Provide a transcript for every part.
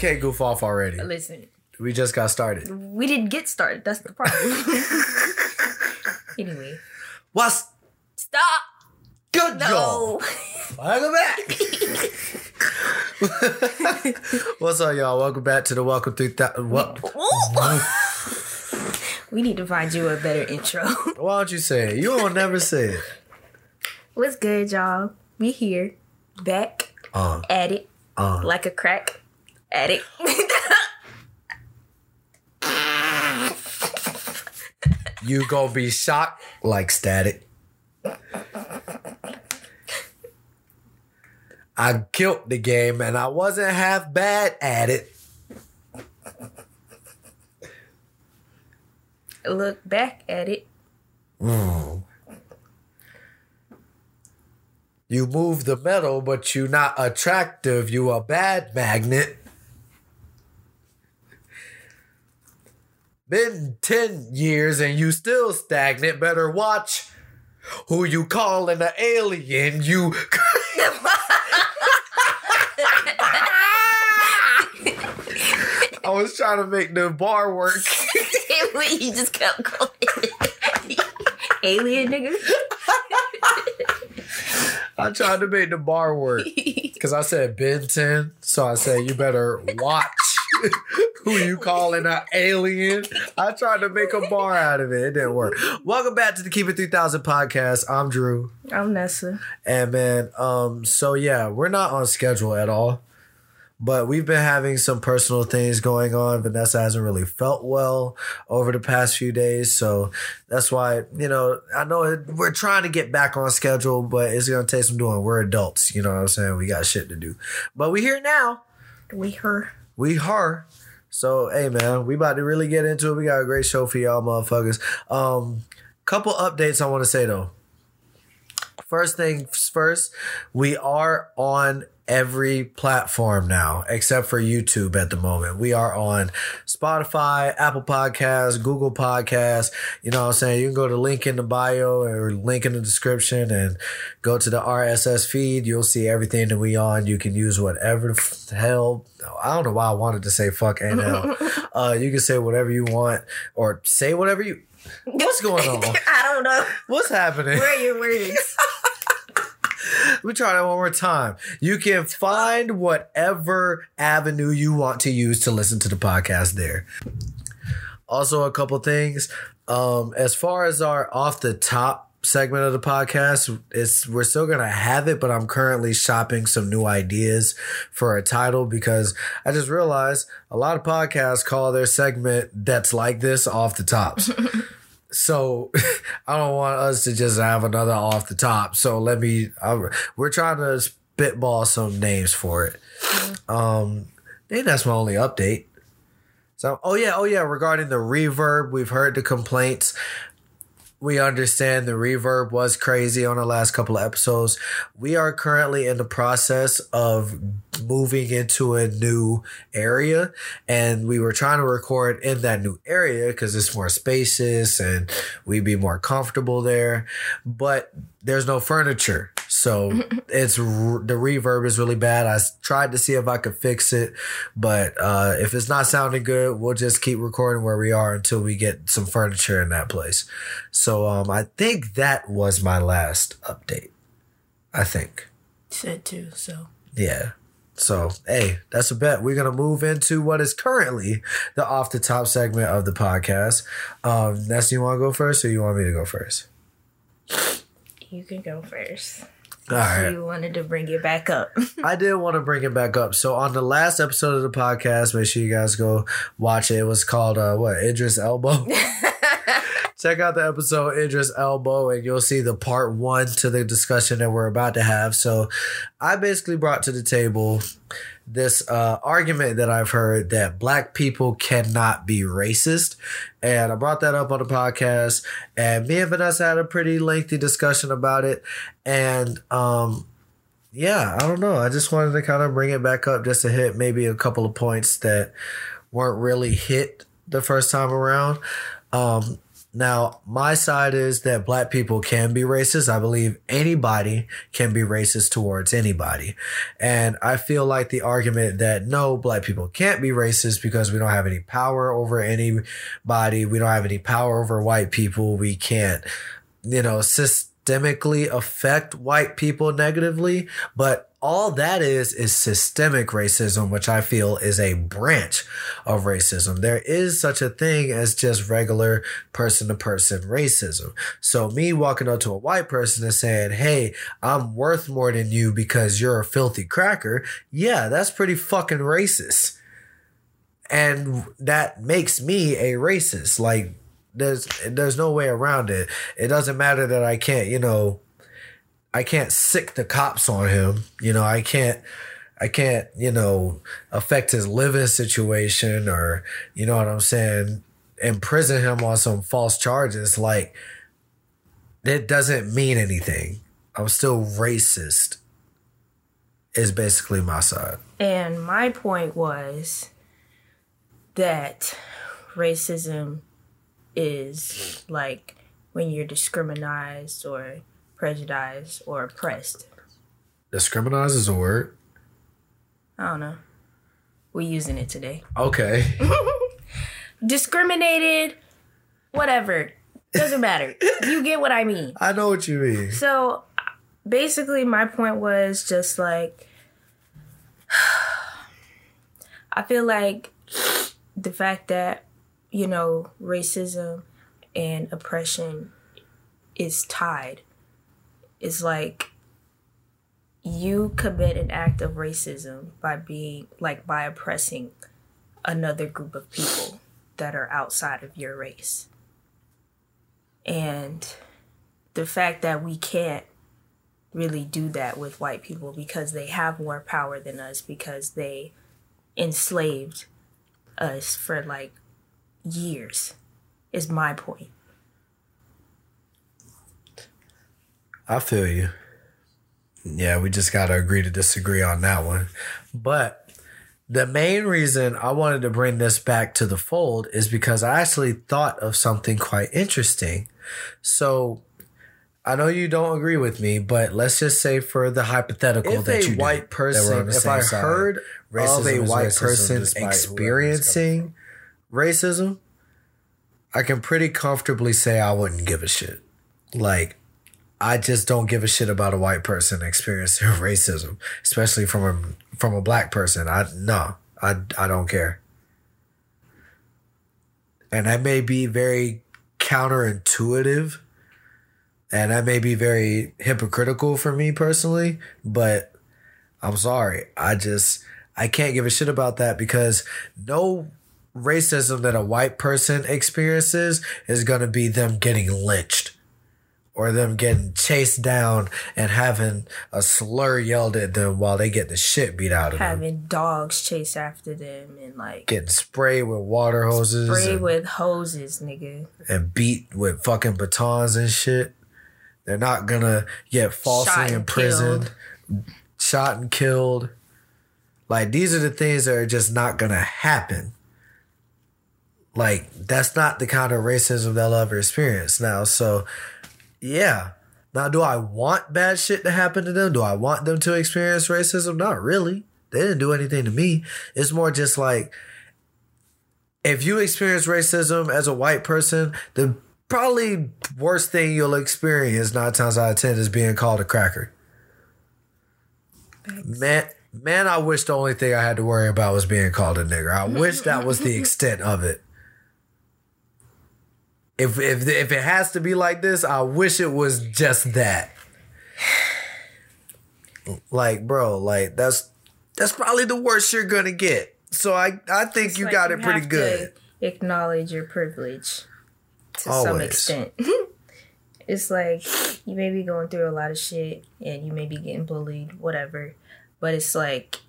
can't goof off already. Listen, We just got started. we didn't get started. That's the problem. anyway, What's stop. good? No. Welcome back. What's up, y'all? Welcome back to the Welcome Through That. What? We need to find you a better intro. Why don't you say it? You won't never say it. What's good, y'all? We here, back Uh, at it, uh. like a crack addict. You gonna be shocked like static. I killed the game and I wasn't half bad at it. Look back at it. You move the metal, but you're not attractive. You a bad magnet. Been 10 years and you still stagnant. Better watch who you calling an alien. You. I was trying to make the bar work. you just kept calling it alien nigga. I tried to make the bar work because I said Ben 10. So I said, you better watch who you calling an alien. I tried to make a bar out of it. It didn't work. Welcome back to the Keep It 3000 podcast. I'm Drew. I'm Nessa. And man, um, so yeah, we're not on schedule at all. But we've been having some personal things going on. Vanessa hasn't really felt well over the past few days. So that's why, you know, I know it, we're trying to get back on schedule, but it's going to take some doing. We're adults. You know what I'm saying? We got shit to do. But we here now. We her. We are. So, hey, man, we about to really get into it. We got a great show for y'all motherfuckers. Um, couple updates I want to say, though. First things first, we are on every platform now except for YouTube at the moment. We are on Spotify, Apple Podcasts, Google Podcasts. You know what I'm saying? You can go to link in the bio or link in the description and go to the RSS feed. You'll see everything that we on. You can use whatever the hell. I don't know why I wanted to say fuck and hell. uh, you can say whatever you want or say whatever you. What's going on? I don't know. What's happening? Where are your words? We try that one more time. You can find whatever avenue you want to use to listen to the podcast there. Also, a couple things. Um, as far as our off the top segment of the podcast, it's we're still gonna have it, but I'm currently shopping some new ideas for a title because I just realized a lot of podcasts call their segment that's like this off the tops. So I don't want us to just have another off the top. So let me. I, we're trying to spitball some names for it. Um, I think that's my only update. So oh yeah, oh yeah. Regarding the reverb, we've heard the complaints. We understand the reverb was crazy on the last couple of episodes. We are currently in the process of moving into a new area and we were trying to record in that new area because it's more spacious and we'd be more comfortable there. But there's no furniture. So it's the reverb is really bad. I tried to see if I could fix it, but uh, if it's not sounding good, we'll just keep recording where we are until we get some furniture in that place. So um, I think that was my last update. I think. Said too, so. Yeah. So, hey, that's a bet. We're going to move into what is currently the off the top segment of the podcast. Um, Ness, you want to go first or you want me to go first? You can go first. All right. You wanted to bring it back up. I did want to bring it back up. So on the last episode of the podcast, make sure you guys go watch it. It was called uh what Idris Elbow. Check out the episode Idris Elbow and you'll see the part one to the discussion that we're about to have. So I basically brought to the table this uh, argument that I've heard that black people cannot be racist. And I brought that up on the podcast and me and Vanessa had a pretty lengthy discussion about it. And um yeah, I don't know. I just wanted to kind of bring it back up just to hit maybe a couple of points that weren't really hit the first time around. Um, Now, my side is that black people can be racist. I believe anybody can be racist towards anybody. And I feel like the argument that no, black people can't be racist because we don't have any power over anybody. We don't have any power over white people. We can't, you know, systemically affect white people negatively. But all that is is systemic racism, which I feel is a branch of racism. There is such a thing as just regular person to person racism. So me walking up to a white person and saying, Hey, I'm worth more than you because you're a filthy cracker. Yeah, that's pretty fucking racist. And that makes me a racist. Like there's there's no way around it. It doesn't matter that I can't, you know, I can't sick the cops on him. You know, I can't I can't, you know, affect his living situation or, you know what I'm saying, imprison him on some false charges. Like, it doesn't mean anything. I'm still racist, is basically my side. And my point was that racism is like when you're discriminated or prejudiced or oppressed. Discriminate is a word. I don't know. We're using it today. Okay. Discriminated, whatever. Doesn't matter. you get what I mean. I know what you mean. So basically, my point was just like, I feel like the fact that, you know, racism and oppression is tied is like you commit an act of racism by being like by oppressing another group of people that are outside of your race. And the fact that we can't really do that with white people because they have more power than us because they enslaved us for like years is my point. I feel you. Yeah, we just got to agree to disagree on that one. But the main reason I wanted to bring this back to the fold is because I actually thought of something quite interesting. So I know you don't agree with me, but let's just say for the hypothetical If that you white on person, if I side. heard of a white person despite whoever it's coming experiencing racism, I can pretty comfortably say I wouldn't give a shit. Like, I just don't give a shit about a white person experiencing racism, especially from a from a black person. I no, I I don't care. And that may be very counterintuitive, and that may be very hypocritical for me personally, but I'm sorry. I just I can't give a shit about that because no racism that a white person experiences is going to be them getting lynched or them getting chased down and having a slur yelled at them while they get the shit beat out of them. Having dogs chase after them and like Getting sprayed with water hoses spray and, with hoses, nigga. and beat with fucking batons and shit. They're not gonna get falsely imprisoned, shot and killed. Like these are the things that are just not gonna happen. Like that's not the kind of racism they'll ever experience now. So yeah. Now do I want bad shit to happen to them? Do I want them to experience racism? Not really. They didn't do anything to me. It's more just like if you experience racism as a white person, the probably worst thing you'll experience nine times out of ten is being called a cracker. Man, man, I wish the only thing I had to worry about was being called a nigger. I wish that was the extent of it. If if if it has to be like this, I wish it was just that. Like, bro, like that's that's probably the worst you're gonna get. So I I think you Like, got it pretty have good. To acknowledge your privilege to some extent. it's like you may be going through a lot of shit and you may be getting bullied, whatever. But it's like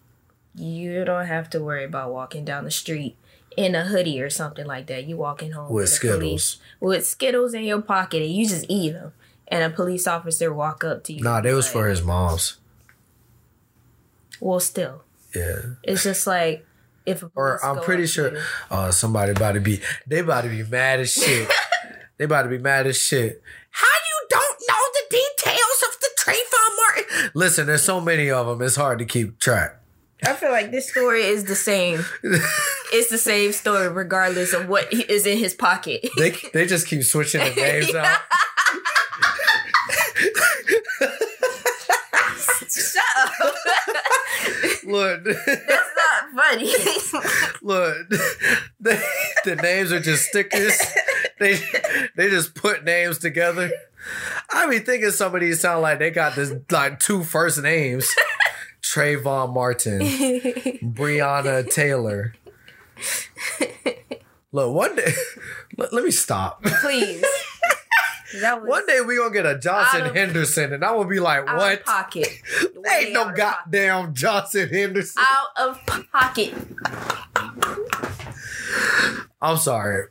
you don't have to worry about walking down the street in a hoodie or something like that. You walking home With the police- Skittles. with Skittles in your pocket and you just eat them. And a police officer walk up to you. Nah, be was like, for his moms. Well, still, Yeah. it's just like if a Or I'm pretty sure you- uh somebody about to be they about to be mad as shit. They about to be mad as shit. How you don't know the details of the Trayvon Martin? Listen, there's so many of them. It's hard to keep track. I feel like this story is the same. it's the same story regardless of what is in his pocket. They they just keep switching the names out. Shut up. Look, That's not funny. look. They, the names are just stickers. They they just put names together. I be thinking some of these sound like they got this like two first names. Trayvon Martin, Breonna Taylor. Look, one day, let, let me stop. Please. That was One day we gonna get a Johnson of- Henderson, and I will be like, out "What? of pocket. Ain't no goddamn Johnson Henderson." Out of pocket. I'm sorry.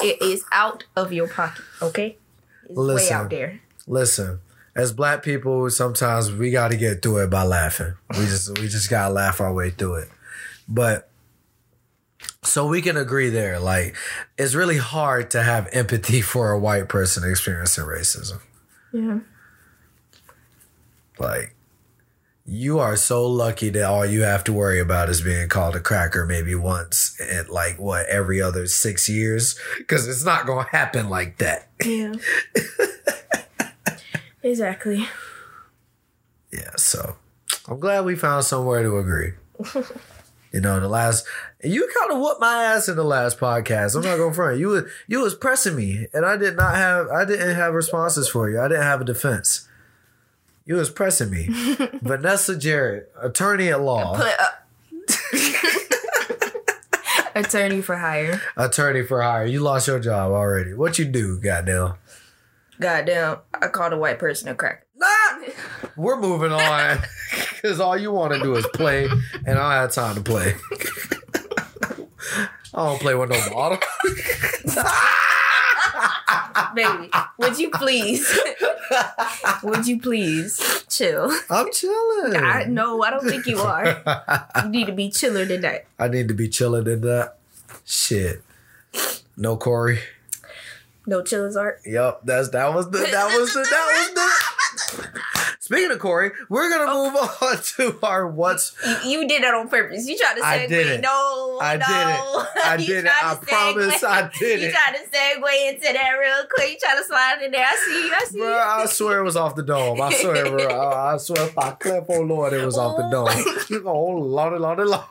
It is out of your pocket. Okay. It's way Listen. out there. Listen, as black people, sometimes we got to get through it by laughing. We just we just gotta laugh our way through it. But so we can agree there. Like, it's really hard to have empathy for a white person experiencing racism. Yeah. Like, you are so lucky that all you have to worry about is being called a cracker maybe once in like what every other six years because it's not gonna happen like that. Yeah. exactly. Yeah, so I'm glad we found somewhere to agree. you know, the last you kind of whooped my ass in the last podcast. I'm not going to front. You was you was pressing me, and I did not have I didn't have responses for you. I didn't have a defense. You was pressing me, Vanessa Jarrett, attorney at law, Attorney for hire. attorney for hire. You lost your job already. What you do, goddamn? Goddamn, I called a white person a cracker. Nah, we're moving on because all you want to do is play, and I have time to play. I don't play with no bottle. Baby, would you please? would you please chill? I'm chilling. I no, I don't think you are. You need to be chiller than that. I need to be chilling in that. Shit. No Cory. No chillers art. Yep, that's that was the that was the that was the. Speaking of Cory, we're gonna move on to our what's You, you did that on purpose. You tried to segue. I didn't. No, I no. didn't. I You didn't. tried I promise. I didn't. You tried to segue into that real quick. You tried to slide in there. I see you. I see Bro, you. I swear it was off the dome. I swear, bro. I, I swear, if I clip, oh Lord, it was off the oh dome. Oh Lord, Lord, Lord,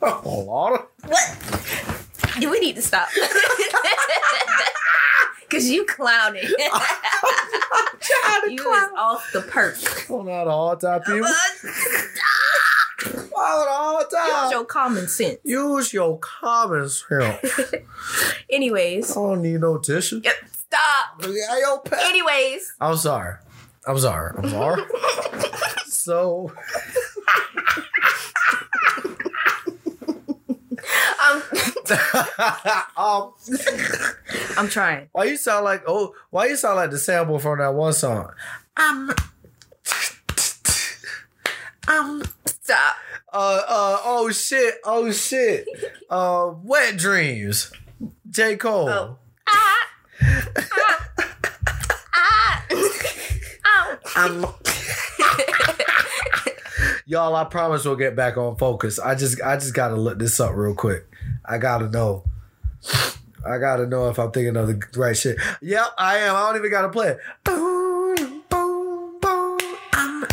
oh Lord. What? Do we need to stop? Cause you clowning. you is off the perk. Oh, not all the time, uh, people. Oh, all Use time. your common sense. Use your common sense. Anyways, I don't need no tissue. yep, stop. Yeah, yo, pet. Anyways, I'm sorry. I'm sorry. I'm sorry. so, um, I'm trying. why you sound like oh, why you sound like the sample from that one song? I'm, I'm, Stop. uh, uh, oh shit, oh shit, uh, Wet Dreams, J Cole. Oh. Ah. Ah. Ah. I'm. Y'all, I promise we'll get back on focus. I just, I just gotta look this up real quick. I gotta know. I gotta know if I'm thinking of the right shit. Yep, I am. I don't even gotta play it. Boom, boom, boom. I'm-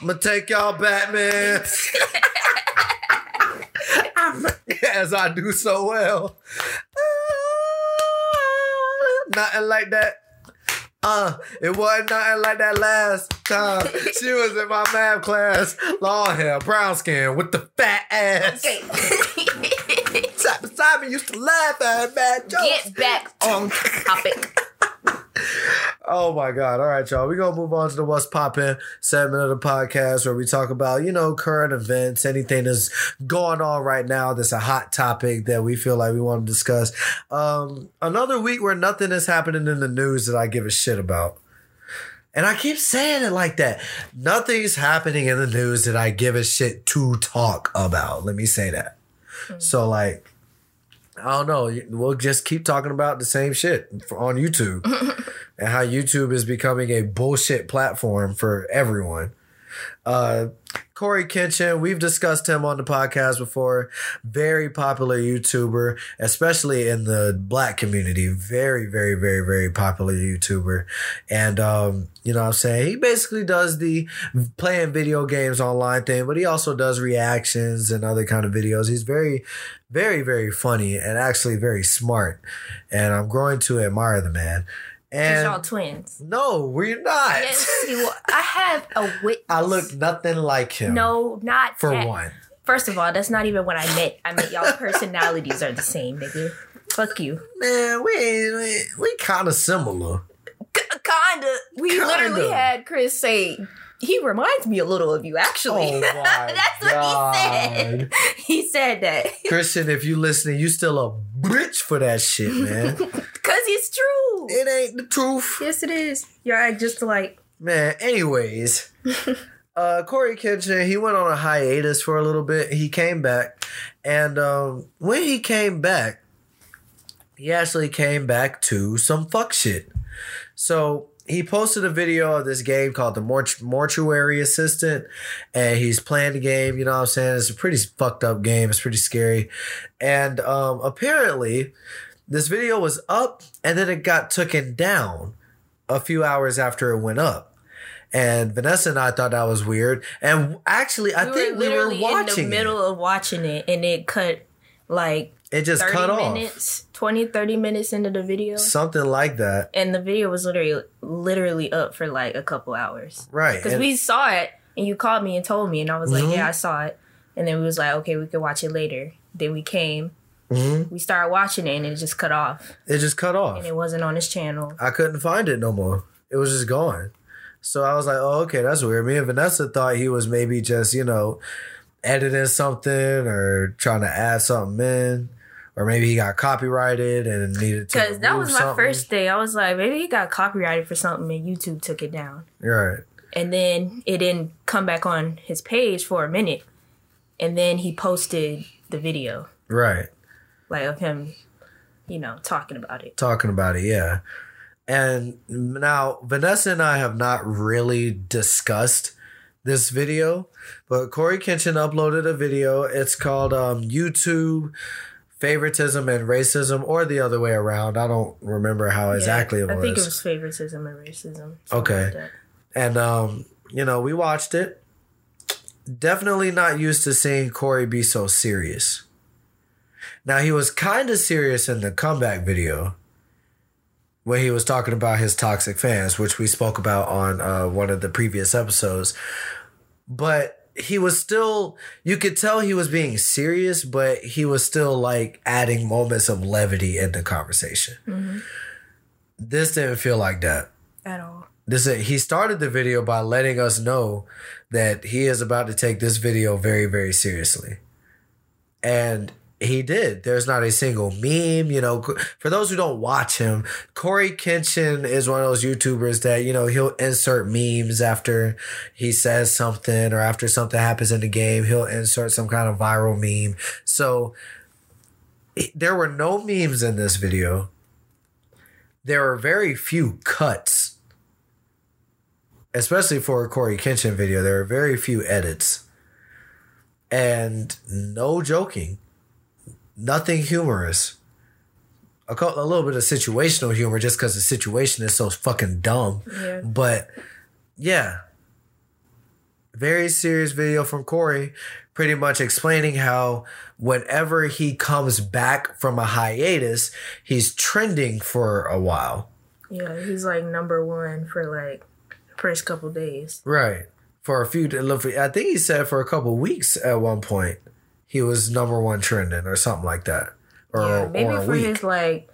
I'm gonna take y'all back, man. As I do so well. Nothing like that. Uh, it wasn't nothing like that last time. She was in my math class. Long hair, brown skin, with the fat ass. Okay. Sat beside me used to laugh at bad jokes. Get back on topic. Oh my God. All right, y'all. We're going to move on to the What's Poppin' segment of the podcast where we talk about, you know, current events, anything that's going on right now that's a hot topic that we feel like we want to discuss. Um, another week where nothing is happening in the news that I give a shit about. And I keep saying it like that. Nothing's happening in the news that I give a shit to talk about. Let me say that. So like, I don't know. We'll just keep talking about the same shit on YouTube and how YouTube is becoming a bullshit platform for everyone. Uh, Cory Kenshin, we've discussed him on the podcast before. Very popular YouTuber, especially in the black community. Very, very, very, very popular YouTuber. And, um, you know what I'm saying? He basically does the playing video games online thing, but he also does reactions and other kind of videos. He's very, very, very funny and actually very smart. And I'm growing to admire the man. And y'all twins. no, we're not. Yes, you. Are. I have a witness. I look nothing like him. No, not for that. one. First of all, that's not even what I meant. I meant y'all personalities are the same, nigga. Fuck you. Man, we we, we kind of similar. Kinda. We Kinda. literally had Chris say he reminds me a little of you. Actually, Oh my that's what he said. He said that Christian, if you listening, you still a bitch for that shit, man. because it's true. it ain't the truth. Yes, it is. You're just like Man, anyways. Uh, Cory Kenshin, he went on a hiatus for a little bit. He came back, and um, when he came back, he actually came back to some fuck shit. So he posted a video of this game called the Mort- Mortuary Assistant, and he's playing the game. You know what I'm saying? It's a pretty fucked up game. It's pretty scary, and um, apparently, this video was up, and then it got taken down a few hours after it went up. And Vanessa and I thought that was weird. And actually, I we think we were watching in the middle of watching it, and it cut like it. Just 30 cut off. minutes, 20, 30 minutes into the video. Something like that. and the video was literally literally up for like a couple hours Right. because we saw it and you called me and told me and i was like Mhm. yeah i saw it and then we was like okay we could watch it later then we came Mhm. we started watching it and it just cut off it just cut off. and it wasn't on his channel I couldn't find it no more. It was just gone. So I was like, oh, okay, that's weird. Me and Vanessa thought he was maybe just, you know, editing something or trying to add something in. Or maybe he got copyrighted and needed to. because that was my something. first day i was like maybe he got copyrighted for something and youtube took it down Right. and then it didn't come back on his page for a minute and then he posted the video Right. like of him you know talking about it talking about it, yeah. And now Vanessa and I have not really discussed this video, but Cory Kenshin uploaded a video. It's called um, YouTube favoritism and racism, or the other way around. I don't remember how exactly Yeah, it I think it was. was favoritism and racism. Okay. like. And um, you know, we watched it. Definitely not used to seeing Cory be so serious. Now he was kind of serious in the comeback video when he was talking about his toxic fans, which we spoke about on uh, one of the previous episodes. But he was still, you could tell he was being serious, but he was still like adding moments of levity in the conversation. Mm-hmm. This didn't feel like that. At all. This uh, he started the video by letting us know that he is about to take this video very very seriously. And he did. There's not a single meme, you know. For those who don't watch him, Cory Kenshin is one of those YouTubers that, you know, he'll insert memes after he says something or after something happens in the game, he'll insert some kind of viral meme. So there were no memes in this video. There were very few cuts especially for a Cory Kenshin video, there are very few edits. And no joking. Nothing humorous. A, a little bit of situational humor just because the situation is so fucking dumb. Yeah. But yeah. Very serious video from Cory, pretty much explaining how whenever he comes back from a hiatus, he's trending for a while. Yeah, he's like number one for like first couple days. Right. For a few, I think he said for a couple weeks at one point, he was number one trending or something like that, or yeah, maybe or for week. his like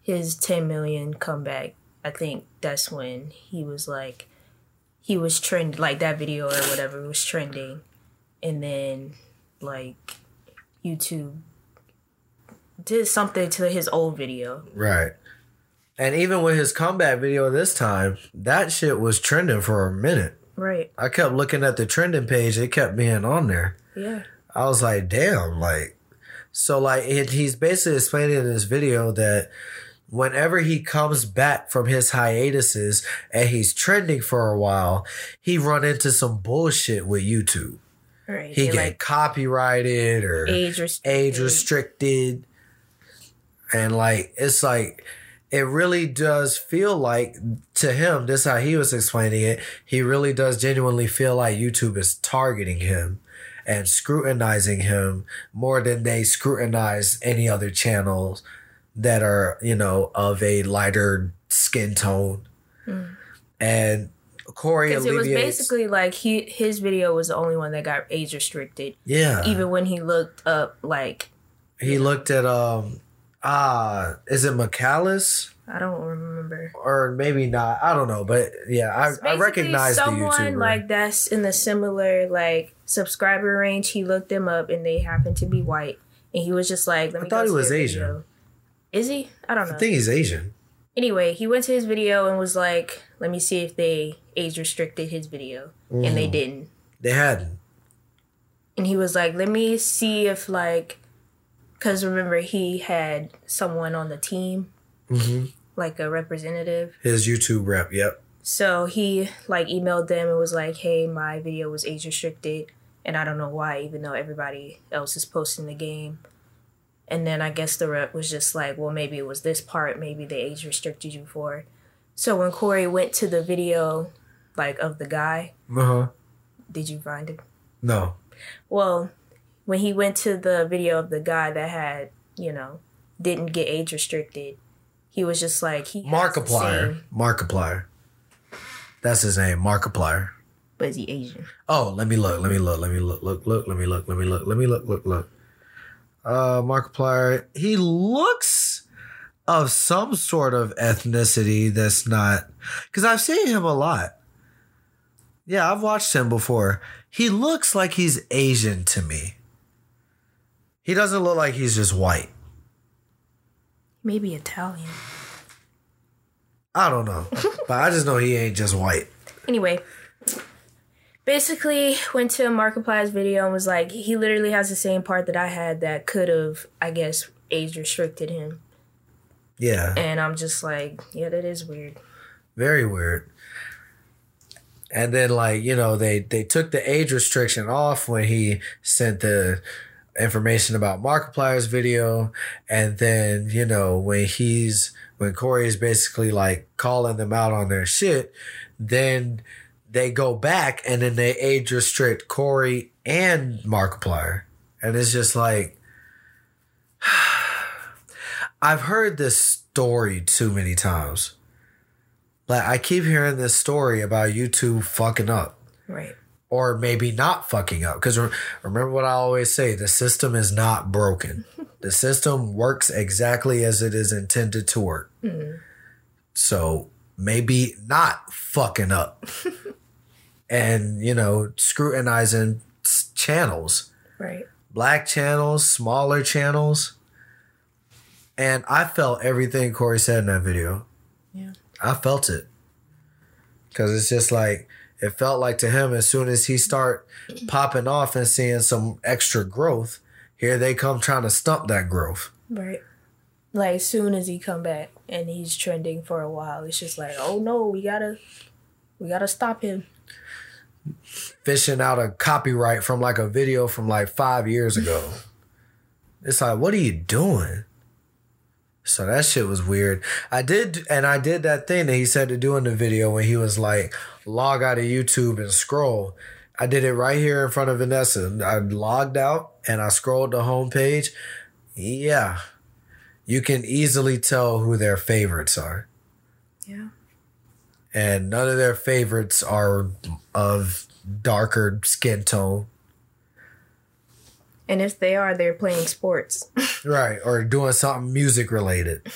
his 10 million comeback. I think that's when he was like he was trend like that video or whatever was trending, and then like YouTube did something to his old video. right. And even with his comeback video this time, that shit was trending for a minute. Right. I kept looking at the trending page, it kept being on there. Yeah. I was like, damn, like, so like it, he's basically explaining in this video that whenever he comes back from his hiatuses and he's trending for a while, he run into some bullshit with YouTube. Right. He get like copyrighted or age restricted. age restricted, and like it's like it really does feel like to him. This is how he was explaining it. He really does genuinely feel like YouTube is targeting him and scrutinizing him more than they scrutinize any other channels that are you know of a lighter skin tone. And Cory Because it was basically like he his video was the only one that got age restricted. yeah, Even when he looked up like he looked at um ah is it McAllis I don't remember. or maybe not I don't know but yeah I, I recognize the someone YouTuber like that's in the similar like subscriber range. He looked them up and they happened to be white, and he was just like, "Let me." I thought he was Asian. video. Is he? I don't know. I think he's Asian anyway, he went to his video and was like, "Let me see if they age restricted his video," and Mm. they didn't. they hadn't And he was like, "Let me see if like." Because remember, he had someone on the team, hmm like a representative. his YouTube rep yep So he like emailed them and was like, "Hey, my video was age restricted, and I don't know why, even though everybody else is posting the game." And then I guess the rep was just like, "Well, maybe it was this part. Maybe they age restricted you for." it." So when Cory went to the video, like of the guy, uh-huh did you find it? no Well, when he went to the video of the guy that had, you know, didn't get age restricted, he was just like he Markiplier Markiplier that's his name Markiplier but is he Asian? oh let me look let me look let me look look look let me look let me look let me look look look uh Markiplier he looks of some sort of ethnicity that's not because I've seen him a lot. Yeah, I've watched him before. He looks like he's Asian to me. He doesn't look like he's just white. Maybe Italian. I don't know. but I just know he ain't just white. Anyway, basically went to Markiplier's video and was like, he literally has the same part that I had that could have, I guess, age restricted him. Yeah. And I'm just like, yeah, that is weird. Very weird. And then like, you know, they they took the age restriction off when he sent the information about Markiplier's video. And then, you know, when he's when Cory is basically like calling them out on their shit, then they go back and then they age restrict Cory and Markiplier. And it's just like I've heard this story too many times. Like I keep hearing this story about YouTube fucking up Right. or maybe not fucking up. Because remember what I always say: the system is not broken. the system works exactly as it is intended to work. Mm-hmm. So maybe not fucking up, and you know scrutinizing channels, Right. black channels, smaller channels. And I felt everything Cory said in that video. Yeah. I felt it. Cause it's just like it felt like to him as soon as he start popping off and seeing some extra growth, here they come trying to stump that growth. Right. Like as soon as he come back and he's trending for a while, it's just like, oh no, we gotta, we gotta stop him. Fishing out a copyright from like a video from like five years ago. It's like, what are you doing? So that shit was weird. I did, and I did that thing that he said to do in the video when he was like, log out of YouTube and scroll. I did it right here in front of Vanessa. I logged out and I scrolled the homepage. Yeah. You can easily tell who their favorites are. Yeah. And none of their favorites are of darker skin tone. And if they are, they're playing sports. Right, or doing something music related.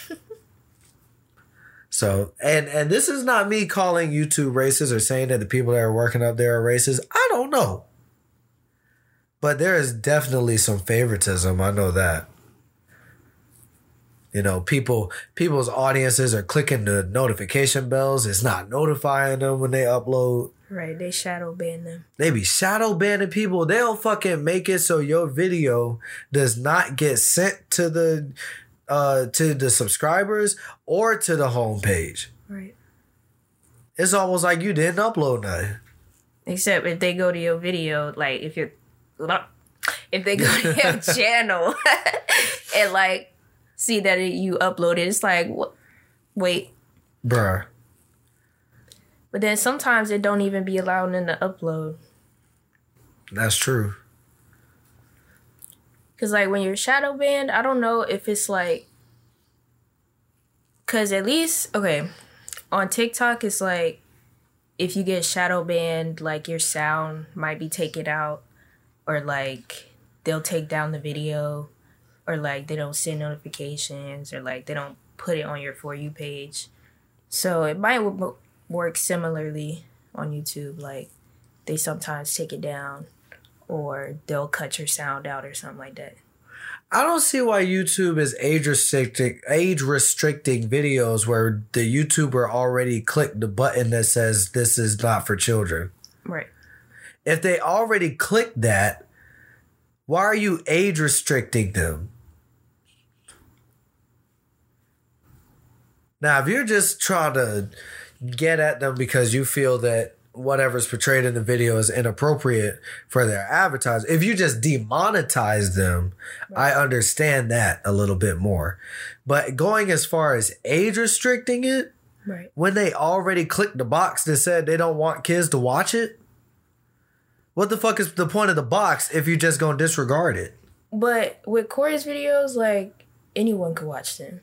so, and and this is not me calling YouTube racist or saying that the people that are working up there are racist. I don't know. But there is definitely some favoritism. I know that. You know, people people's audiences are clicking the notification bells. It's not notifying them when they upload. Right, they shadow ban them. They be shadow banning people. They'll fucking make it so your video does not get sent to the uh to the subscribers or to the homepage. Right. It's almost like you didn't upload nothing. Except if they go to your video, like if you're if they go to your channel and like see that it, you uploaded, it's like what wait. Bruh. But then sometimes it don't even be allowed in the upload. That's true. Cause like when you're shadow banned, I don't know if it's like cause at least okay, on TikTok it's like if you get shadow banned, like your sound might be taken out or like they'll take down the video or like they don't send notifications or like they don't put it on your for you page. So it might w- work similarly on YouTube like they sometimes take it down or they'll cut your sound out or something like that. I don't see why YouTube is age restricting age restricting videos where the YouTuber already clicked the button that says this is not for children. Right. If they already clicked that, why are you age restricting them? Now, if you're just trying to get at them because you feel that whatever's portrayed in the video is inappropriate for their advertising, if you just demonetize them, I understand that a little bit more. But going as far as age restricting it, Right. when they already clicked the box that said they don't want kids to watch it, what the fuck is the point of the box if you're just gonna disregard it? But with Cory's videos, like anyone could watch them.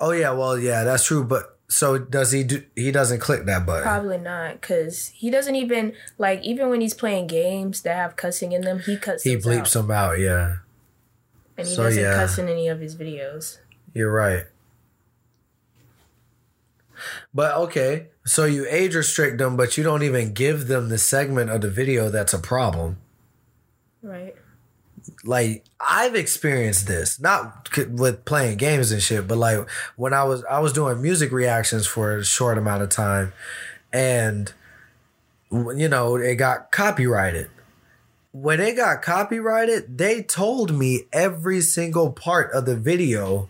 Oh yeah, well yeah, that's true. But so does he do? He doesn't click that button. Probably not, because he doesn't even like even when he's playing games that have cussing in them, he cuts. He bleeps out. them out. Yeah, and he so, doesn't yeah. cuss in any of his videos. you're right. But okay, so you age restrict them, but you don't even give them the segment of the video that's a problem. Right. Like I've experienced this not c- with playing games and shit, but like when I was I was doing music reactions for a short amount of time, and you know it got copyrighted. When it got copyrighted, they told me every single part of the video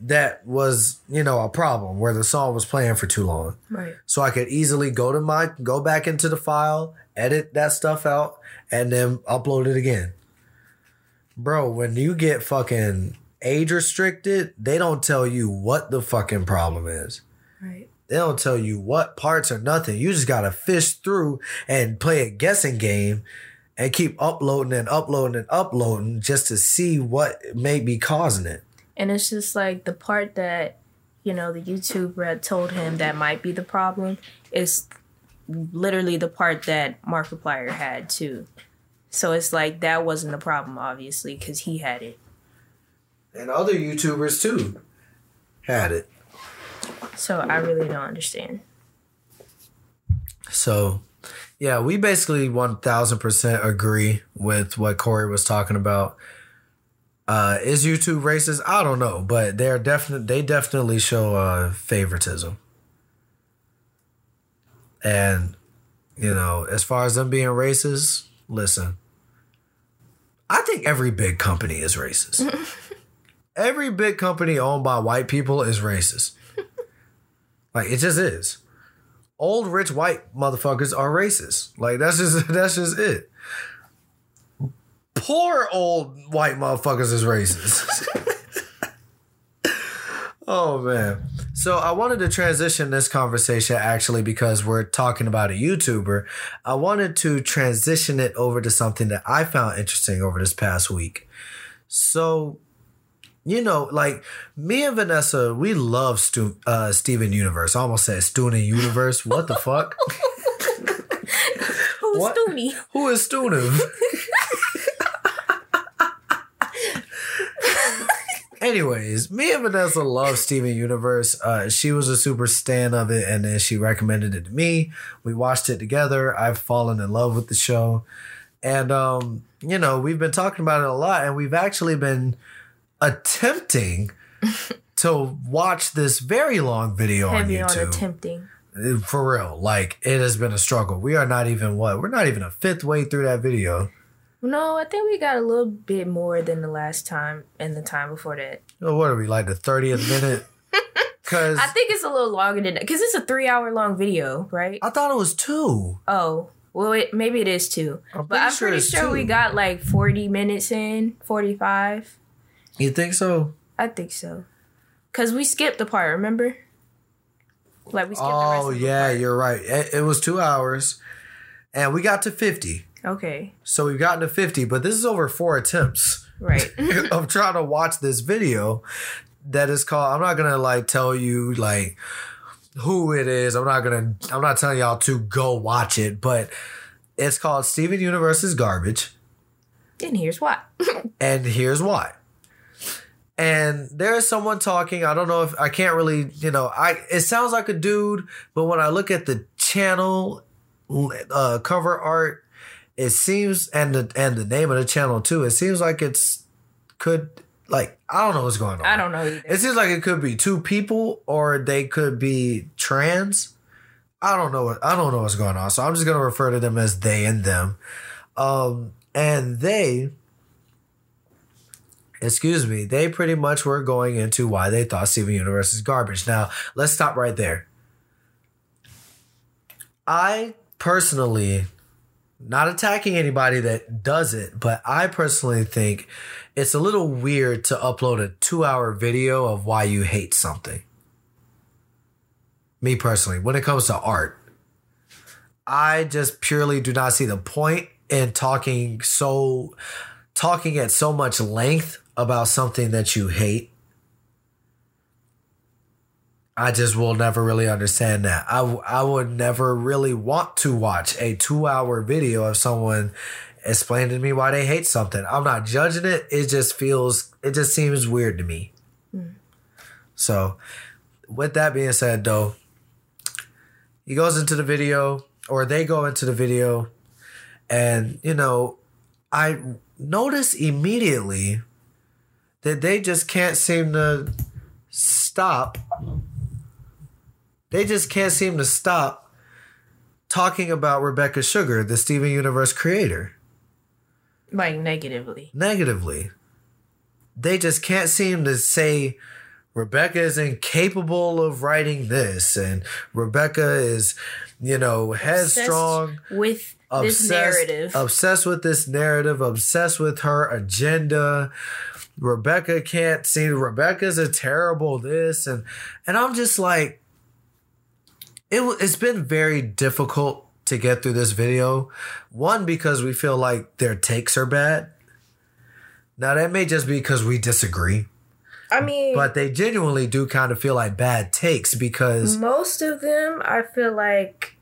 that was you know a problem where the song was playing for too long Right. so I could easily go to my go back into the file, edit that stuff out, and then upload it again. Bro, when you get fucking age restricted, they don't tell you what the fucking problem is. Right. They don't tell you what parts or nothing. You just gotta fish through and play a guessing game and keep uploading and uploading and uploading just to see what may be causing it. And it's just like the part that, you know, the YouTuber had told him that might be the problem is literally the part that Markiplier had too. So it's like that wasn't the problem, obviously, because he had it. And other YouTubers too had it. So I really don't understand. So, yeah, we basically 1000% agree with what Cory was talking about. Uh, is YouTube racist? I don't know, but they're definitely they definitely show uh, favoritism. And you know, as far as them being racist, listen. I think every big company is racist. every big company owned by white people is racist. like it just is old rich white motherfuckers are racist. Like that's just that's just it. Poor old white motherfuckers is racist. Oh man. So I wanted to transition this conversation actually because we're talking about a YouTuber. I wanted to transition it over to something that I found interesting over this past week. So you know, like me and Vanessa, we love Stu- uh, Steven Universe. I almost said Stoonin Universe. What the fuck? Who's? Stoonie? Who is Stoonin? Anyways, me and Vanessa love Steven Universe. Uh, she was a super stan of it, and then she recommended it to me. We watched it together. I've fallen in love with the show, and um, you know, we've been talking about it a lot, and we've actually been attempting to watch this very long video Heavy on on YouTube. attempting. For real, like it has been a struggle. We are not even what? We're not even a fifth way through that video. No, I think we got a little bit more than the last time and the time before that. Oh, What are we like the thirtieth minute? Because I think it's a little longer than that because it's a three hour long video, right? I thought it was two. Oh, well, it, maybe it is two. I'm but I'm pretty it's sure we got like 40 minutes in, 45. You think so? I think so. Because we skipped the part, remember? Like we skipped Oh yeah, you're right. It, it was two hours, and we got to fifty. Okay, So we've gotten to fifty, but this is over four attempts right. of trying to watch this video. That is called. I'm not gonna like tell you like who it is. I'm not gonna. I'm not telling y'all to go watch it, but it's called Steven Universe's garbage. and here's why. and here's why. And there is someone talking. I don't know if I can't really, you know, I it sounds like a dude, but when I look at the channel uh, cover art, it seems and the and the name of the channel too. It seems like it's could like I don't know what's going on. I don't know either. It seems like it could be two people or they could be trans. I don't know what I don't know what's going on. So I'm just gonna refer to them as they and them. Um and they excuse me, they pretty much were going into why they thought Steven Universe is garbage. Now, let's stop right there. I personally not attacking anybody that does it, but I personally think it's a little weird to upload a two hour video of why you hate something. Me personally, when it comes to art, I just purely do not see the point in talking so, talking at so much length about something that you hate. I just will never really understand that. I, w- I would never really want to watch a two hour video of someone explaining to me why they hate something. I'm not judging it. It just feels, it just seems weird to me. Hmm. So, with that being said, though, he goes into the video, or they go into the video, and, you know, I notice immediately that they just can't seem to stop. They just can't seem to stop talking about Rebecca Sugar, the Steven Universe creator, like negatively. negatively. They just can't seem to say Rebecca is incapable of writing this and Rebecca is, you know, headstrong. Obsessed with this narrative. obsessed with this narrative, obsessed with her agenda. Rebecca can't see Rebecca's a terrible this and and I'm just like it it's been very difficult to get through this video. One because we feel like their takes are bad. Now that may just be because we disagree, I mean, but they genuinely do kind of feel like bad takes because most of them, I feel like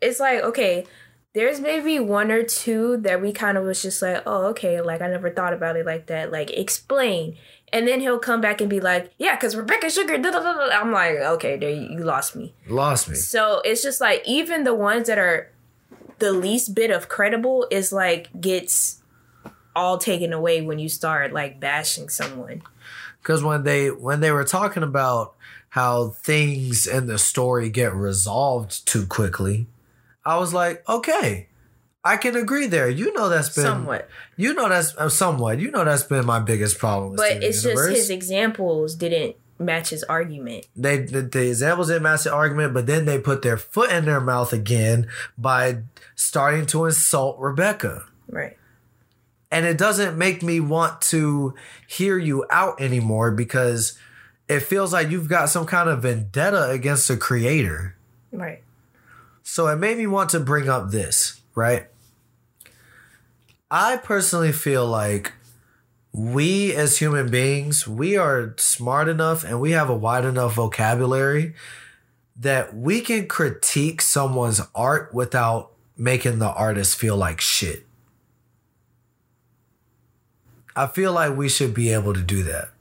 it's like okay. There's maybe one or two that we kind of was just like, oh, okay, like I never thought about it like that. Like explain, and then he'll come back and be like, yeah, because Rebecca Sugar. Da, da, da. I'm like, okay, there you, you lost me. lost me. So it's just like even the ones that are the least bit of credible is like gets all taken away when you start like bashing someone. because when they when they were talking about how things in the story get resolved too quickly i was like okay i can agree there you know that's been Somewhat. you know that's uh, somewhat you know that's been my biggest problem But it's Universe. just his examples didn't match his argument. they the, the examples didn't match the argument but then they put their foot in their mouth again by starting to insult rebecca Right. and it doesn't make me want to hear you out anymore because it feels like you've got some kind of vendetta against the creator. Right. So it made me want to bring up this, right? I personally feel like we as human beings, we are smart enough and we have a wide enough vocabulary that we can critique someone's art without making the artist feel like shit. I feel like we should be able to do that.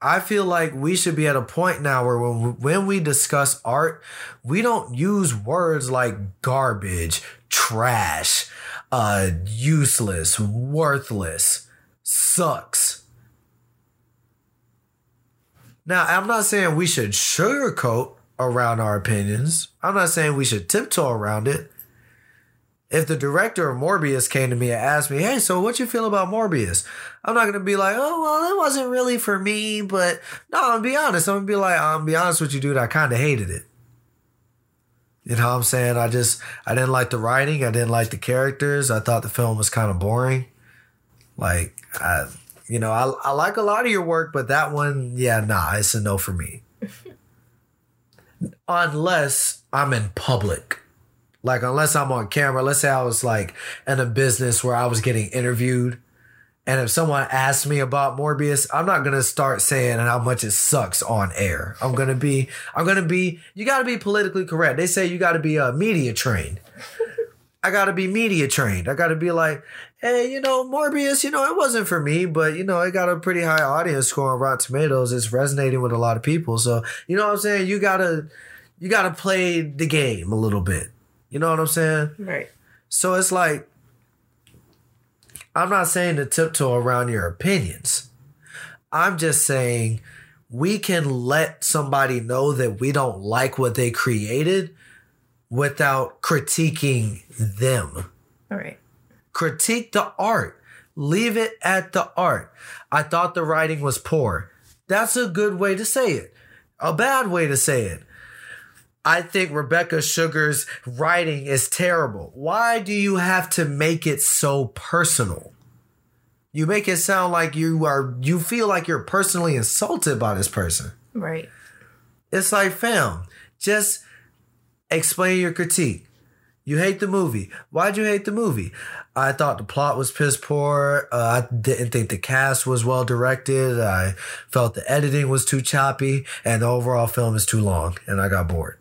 I feel like we should be at a point now where when we, when we discuss art, we don't use words like garbage, trash, uh, useless, worthless, sucks. Now, I'm not saying we should sugarcoat around our opinions. I'm not saying we should tiptoe around it. If the director of Morbius came to me and asked me, "Hey, so what you feel about Morbius?" I'm not gonna be like, "Oh, well, it wasn't really for me," but no, I'm gonna be honest. I'm gonna be like, "I'm gonna be honest with you, dude. I kind of hated it." You know what I'm saying? I just I didn't like the writing. I didn't like the characters. I thought the film was kind of boring. Like I, you know, I I like a lot of your work, but that one, yeah, nah, it's a no for me. Unless I'm in public. Like unless I'm on camera, let's say I was like in a business where I was getting interviewed and if someone asks me about Morbius, I'm not gonna start saying how much it sucks on air. I'm gonna be, I'm gonna be. You gotta be politically correct. They say you gotta be uh, media trained. I gotta be media trained. I gotta be like, hey, you know, Morbius, you know, it wasn't for me, but you know, it got a pretty high audience score on Rotten Tomatoes. It's resonating with a lot of people. So you know what I'm saying? You gotta, you gotta play the game a little bit. You know what I'm saying? Right. So it's like, I'm not saying to tiptoe around your opinions. I'm just saying we can let somebody know that we don't like what they created without critiquing them. All right. Critique the art. Leave it at the art. I thought the writing was poor. That's a good way to say it. A bad way to say it. I think Rebecca Sugar's writing is terrible. Why do you have to make it so personal? You make it sound like you are you feel like you're personally insulted by this person. Right. It's like, fam, just explain your critique. You hate the movie. Why'd you hate the movie? I thought the plot was piss poor. Uh, I didn't think the cast was well directed. I felt the editing was too choppy, and the overall film is too long, and I got bored.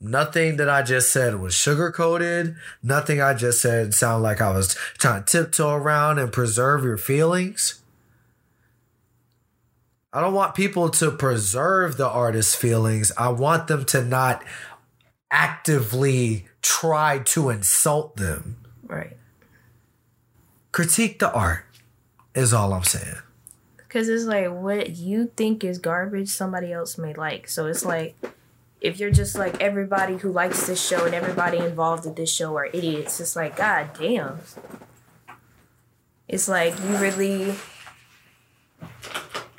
Nothing that I just said was sugar coated. Nothing I just said sounded like I was trying to tiptoe around and preserve your feelings. I don't want people to preserve the artist's feelings. I want them to not actively try to insult them. Right. Critique the art is all I'm saying. Because it's like what you think is garbage, somebody else may like. So it's like if you're just like everybody who likes this show and everybody involved in this show are idiots, it's like, God damn. It's like you really.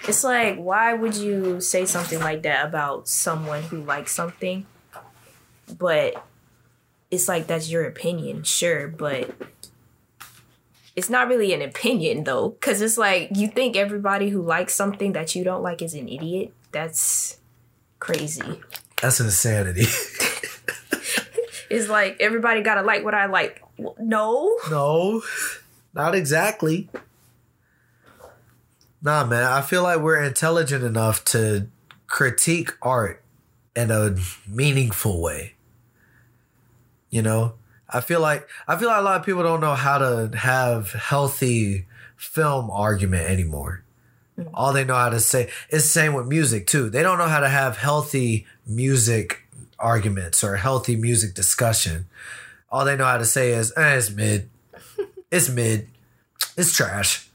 It's like, why would you say something like that about someone who likes something? But it's like that's your opinion, sure, but it's not really an opinion though, because it's like you think everybody who likes something that you don't like is an idiot. That's crazy. That's insanity. It's like everybody gotta like what I like. No, no, not exactly. Nah, man. I feel like we're intelligent enough to critique art in a meaningful way. You know, I feel like I feel like a lot of people don't know how to have healthy film argument anymore. All they know how to say it's the same with music too. They don't know how to have healthy music arguments or healthy music discussion. All they know how to say is, eh, it's mid. It's mid. It's trash.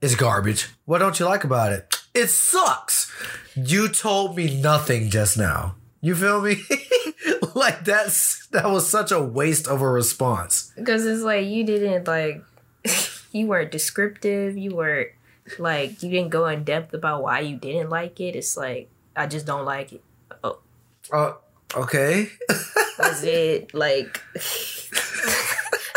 It's garbage. What don't you like about it? It sucks. You told me nothing just now. You feel me? like that's that was such a waste of a response. because it's like you didn't like you weren't descriptive. You weren't like you didn't go in depth about why you didn't like it. It's like I just don't like it. Oh, Uh, okay. that's it. Like.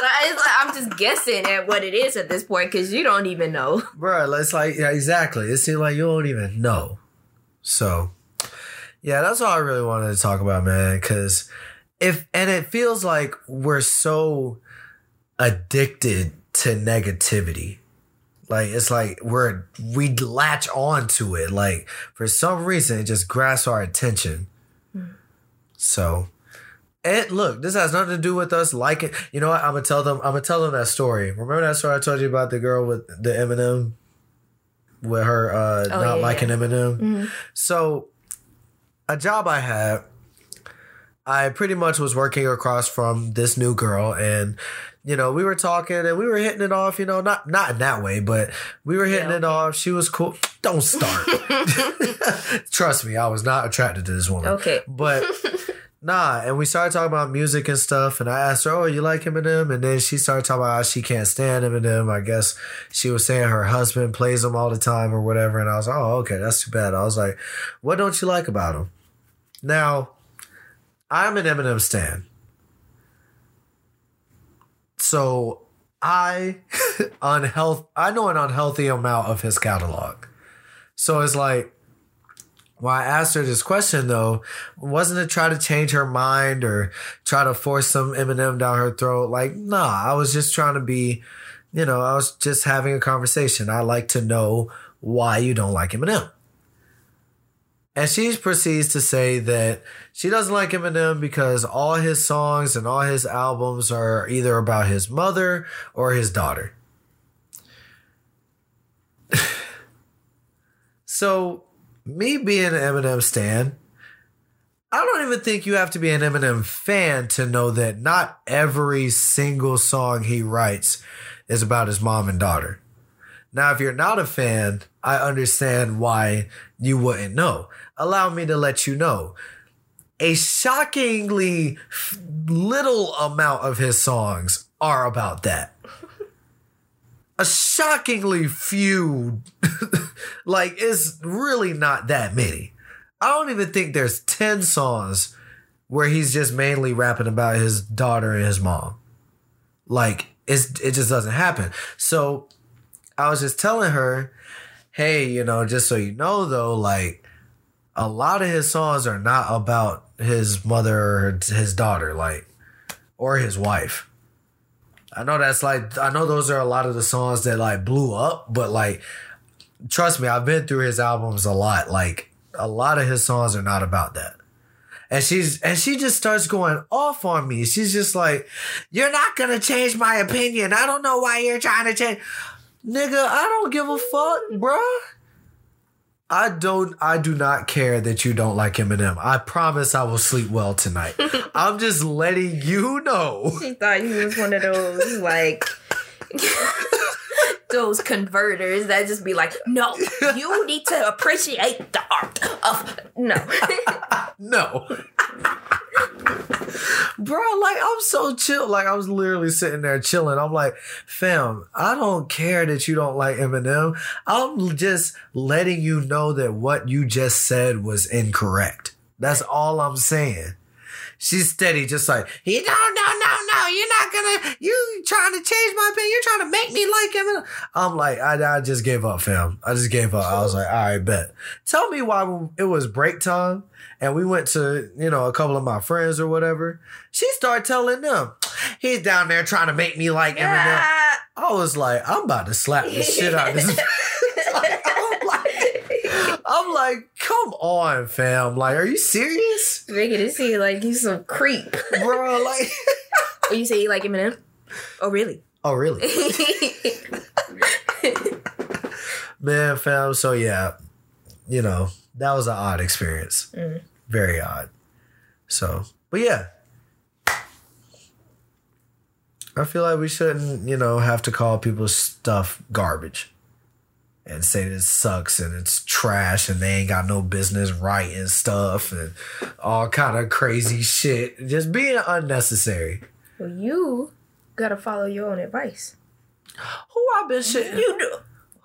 Like, I'm just guessing at what it is at this point because you don't even know. Bro, it's like yeah, exactly. It seems like you don't even know. So, yeah, that's all I really wanted to talk about, man. Because if and it feels like we're so addicted to negativity. Like it's like we're we latch on to it. Like for some reason, it just grasps our attention. So, and look, this has nothing to do with us liking. You know what? I'm gonna tell them. I'm gonna tell them that story. Remember that story I told you about the girl with the Eminem, with her uh, Oh, not yeah, liking yeah. Eminem. So, a job I had, I pretty much was working across from this new girl and you know, we were talking and we were hitting it off, you know, not not in that way, but we were hitting Yeah, it off. She was cool. Don't start. Trust me, I was not attracted to this woman. Okay. But nah, and we started talking about music and stuff, and I asked her, "Oh, you like Eminem?" And then she started talking about how she can't stand Eminem. I guess she was saying her husband plays him all the time or whatever. And I was like, "Oh, okay, that's too bad." I was like, "What don't you like about him?" Now, I'm an Eminem stan, so I unhealth. I know an unhealthy amount of his catalog, so it's like. When I asked her this question though, wasn't to try to change her mind or try to force some Eminem down her throat. Like, nah, I was just trying to be, you know, I was just having a conversation. I like to know why you don't like Eminem. And she proceeds to say that she doesn't like Eminem because all his songs and all his albums are either about his mother or his daughter. so, me being an Eminem stan, I don't even think you have to be an Eminem fan to know that not every single song he writes is about his mom and daughter. Now, if you're not a fan, I understand why you wouldn't know. Allow me to let you know. A shockingly little amount of his songs are about that. A shockingly few, like, it's really not that many. I don't even think there's 10 songs where he's just mainly rapping about his daughter and his mom. Like, it's, it just doesn't happen. So I was just telling her, hey, you know, just so you know, though, like, a lot of his songs are not about his mother or his daughter, like, or his wife. I know that's like, I know those are a lot of the songs that like blew up, but like, trust me, I've been through his albums a lot. Like, a lot of his songs are not about that. And she's and she just starts going off on me. She's just like, "You're not gonna change my opinion. I don't know why you're trying to change." Nigga, I don't give a fuck, bruh. I don't I do not care that you don't like Eminem. I promise I will sleep well tonight. I'm just letting you know. She thought he was one of those like those converters that just be like, no, you need to appreciate the art of no. No. Bro, like I'm so chill. Like I was literally sitting there chilling. I'm like, fam, I don't care that you don't like Eminem. I'm just letting you know that what you just said was incorrect. That's all I'm saying. She's steady, just like, he no, no, no, no, you're not gonna, you trying to change my opinion, you're trying to make me like him. I'm like, I, I just gave up, fam. I just gave up. I was like, all right, bet. Tell me why it was break time and we went to, you know, a couple of my friends or whatever. She started telling them, he's down there trying to make me like Eminem. Ah. I was like, I'm about to slap the shit out of this. I'm like, come on, fam. Like, are you serious? Making it seem like you some creep. Bro, like, Oh, you say you like Eminem? Oh, really? oh, really? Man, fam. So, yeah, you know, that was an odd experience. Mm. Very odd. So, but yeah. I feel like we shouldn't, you know, have to call people's stuff garbage and say this sucks and it's trash and they ain't got no business writing stuff and all kind of crazy shit. Just being unnecessary. well, you gotta follow your own advice. Who I been shit? You do.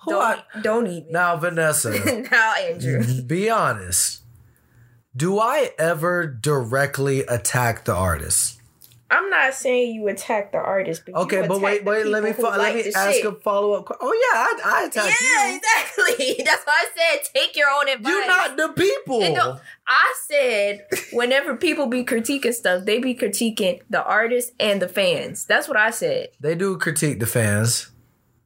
Who I, Don't, don't even. now, Vanessa, now, Andrew. be honest. Do I ever directly attack the artist? I'm not saying you attack the artist, but Okay, but wait, wait. Let me fo- let me ask shit. a follow up. Oh yeah, I, I attack Yeah, you. exactly. That's why I said take your own advice. You're not the people. No, I said whenever people be critiquing stuff, they be critiquing the artist and the fans. That's what I said They do critique the fans.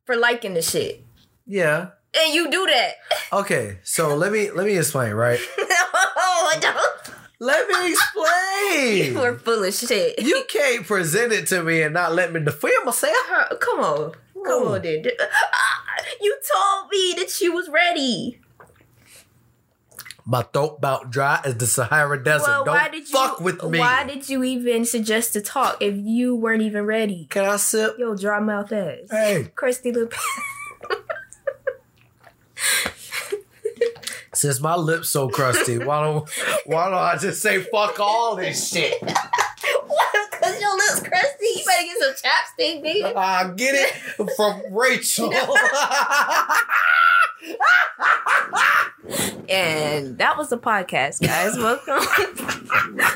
for liking the shit, Yeah. and you do that. Okay, so let me let me explain, right? oh, don't. Let me explain. You are full of shit. You can't present it to me and not let me defend myself. Uh, Come on. Come Ooh. on, dude. Uh, You told me that she was ready. My throat about dry as the Sahara Desert. Well, Don't why did you? fuck with me. Why did you even suggest to talk if you weren't even ready? Can I sip? Yo, dry mouth ass. Hey, Crusty little. since my lips so crusty, why don't why don't I just say fuck all this shit? Cause your lips crusty. You better get some chapstick, nigga. I get it from Rachel. And that was the podcast, guys. Welcome,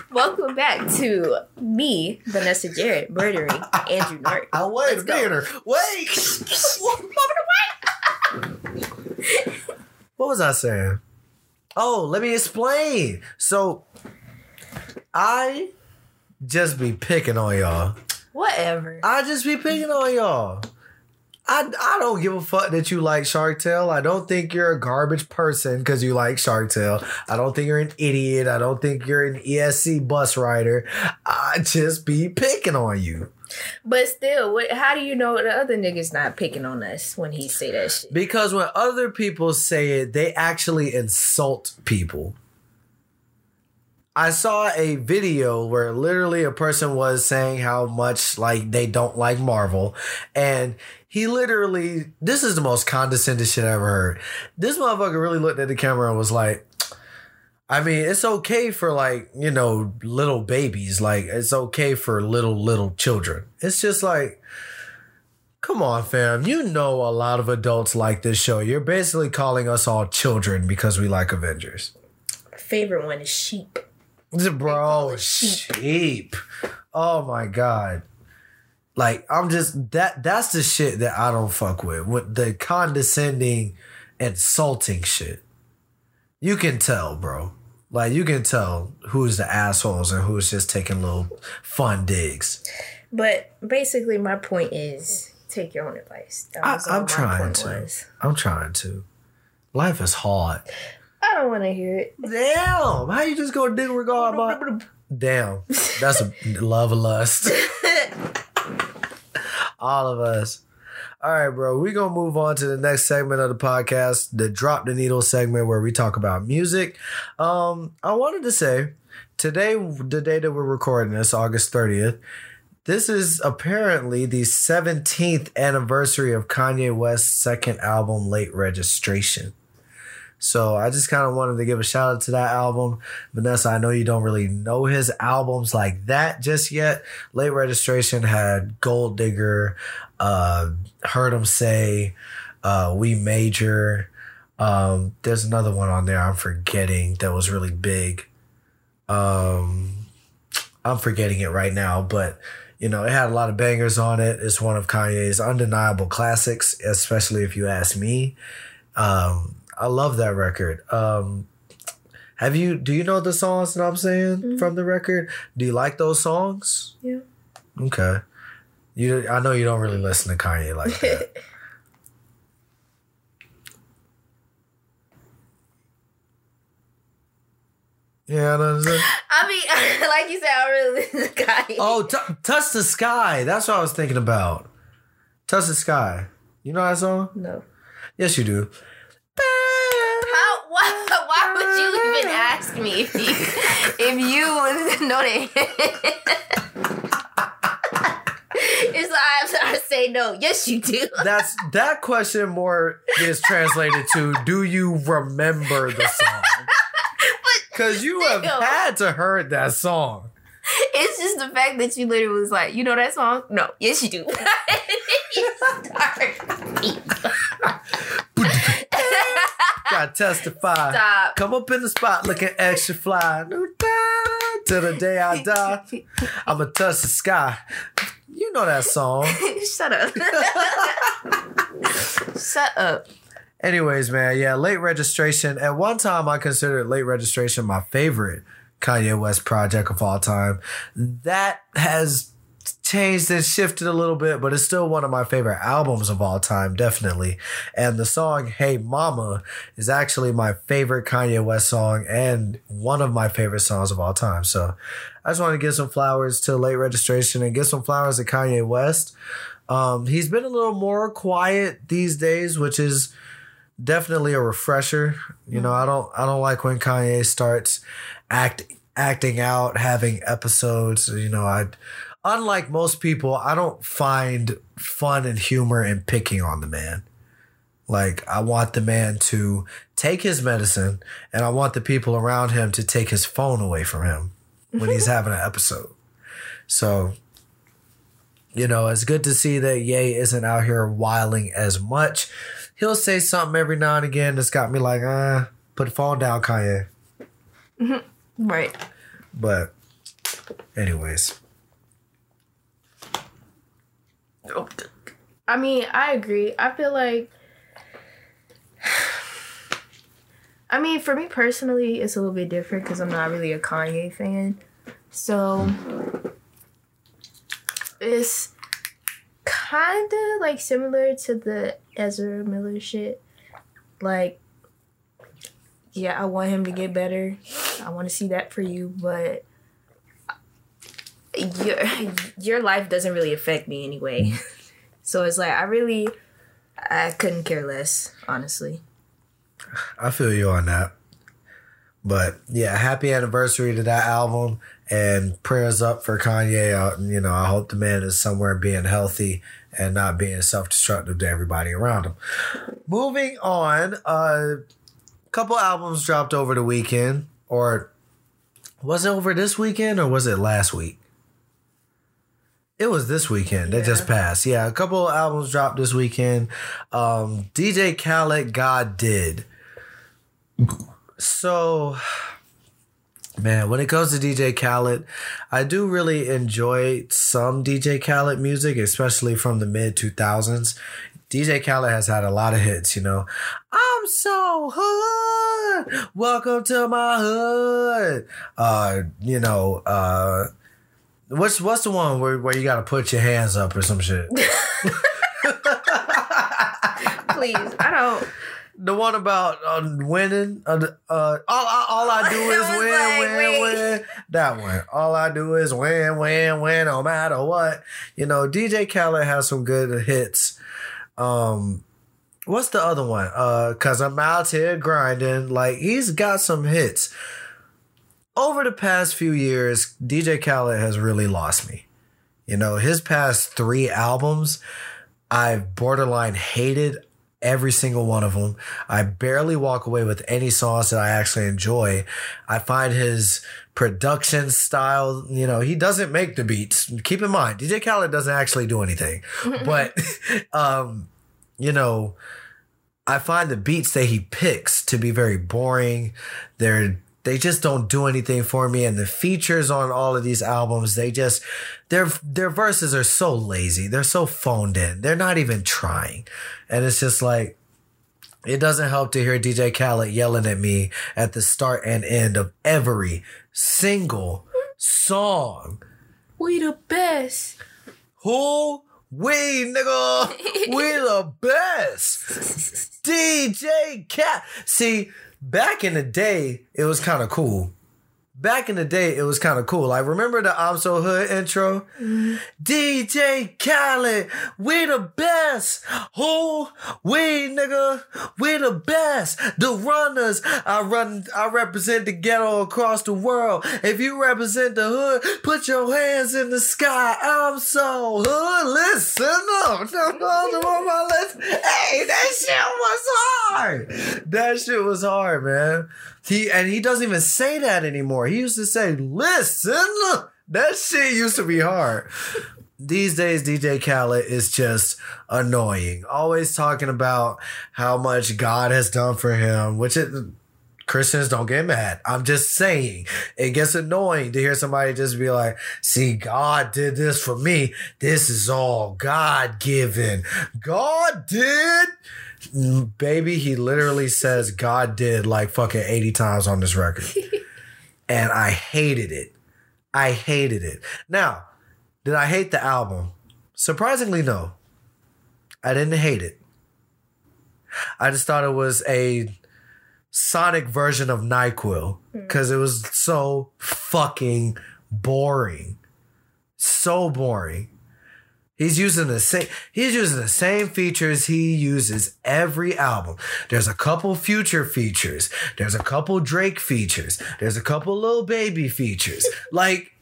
welcome back to me, Vanessa Jarrett, murdering Andrew Norton. I wait Let's a go. minute. Wait. what was I saying? Oh, let me explain. So I just be picking on y'all. Whatever. I just be picking on y'all. I, I don't give a fuck that you like Shark Tale. I don't think you're a garbage person because you like Shark Tale. I don't think you're an idiot. I don't think you're an ESC bus rider. I just be picking on you. But still, what, how do you know the other niggas not picking on us when he say that shit? Because when other people say it, they actually insult people. I saw a video where literally a person was saying how much like they don't like Marvel and he literally this is the most condescending shit I ever heard. This motherfucker really looked at the camera and was like I mean, it's okay for like, you know, little babies. Like it's okay for little little children. It's just like Come on, fam. You know a lot of adults like this show. You're basically calling us all children because we like Avengers. Favorite one is sheep. Bro, sheep. sheep. Oh my god. Like I'm just that that's the shit that I don't fuck with. With the condescending, insulting shit. You can tell, bro. Like you can tell who's the assholes and who's just taking little fun digs. But basically, my point is take your own advice. That I, was all I'm my trying to. was. I'm trying to. Life is hard. I don't want to hear it. Damn, how you just gonna disregard my? Damn, that's a love of lust. All of us. All right, bro. We're gonna move on to the next segment of the podcast, the drop the needle segment, where we talk about music. Um, I wanted to say today, the day that we're recording this, August thirtieth. This is apparently the 17th anniversary of Kanye West's second album, Late Registration. So I just kind of wanted to give a shout out to that album. Vanessa, I know you don't really know his albums like that just yet. Late Registration had Gold Digger, uh, Heard Him Say, uh, We Major. Um, there's another one on there I'm forgetting that was really big. Um, I'm forgetting it right now, but you know, it had a lot of bangers on it. It's one of Kanye's undeniable classics, especially if you ask me. Um, I love that record. Um, have you? Do you know the songs that I'm saying from the record? Do you like those songs? Yeah. Okay. You, I know you don't really listen to Kanye like that. yeah, I know. what I'm saying. I mean, like you said, I really listen to Kanye. Oh, t- touch the sky. That's what I was thinking about. Touch the sky. You know that song? No. Yes, you do. How? Why? Why would you even ask me if you if you know that? It's like I say no. Yes, you do. That's that question more is translated to do you remember the song? Because you have still. had to heard that song. It's just the fact that you literally was like, you know that song? No. Yes, you do. Gotta testify. Stop. Come up in the spot looking extra fly. Till the day I die. I'ma touch the sky. You know that song. Shut up. Shut up. Anyways, man, yeah, late registration. At one time, I considered late registration my favorite Kanye West project of all time. That has changed and shifted a little bit, but it's still one of my favorite albums of all time, definitely. And the song Hey Mama is actually my favorite Kanye West song and one of my favorite songs of all time. So I just want to give some flowers to late registration and give some flowers to Kanye West. Um, he's been a little more quiet these days, which is definitely a refresher. You know, I don't I don't like when Kanye starts act acting out, having episodes. You know, I unlike most people, I don't find fun and humor in picking on the man. Like I want the man to take his medicine and I want the people around him to take his phone away from him when he's having an episode. So, you know, it's good to see that Ye isn't out here wiling as much. He'll say something every now and again that's got me like, uh, put the phone down, Kanye. Right. But, anyways, I mean, I agree. I feel like. I mean, for me personally, it's a little bit different because I'm not really a Kanye fan. So it's kind of like similar to the Ezra Miller shit. Like, yeah, I want him to get better. I want to see that for you, but your your life doesn't really affect me anyway. So it's like I really I couldn't care less, honestly. I feel you on that. But yeah, happy anniversary to that album and prayers up for Kanye. Uh, you know, I hope the man is somewhere being healthy and not being self destructive to everybody around him. Moving on, a uh, couple albums dropped over the weekend, or was it over this weekend or was it last week? It was this weekend that just passed. Yeah, a couple albums dropped this weekend. Um, DJ Khaled, God did. So, man, when it comes to DJ Khaled, I do really enjoy some DJ Khaled music, especially from the mid 2000s. DJ Khaled has had a lot of hits, you know. I'm so hood. Welcome to my hood. Uh, you know, uh, what's what's the one where, where you gotta put your hands up or some shit? Please, I don't. The one about uh, winning. Uh, uh, all, all, all I do is was win, like, win, wait. win. That one. All I do is win, win, win, no matter what. You know, DJ Khaled has some good hits. Um, what's the other one? Uh, cause I'm out here grinding. Like he's got some hits. Over the past few years, DJ Khaled has really lost me. You know, his past three albums, I've borderline hated every single one of them. I barely walk away with any songs that I actually enjoy. I find his production style, you know, he doesn't make the beats. Keep in mind, DJ Khaled doesn't actually do anything. but um, you know, I find the beats that he picks to be very boring. They're they just don't do anything for me. And the features on all of these albums they just their their verses are so lazy. They're so phoned in. They're not even trying. And it's just like it doesn't help to hear DJ Khaled yelling at me at the start and end of every single song. We the best. who? We nigga. We the best. DJ Cat see back in the day it was kind of cool back in the day it was kind of cool. Like remember the I'm so hood intro? Mm-hmm. DJ Khaled we the best. Who we nigga? We the best. The runners. I run I represent the ghetto across the world. If you represent the hood put your hands in the sky. I'm so hood listen up. Hey that shit was hard. That shit was hard man he and he doesn't even say that anymore he used to say listen that shit used to be hard these days DJ Khaled is just annoying. Always talking about how much God has done for him, which it, Christians don't get mad. I'm just saying it gets annoying to hear somebody just be like, see, God did this for me. This is all God given. God did. Baby, he literally says God did like fucking 80 times on this record. and I hated it. I hated it. Now, did I hate the album? Surprisingly, no. I didn't hate it. I just thought it was a sonic version of NyQuil hmm. because it was so fucking boring. So boring. He's using the same he's using the same features he uses every album. There's a couple Future features. There's a couple Drake features. There's a couple Lil Baby features. Like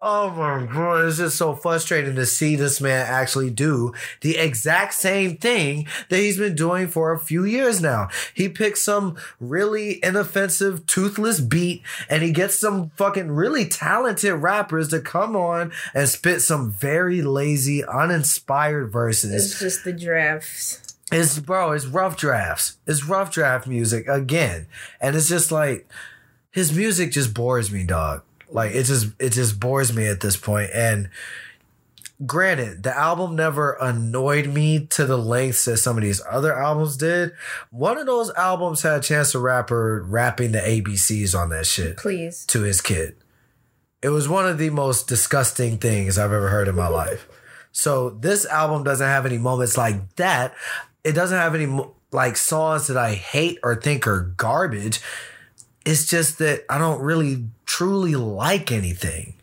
Oh my god, it's just so frustrating to see this man actually do the exact same thing that he's been doing for a few years now. He picks some really inoffensive, toothless beat and he gets some fucking really talented rappers to come on and spit some very lazy, uninspired verses. It's just the drafts. It's bro, it's rough drafts. It's rough draft music again. And it's just like his music just bores me, dog. Like it just it just bores me at this point. And granted, the album never annoyed me to the lengths that some of these other albums did. One of those albums had Chance the Rapper rapping the ABCs on that shit Please. to his kid. It was one of the most disgusting things I've ever heard in my life. So this album doesn't have any moments like that. It doesn't have any like songs that I hate or think are garbage. It's just that I don't really truly like anything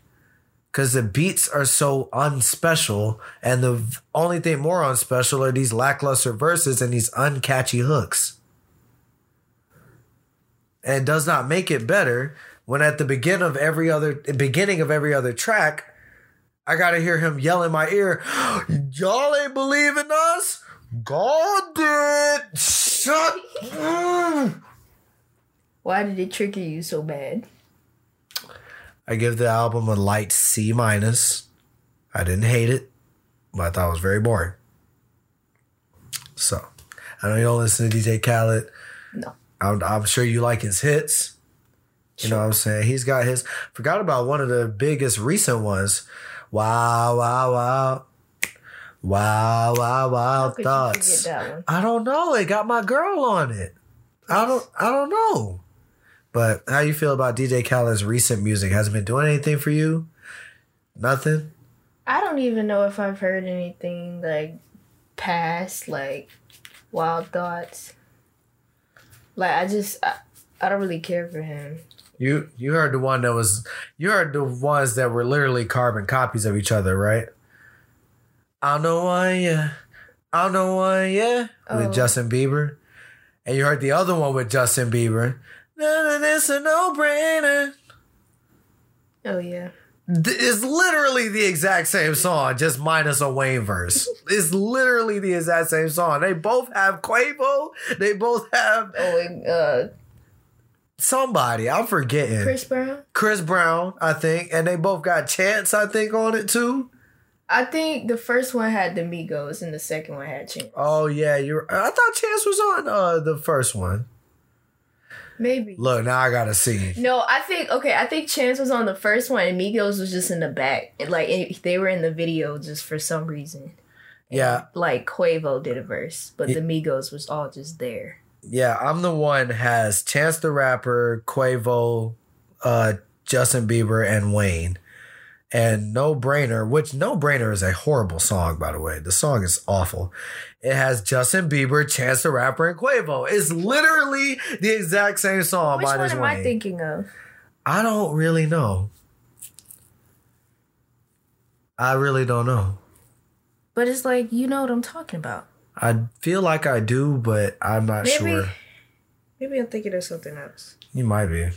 because the beats are so unspecial, and the only thing more unspecial are these lackluster verses and these uncatchy hooks. And does not make it better when at the beginning of every other beginning of every other track, I gotta hear him yell in my ear, "Y'all ain't believing us? God did. Shut." Why did it trigger you so bad? I give the album a light C minus. I didn't hate it, but I thought it was very boring. So, I know you don't listen to DJ Khaled. No. I'm, I'm sure you like his hits. You know what I'm saying? He's got his. Forgot about one of the biggest recent ones. Wow, wow, wow. Wow, wow, wow. How could you Thoughts. I don't know. It got my girl on it. I don't. I don't know. But how you feel about DJ Khaled's recent music? Has it been doing anything for you? Nothing. I don't even know if I've heard anything like past like wild thoughts. Like I just I, I don't really care for him. You you heard the one that was you heard the ones that were literally carbon copies of each other, right? I don't know why, yeah. I don't know why, yeah. With Oh. Justin Bieber. And you heard the other one with Justin Bieber. Nah, nah, It's a no brainer. Oh yeah. It's literally the exact same song, just minus a Wayne verse. it's literally the exact same song. They both have Quavo. They both have Oh and uh somebody. I'm forgetting. Chris Brown? Chris Brown, I think, and they both got Chance, I think, on it too. I think the first one had the Migos and the second one had Chance. Oh yeah, you're. I thought Chance was on uh the first one. Maybe. Look, now I gotta see. No, I think okay. I think Chance was on the first one, and Migos was just in the back. Like they were in the video just for some reason. Yeah, Like Quavo did a verse, but the Migos was all just there. yeah. I'm the one has Chance the Rapper, Quavo, uh, Justin Bieber, and Wayne, and No Brainer. Which No Brainer is a horrible song, by the way. The song is awful. It has Justin Bieber, Chance the Rapper, and Quavo. It's literally the exact same song. Which one am Wayne. I thinking of? I don't really know. I really don't know. But it's like you know what I'm talking about. I feel like I do, but I'm not Maybe. sure. Maybe I'm thinking of something else. You might be.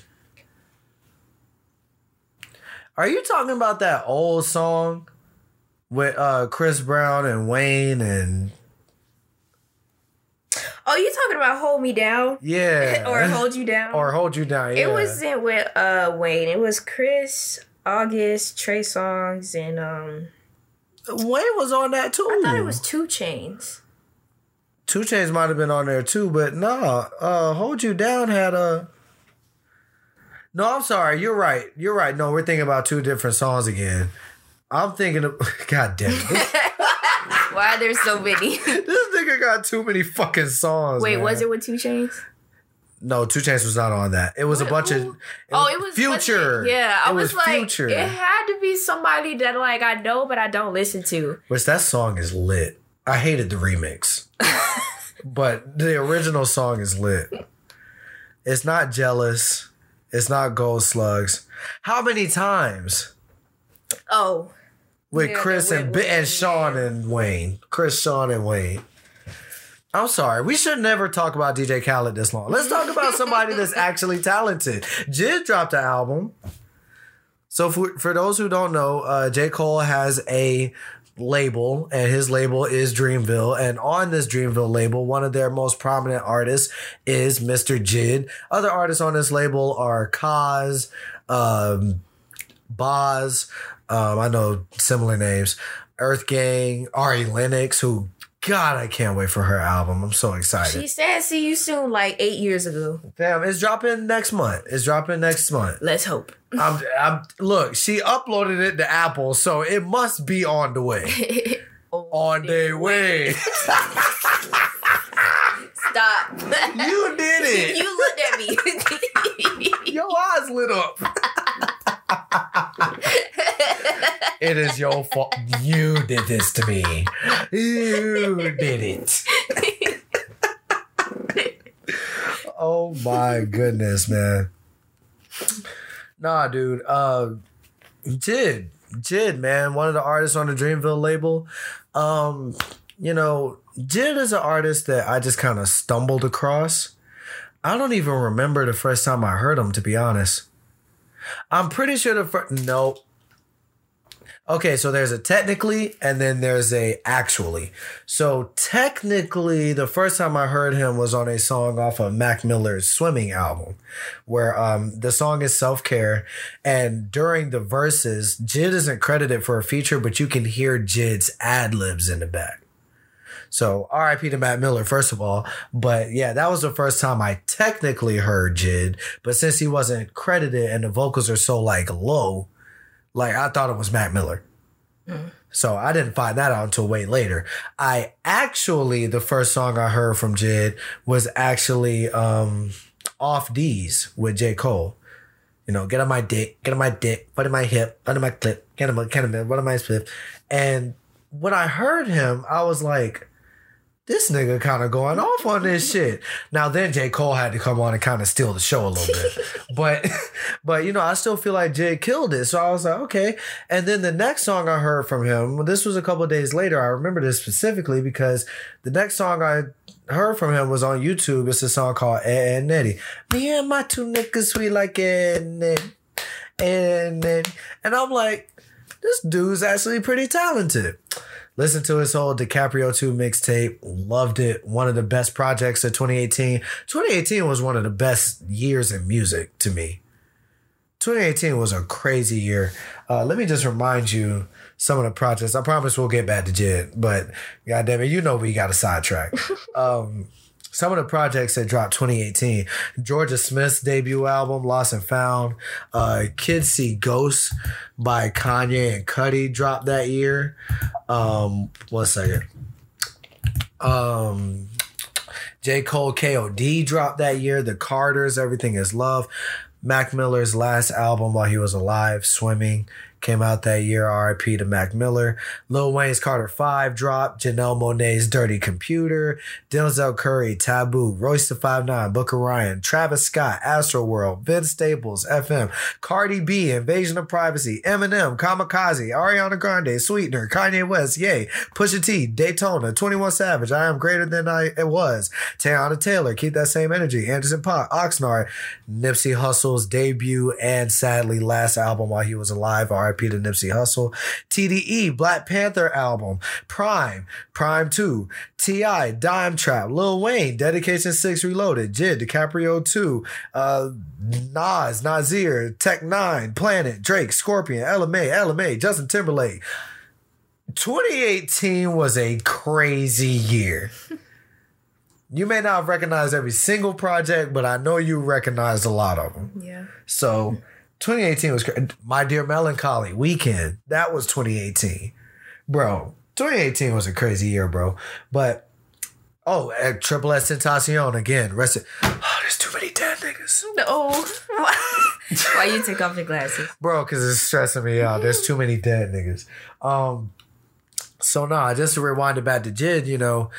Are you talking about that old song with uh Chris Brown and Wayne and Oh, you talking about "Hold Me Down" yeah or "Hold You Down"? or hold you down? Yeah. It wasn't with uh Wayne. It was Chris, August, Trey Songz, and um. Wayne was on that too. I thought it was 2 Chainz. 2 Chainz might have been on there too, but no, uh, Hold You Down had a. No, I'm sorry. You're right. You're right. No, we're thinking about two different songs again. I'm thinking of. God damn it. Why are there so many? this nigga got too many fucking songs. Wait, man. was it with 2 Chainz? No, 2 Chainz was not on that. It was a Wait, bunch of. who? oh, it was Future. was it? Yeah, I It was, was like, Future. it had to be somebody that like I know, but I don't listen to. Which that song is lit. I hated the remix, but the original song is lit. It's not jealous. It's not gold slugs. How many times? Oh, with Yeah, Chris and Bi- and with- Sean and Wayne. Chris, Sean, and Wayne. I'm sorry. We should never talk about DJ Khaled this long. Let's talk about somebody that's actually talented. JID dropped an album. So for, for those who don't know, uh, J. Cole has a label, and his label is Dreamville. And on this Dreamville label, one of their most prominent artists is Mr. JID. Other artists on this label are Cozz, um, Bas, um, I know similar names, Earth Gang, Ari Lennox, who God, I can't wait for her album. I'm so excited. She said see you soon like eight years ago. Damn, it's dropping next month. It's dropping next month. Let's hope. I'm, I'm look, she uploaded it to Apple, so it must be on the way. on the way. Stop. you did it. you looked at me. Your eyes lit up. It is your fault. You did this to me. You did it. oh my goodness, man. Nah, dude. Uh Jid. Jid, man. One of the artists on the Dreamville label. Um, you know, Jid is an artist that I just kind of stumbled across. I don't even remember the first time I heard him, to be honest. I'm pretty sure the first. No. Okay, so there's a technically and then there's a actually. So technically, the first time I heard him was on a song off of Mac Miller's Swimming album, where um the song is Self Care, and during the verses, Jid isn't credited for a feature, but you can hear Jid's ad libs in the back. So RIP to Mac Miller, first of all. But yeah, that was the first time I technically heard Jid. But since he wasn't credited and the vocals are so like low, like I thought it was Mac Miller. So I didn't find that out until way later. I actually the first song I heard from Jid was actually um off Deez with J. Cole. You know, get on my dick, get on my dick, put in my hip, under my clip, get on my kind of what on my split. And when I heard him, I was like, this nigga kind of going off on this shit. Now then J. Cole had to come on and kind of steal the show a little bit. but but you know, I still feel like Jay killed it. So I was like, okay. And then the next song I heard from him, this was a couple of days later. I remember this specifically because the next song I heard from him was on YouTube. It's a song called EdEddnEddy. Me and my two niggas, we like EdEddnEddy. And then, and I'm like, this dude's actually pretty talented. Listen to his whole DiCaprio 2 mixtape. Loved it. One of the best projects of 2018. 2018 was one of the best years in music to me. 2018 was a crazy year. Uh, let me just remind you some of the projects. I promise we'll get back to Jid, but goddamn it, you know we got a sidetrack. um, some of the projects that dropped 2018 Jorja Smith's debut album, Lost and Found, uh, Kids See Ghosts by Kanye and Cudi dropped that year. Um, one second. Um, J. Cole KOD dropped that year. The Carters, Everything is Love. Mac Miller's last album while he was alive, Swimming, came out that year. RIP to Mac Miller. Lil Wayne's Carter 5 dropped. Janelle Monae's Dirty Computer. Denzel Curry, Taboo. Royce da 5'9, Book of Ryan. Travis Scott, Astroworld. Vince Staples, FM. Cardi B, Invasion of Privacy. Eminem, Kamikaze. Ariana Grande, Sweetener. Kanye West, Ye. Pusha T, Daytona. 21 Savage, I Am Greater Than I It Was. Teyana Taylor, Keep That Same Energy. Anderson Paak, Oxnard. Nipsey Hussle's debut and sadly last album while he was alive. RIP to Nipsey Hussle. TDE, Black Panther album. Prime, Prime 2. T.I., Dime Trap. Lil Wayne, Dedication 6 Reloaded. Jid, DiCaprio 2. Uh, Nas, Nasir, Tech N9ne, Planet, Drake, Scorpion, LMA, LMA, Justin Timberlake. 2018 was a crazy year. You may not have recognized every single project, but I know you recognized a lot of them. Yeah. So 2018 was great. My Dear Melancholy Weeknd. That was 2018. Bro, 2018 was a crazy year, bro. But oh, at XXXTentacion again. Rest it. Oh, there's too many dead niggas. No. Why you take off your glasses? Bro, because it's stressing me out. There's too many dead niggas. Um so nah, just to rewind it back to Jid, you know,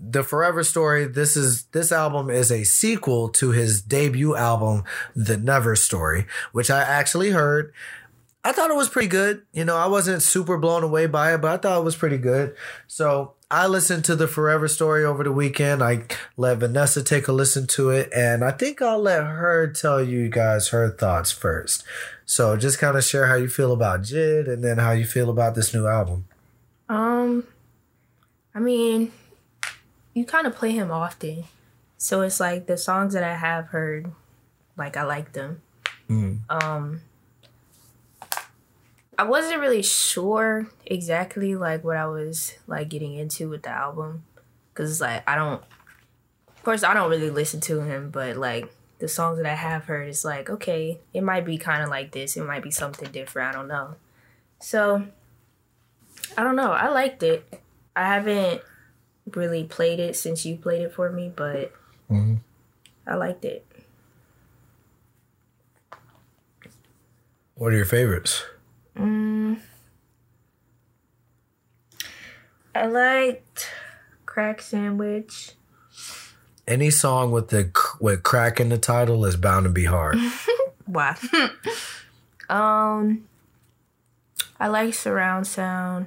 the Forever Story. This is this album is a sequel to his debut album, The Never Story, which I actually heard. I thought it was pretty good. You know, I wasn't super blown away by it, but I thought it was pretty good. So I listened to the Forever Story over the weekend. I let Vanessa take a listen to it, and I think I'll let her tell you guys her thoughts first. So just kind of share how you feel about Jid, and then how you feel about this new album. Um, I mean, you kind of play him often, so it's like the songs that I have heard, like I like them. Um, I wasn't really sure exactly like what I was like getting into with the album, cause it's like I don't. Of course, I don't really listen to him, but like the songs that I have heard, it's like okay, it might be kind of like this. It might be something different. I don't know. So I don't know. I liked it. I haven't really played it since you played it for me, but I liked it. What are your favorites? I liked Crack Sandwich. Any song with the with crack in the title is bound to be hard. Why? um, I like Surround Sound.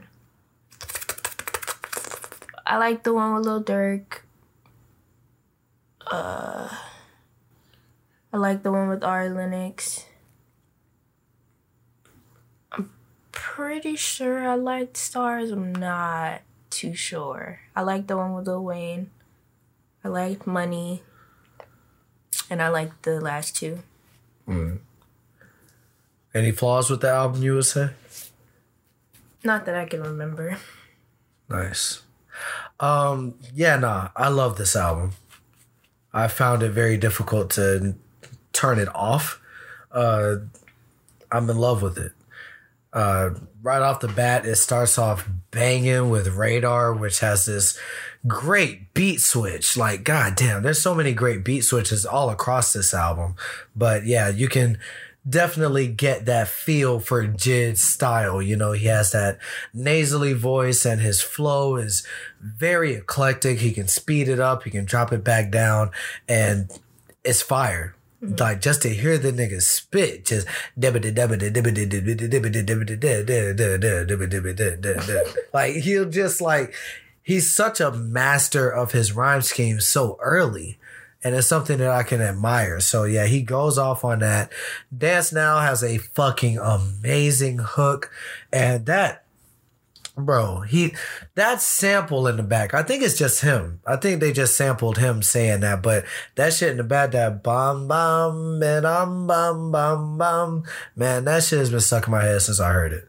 I like the one with Lil Durk. Uh, I like the one with Ari Lennox. I'm pretty sure I liked Stars. I'm not too sure. I like the one with Lil Wayne. I like Money. And I like the last two. Any flaws with the album? You would say? Not that I can remember. Nice. Um, yeah, nah, I love this album. I found it very difficult to turn it off. Uh, I'm in love with it. Uh, right off the bat, it starts off banging with Radar, which has this great beat switch. Like, god damn, there's so many great beat switches all across this album. But yeah, you can definitely get that feel for Jid's style. You know, he has that nasally voice and his flow is very eclectic. He can speed it up, he can drop it back down, and it's fire. Mm-hmm. Like just to hear the nigga spit, just like he'll just like he's such a master of his rhyme scheme so early and it's something that I can admire. So yeah, he goes off on that. Dance Now has a fucking amazing hook, and that, bro, he that sample in the back. I think it's just him. I think they just sampled him saying that, but that shit in the back, that bomb bomb and um bomb bomb bum, man, that shit has been stuck in my head since I heard it.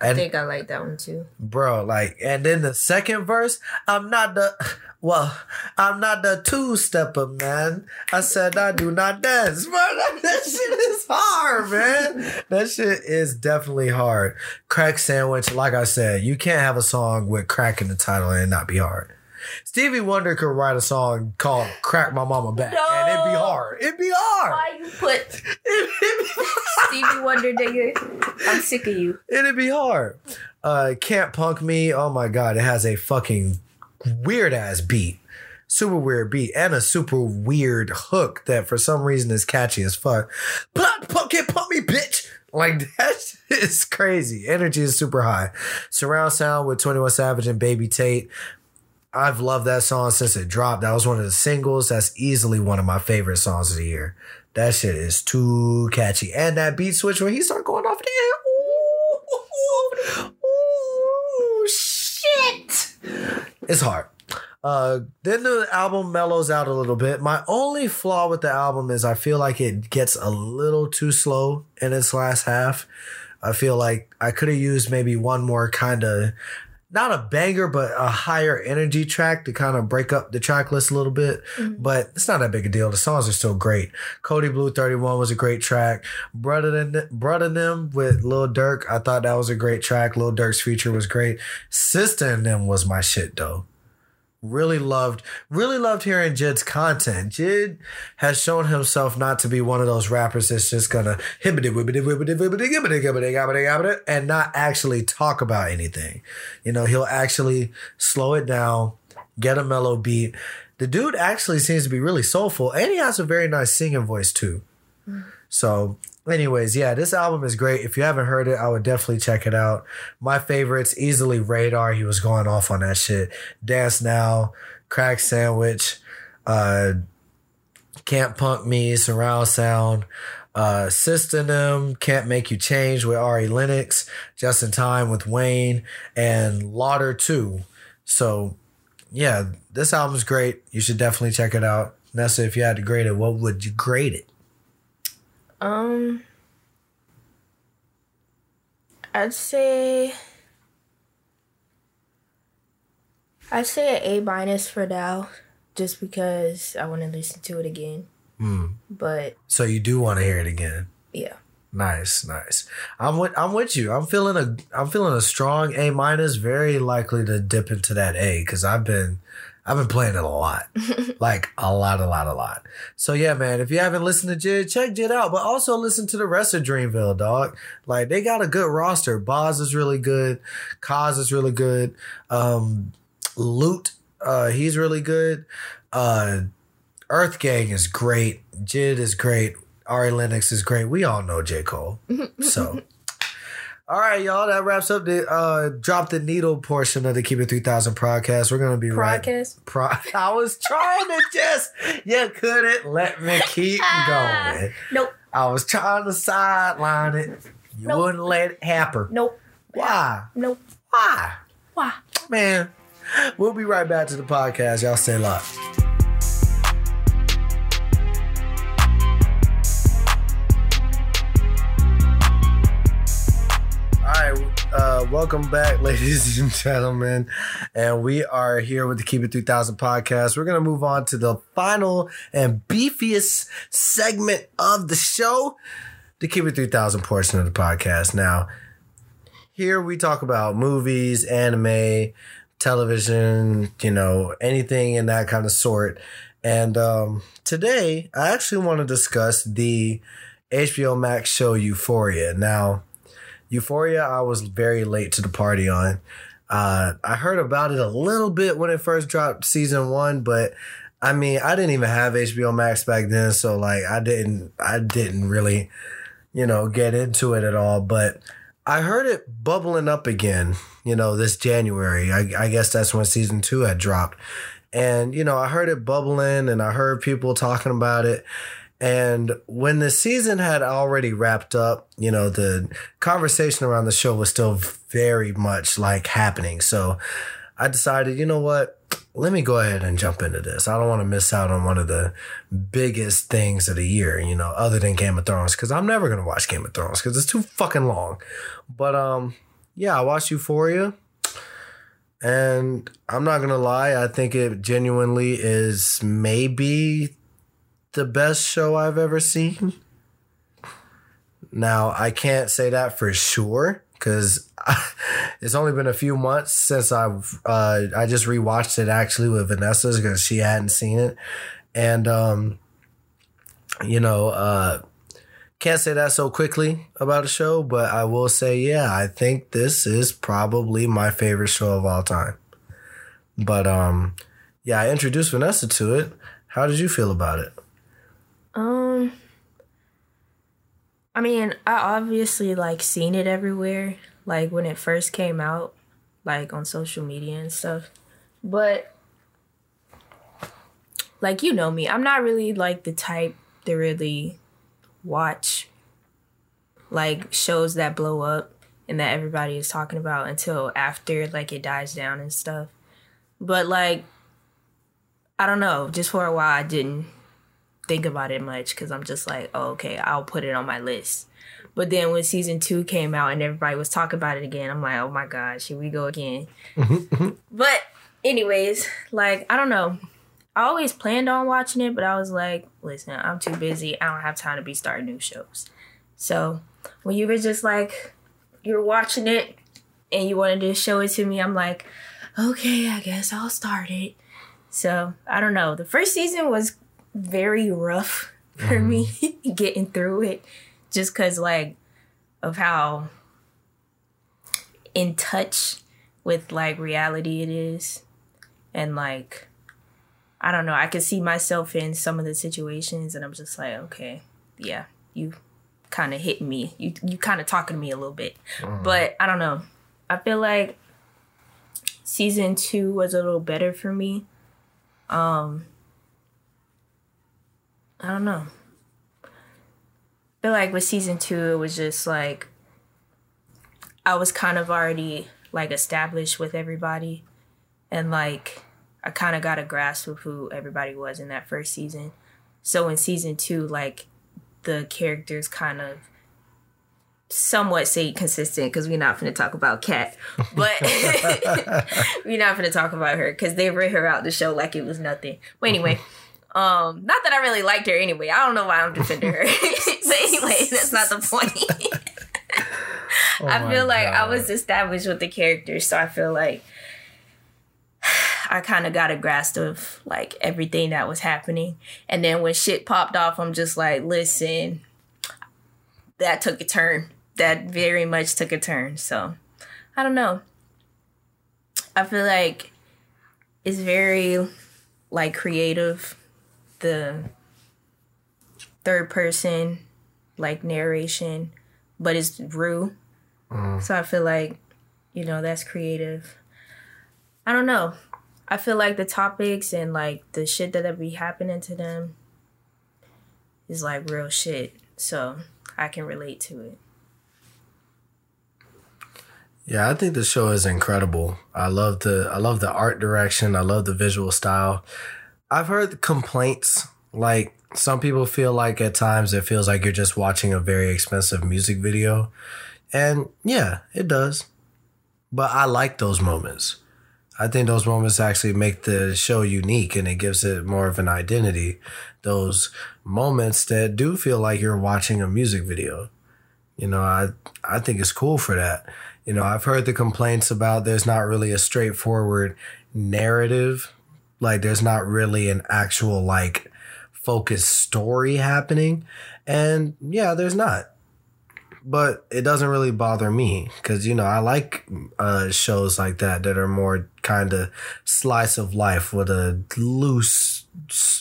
I think I like that one too. bro like and then the second verse i'm not the well i'm not the two-stepper man i said i do not dance bro that, that shit is hard man that shit is definitely hard crack sandwich like i said you can't have a song with crack in the title and it not be hard Stevie Wonder could write a song called "Crack My Mama Back" and it'd be hard. It'd be hard. Why you put Stevie Wonder, nigga? I'm sick of you. It'd be hard. Uh, Can't Punk Me. Oh my God. It has a fucking weird ass beat. Super weird beat and a super weird hook that for some reason is catchy as fuck. Punk, can't punk me, bitch. Like that is crazy. Energy is super high. Surround sound with 21 Savage and Baby Tate. I've loved that song since it dropped. That was one of the singles. That's easily one of my favorite songs of the year. That shit is too catchy. And that beat switch when he started going off there. Ooh, ooh, shit. It's hard. Uh, then the album mellows out a little bit. My only flaw with the album is I feel like it gets a little too slow in its last half. I feel like I could have used maybe one more kind of not a banger, but a higher energy track to kind of break up the track list a little bit. Mm-hmm. But it's not that big a deal. The songs are still great. Kody Blu 31 was a great track. Brother than Brother Them with Lil Durk, I thought that was a great track. Lil Durk's feature was great. Sister and Them was my shit though. Really loved, really loved hearing Jid's content. Jid has shown himself not to be one of those rappers that's just gonna and not actually talk about anything. You know, he'll actually slow it down, get a mellow beat. The dude actually seems to be really soulful, and he has a very nice singing voice too. So anyways, yeah, this album is great. If you haven't heard it, I would definitely check it out. My favorites, easily Radar. He was going off on that shit. Dance Now, Crack Sandwich, uh, Can't Punk Me, Surround Sound, uh, System, Can't Make You Change with Ari Lennox, Just in Time with Wayne, and Lauder 2. So, yeah, this album's great. You should definitely check it out. Nessa, if you had to grade it, what would you grade it? Um, I'd say I'd say an A minus for now, just because I want to listen to it again. But So you do want to hear it again. yeah, Nice, nice. I'm with I'm with you. I'm feeling a I'm feeling a strong A minus. Very likely to dip into that A because I've been I've been playing it a lot, like a lot, a lot, a lot. So yeah, man. If you haven't listened to Jid, check Jid out, but also listen to the rest of Dreamville, dog. Like they got a good roster. Bas is really good. Cozz is really good. Um, Lute, uh, he's really good. Uh, EarthGang is great. Jid is great. Ari Lennox is great. We all know J. Cole. So, all right, y'all. That wraps up the uh, drop the needle portion of the Keep It 3000 podcast. We're going to be right. podcast. Pro- I was trying to just, you couldn't let me keep going. Nope, I was trying to sideline it. You Nope. wouldn't let it happen. nope, Why? nope. Why? Why? Man, we'll be right back to the podcast. Y'all stay locked. All right, uh, welcome back, ladies and gentlemen. And we are here with the Keep It 3000 podcast. We're going to move on to the final and beefiest segment of the show, the Keep It 3000 portion of the podcast. Now, here we talk about movies, anime, television, you know, anything in that kind of sort. And um, today, I actually want to discuss the HBO Max show Euphoria. Now, Euphoria, I was very late to the party on. Uh, I heard about it a little bit when it first dropped season one, but I mean, I didn't even have HBO Max back then, so like, I didn't, I didn't really, you know, get into it at all. But I heard it bubbling up again, you know, this January. I, I guess that's when season two had dropped. And, you know, I heard it bubbling and I heard people talking about it. And when the season had already wrapped up, you know, the conversation around the show was still very much like happening. So I decided, you know what? Let me go ahead and jump into this. I don't want to miss out on one of the biggest things of the year, you know, other than Game of Thrones, because I'm never going to watch Game of Thrones because it's too fucking long. But um, yeah, I watched Euphoria. And I'm not going to lie, I think it genuinely is maybe the best show I've ever seen. Now, I can't say that for sure because it's only been a few months since I've uh, I just rewatched it actually with Vanessa because she hadn't seen it, and um, you know, uh, can't say that so quickly about a show, but I will say, yeah, I think this is probably my favorite show of all time. But um, yeah, I introduced Vanessa to it. How did you feel about it? Um, I mean, I obviously like seen it everywhere, like when it first came out, like on social media and stuff. But like you know me, I'm not really like the type to really watch like shows that blow up and that everybody is talking about until after like it dies down and stuff. But like I don't know, just for a while I didn't think about it much because I'm just like, oh, okay, I'll put it on my list. But then when season two came out and everybody was talking about it again, I'm like, oh my gosh, here we go again. Mm-hmm, mm-hmm. but anyways, like I don't know. I always planned on watching it, but I was like, listen, I'm too busy. I don't have time to be starting new shows. So when you were just like, you're watching it and you wanted to show it to me, I'm like, okay, I guess I'll start it. So I don't know. The first season was very rough for me getting through it just because like of how in touch with like reality it is and like i don't know i could see myself in some of the situations and i'm just like okay yeah you kind of hit me. You you kind of talking to me a little bit, but I don't know. I feel like season two was a little better for me. Um, I don't know. But like with season two, it was just like I was kind of already like established with everybody, and like I kind of got a grasp of who everybody was in that first season. So in season two, like the characters kind of somewhat stayed consistent because we're not going to talk about Kat, but we're not going to talk about her because they ran her out the show like it was nothing. But anyway, um, not that I really liked her anyway. I don't know why I'm defending her, but anyway, that's not the point. Oh I feel like I was established with the characters, so I feel like I kind of got a grasp of like everything that was happening. And then when shit popped off, I'm just like, listen, that took a turn. That very much took a turn. So I don't know. I feel like it's very like creative. The third person like narration, but it's Rue. Mm-hmm. So I feel like, you know, that's creative. I don't know. I feel like the topics and like the shit that would be happening to them is like real shit. So I can relate to it. Yeah, I think the show is incredible. I love the I love the art direction. I love the visual style. I've heard complaints like some people feel like at times it feels like you're just watching a very expensive music video. And yeah, it does. But I like those moments. I think those moments actually make the show unique and it gives it more of an identity. Those moments that do feel like you're watching a music video. You know, I I think it's cool for that. You know, I've heard the complaints about there's not really a straightforward narrative. Like there's not really an actual like focused story happening. And yeah, there's not. But it doesn't really bother me because you know I like uh, shows like that that are more kind of slice of life with a loose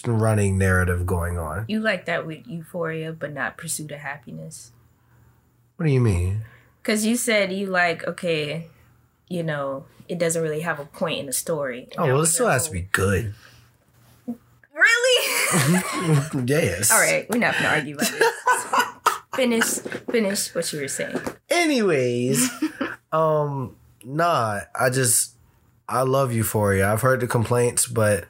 running narrative going on. You like that with Euphoria, but not Pursuit of Happiness. What do you mean? Because you said you like, okay, you know, it doesn't really have a point in the story. Oh well, it still has to be good. Really? yes. All right, we're not gonna argue about this. finish, finish what you were saying. Anyways, um, nah, I just I love Euphoria. I've heard the complaints, but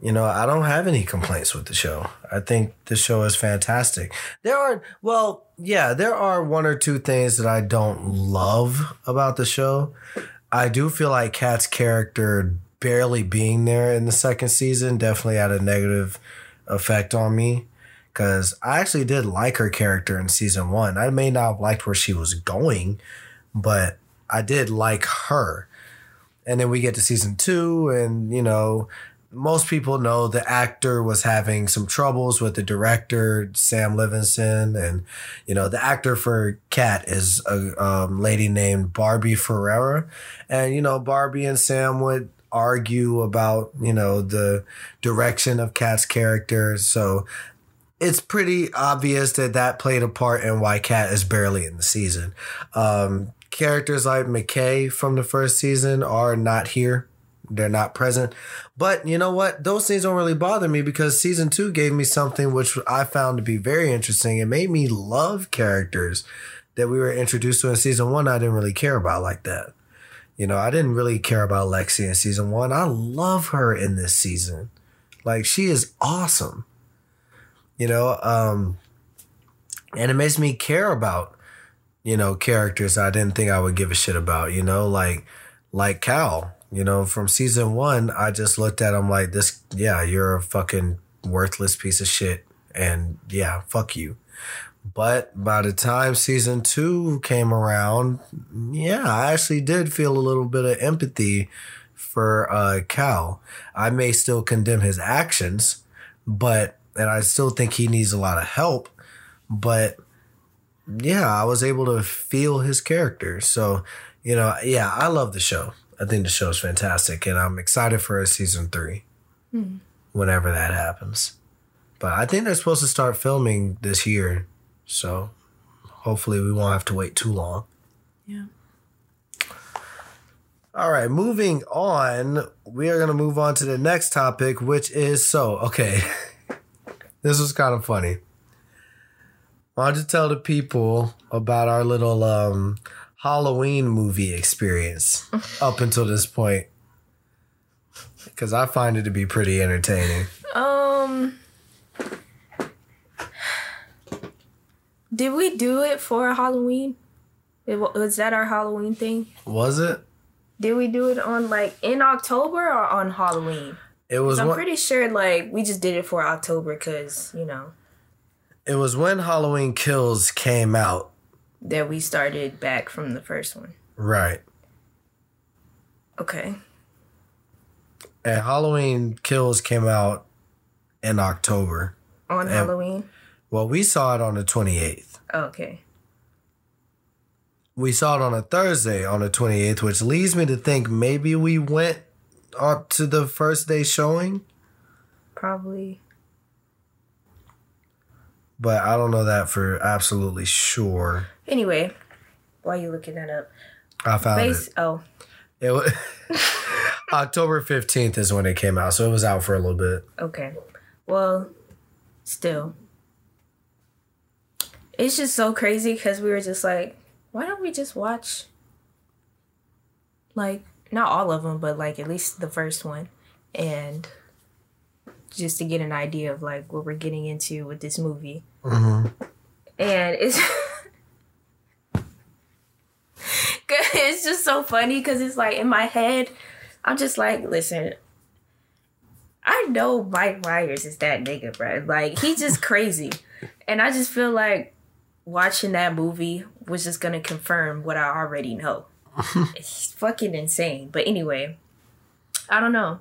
you know, I don't have any complaints with the show. I think the show is fantastic. There are well, yeah, there are one or two things that I don't love about the show. I do feel like Kat's character barely being there in the second season definitely had a negative effect on me because I actually did like her character in season one. I may not have liked where she was going, but I did like her. And then we get to season two, and you know, most people know the actor was having some troubles with the director, Sam Levinson. And, you know, the actor for Kat is a um, lady named Barbie Ferreira. And, you know, Barbie and Sam would argue about, you know, the direction of Kat's character. So it's pretty obvious that that played a part in why Kat is barely in the season. Um, characters like McKay from the first season are not here. They're not present. But you know what? Those things don't really bother me because season two gave me something which I found to be very interesting. It made me love characters that we were introduced to in season one I didn't really care about like that. You know, I didn't really care about Lexi in season one. I love her in this season. Like she is awesome. You know, um, and it makes me care about, you know, characters I didn't think I would give a shit about, you know, like like Cal. You know, from season one, I just looked at him like this, yeah, you're a fucking worthless piece of shit. And yeah, fuck you. But by the time season two came around, yeah, I actually did feel a little bit of empathy for uh, Cal. I may still condemn his actions, but, and I still think he needs a lot of help, but yeah, I was able to feel his character. So, you know, yeah, I love the show. I think the show is fantastic, and I'm excited for a season three whenever that happens. But I think they're supposed to start filming this year, so hopefully we won't have to wait too long. Yeah. All right, moving on. We are going to move on to the next topic, which is so, okay. this was kind of funny. Why don't you tell the people about our little um, Halloween movie experience up until this point? Because I find it to be pretty entertaining. Um, did we do it for Halloween? It, was that our Halloween thing? Was it? Did we do it on like in October or on Halloween? It was. I'm one, pretty sure like we just did it for October because you know it was when Halloween Kills came out. That we started back from the first one. Right. Okay. And Halloween Kills came out in October. On. Halloween. Well, we saw it on the 28th. Okay. We saw it on a Thursday on the 28th, which leads me to think maybe we went on to the first day showing, Probably. But I don't know that for absolutely sure. Anyway, why are you looking that up? I found Base. it. Oh, It was October 15th is when it came out, so it was out for a little bit. okay. Well, still, it's just so crazy because we were just like, why don't we just watch, like, not all of them, but like at least the first one, and just to get an idea of like what we're getting into with this movie. hmm and it's it's just so funny because it's like in my head i'm just like listen i know mike myers is that nigga bro. Like he's just crazy. And i just feel like watching that movie was just gonna confirm what i already know. It's fucking insane. But anyway i don't know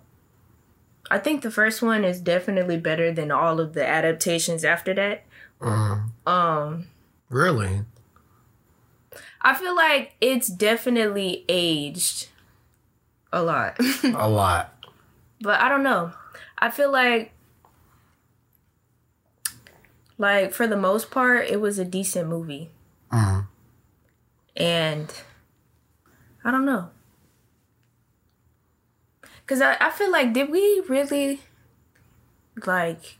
i think the first one is definitely better than all of the adaptations after that um Really? I feel like it's definitely aged a lot. A lot. but I don't know. I feel like like for the most part it was a decent movie. Mhm. And I don't know. Cause I, I feel like did we really like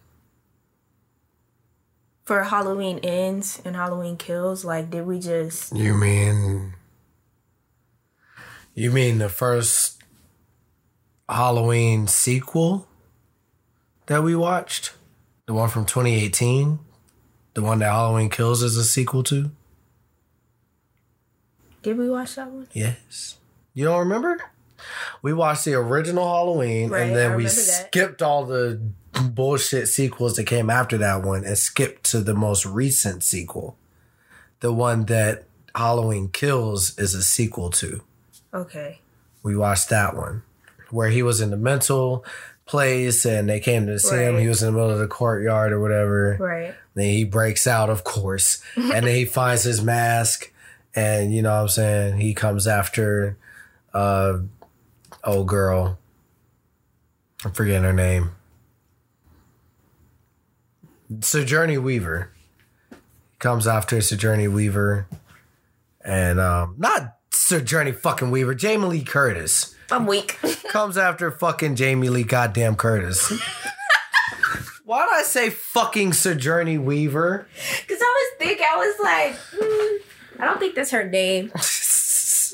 for Halloween ends and Halloween kills, like did we just You mean You mean the first Halloween sequel that we watched? The one from 2018? The one that Halloween Kills is a sequel to? did we watch that one? Yes. You don't remember? We watched the original Halloween Right, and then we that. skipped all the bullshit sequels that came after that one and skipped to the most recent sequel. The one that Halloween Kills is a sequel to. Okay. We watched that one where he was in the mental place and they came to see him. He was in the middle of the courtyard or whatever. Right. Then he breaks out, of course, and then he finds his mask, and you know what I'm saying? He comes after uh old girl. I'm forgetting her name. Sigourney Weaver. Comes after Sigourney Weaver. And um not Sigourney fucking Weaver, Jamie Lee Curtis. I'm weak. Comes after fucking Jamie Lee goddamn Curtis. Why'd I say fucking Sigourney Weaver? Cause I was thinking, I was like, hmm, I don't think that's her name.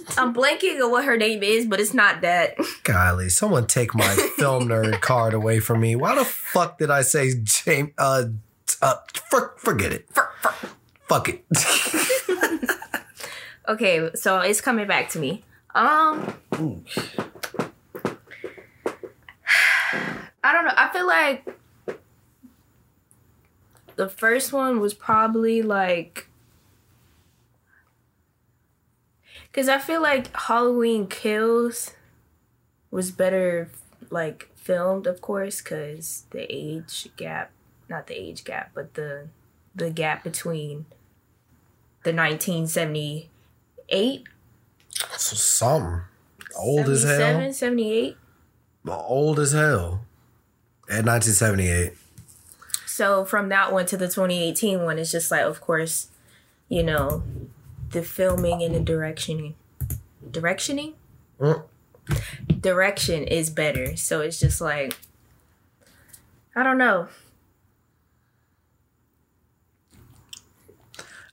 I'm blanking on what her name is, but it's not that. Golly, someone take my film nerd card away from me. Why the fuck did I say James? Uh, uh, for, forget it. Fuck it. Okay, so it's coming back to me. Um, I don't know. I feel like the first one was probably like. Because I feel like Halloween Kills was better, like, filmed, of course, because the age gap, not the age gap, but the the gap between the 1978 So something old as hell. 77, 78 Old as hell. At 1978. so from that one to the 2018 one it's just like of course you know, the filming and the directioning, directioning, Mm. direction is better. So it's just like, I don't know.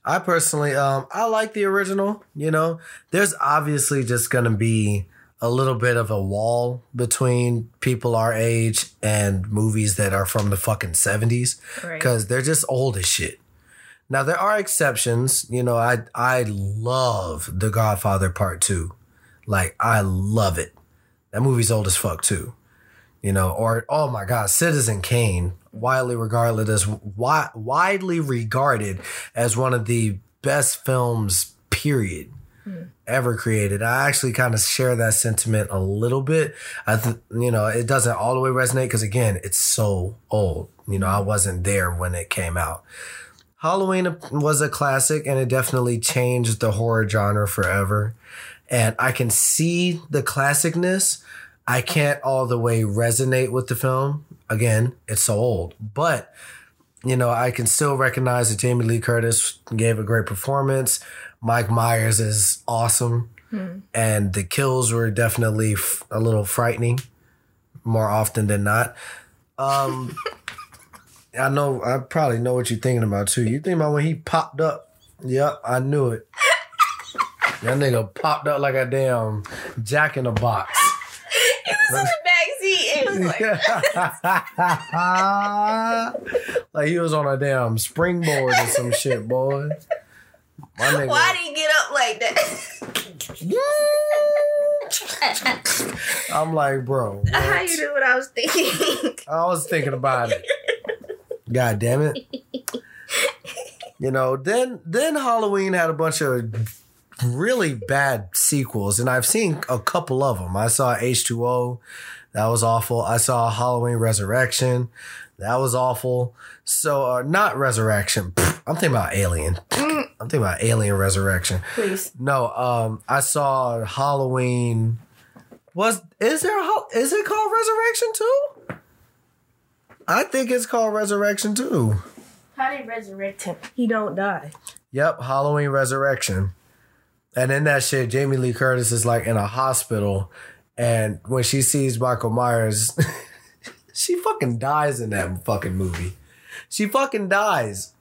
I personally, um, I like the original. You know, there's obviously just gonna be a little bit of a wall between people our age and movies that are from the fucking seventies Right. because they're just old as shit. Now there are exceptions. You know, I I love The Godfather Part Two, like I love it. That movie's old as fuck too. You know, or oh my god, Citizen Kane, widely regarded as wi- widely regarded as one of the best films, period, hmm. ever created. I actually kind of share that sentiment a little bit. I, th- you know, it doesn't all the way resonate because again, it's so old. You know, I wasn't there when it came out. Halloween was a classic and it definitely changed the horror genre forever. And I can see the classicness. I can't all the way resonate with the film. Again, it's so old. But, you know, I can still recognize that Jamie Lee Curtis gave a great performance. Mike Myers is awesome. And the kills were definitely f- a little frightening more often than not. Um, I know, I probably know what you're thinking about too. You think about when he popped up. Yep, I knew it. That nigga popped up like a damn jack in a box. He was in the backseat. It was like, like he was on a damn springboard or some shit, boy. My nigga. why did he get up like that? I'm like, bro. How you do what I was thinking? I was thinking about it. God damn it. You know, then then Halloween had a bunch of really bad sequels, and I've seen a couple of them. I saw H2O, that was awful. I saw Halloween Resurrection, that was awful. So uh, not Resurrection. I'm thinking about Alien. I'm thinking about Alien Resurrection. Please. No, um, I saw Halloween. Was is there a, is it called Resurrection too? I think it's called Resurrection too. How they resurrect him? He don't die. Yep, Halloween Resurrection. And in that shit, Jamie Lee Curtis is like in a hospital, and when she sees Michael Myers, she fucking dies in that fucking movie. She fucking dies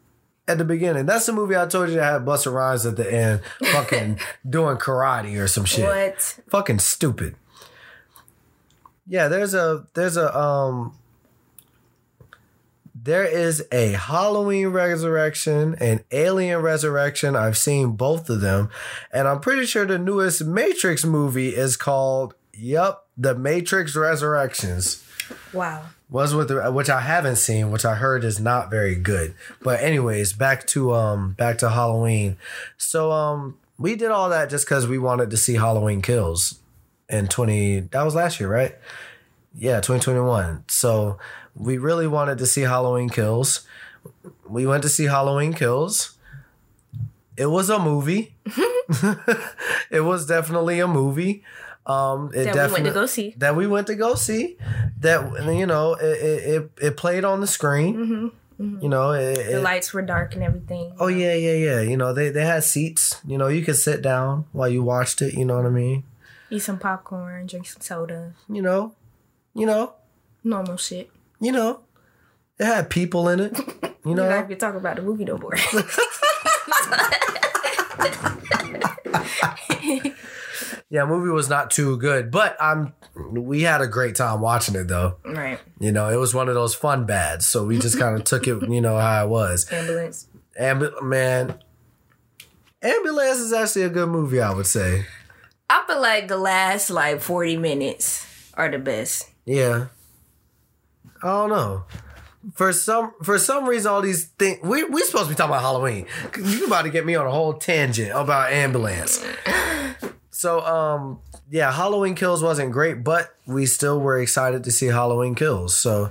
at the beginning. That's the movie I told you that had Busta Rhymes at the end, fucking doing karate or some shit. What? fucking stupid. Yeah, there's a there's a um there is a Halloween Resurrection and Alien Resurrection. I've seen both of them, and I'm pretty sure the newest Matrix movie is called Yup, The Matrix Resurrections. Wow. Was with the, which I haven't seen, which I heard is not very good. But anyways, back to um back to Halloween. So um we did all that just because we wanted to see Halloween Kills in twenty. That was last year, right? Yeah, twenty twenty one. So we really wanted to see Halloween Kills. We went to see Halloween Kills. It was a movie. it was definitely a movie. Um, it That we went definitely to go see. that we went to go see. That you know, it it, it, played on the screen. You know, it, The it- lights were dark and everything. oh yeah, yeah, yeah. You know, they they had seats. You know, you could sit down while you watched it. You know what I mean? Eat some popcorn, drink some soda. You know, you know, Normal shit. You know. It had people in it. You know, you talk about the movie no more. yeah, movie was not too good, but I'm. We had a great time watching it though. right. You know, it was one of those fun bads, so we just kind of took it. You know how it was. Ambulance. Ambu- man, Ambulance is actually a good movie, I would say. I feel like the last like 40 minutes are the best. Yeah. I don't know. For some for some reason, all these things we we supposed to be talking about Halloween. You about to get me on a whole tangent about ambulance. So um yeah, Halloween Kills wasn't great, but we still were excited to see Halloween Kills. So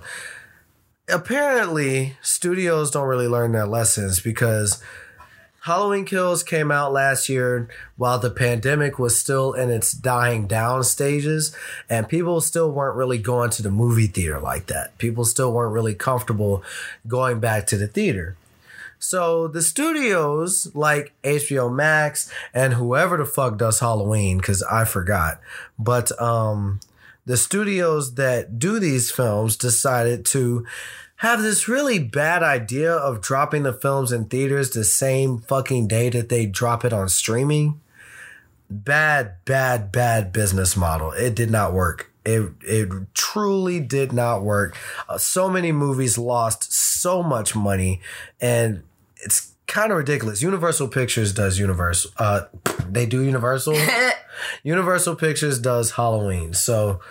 apparently studios don't really learn their lessons because Halloween Kills came out last year while the pandemic was still in its dying down stages, and people still weren't really going to the movie theater like that. People still weren't really comfortable going back to the theater. So the studios like HBO Max and whoever the fuck does Halloween, because I forgot, but um, the studios that do these films decided to have this really bad idea of dropping the films in theaters the same fucking day that they drop it on streaming. Bad, bad, bad business model. It did not work. It it truly did not work. Uh, so many movies lost so much money, and it's kind of ridiculous. Universal Pictures does Universal. Uh, they do Universal. Universal Pictures does Halloween. So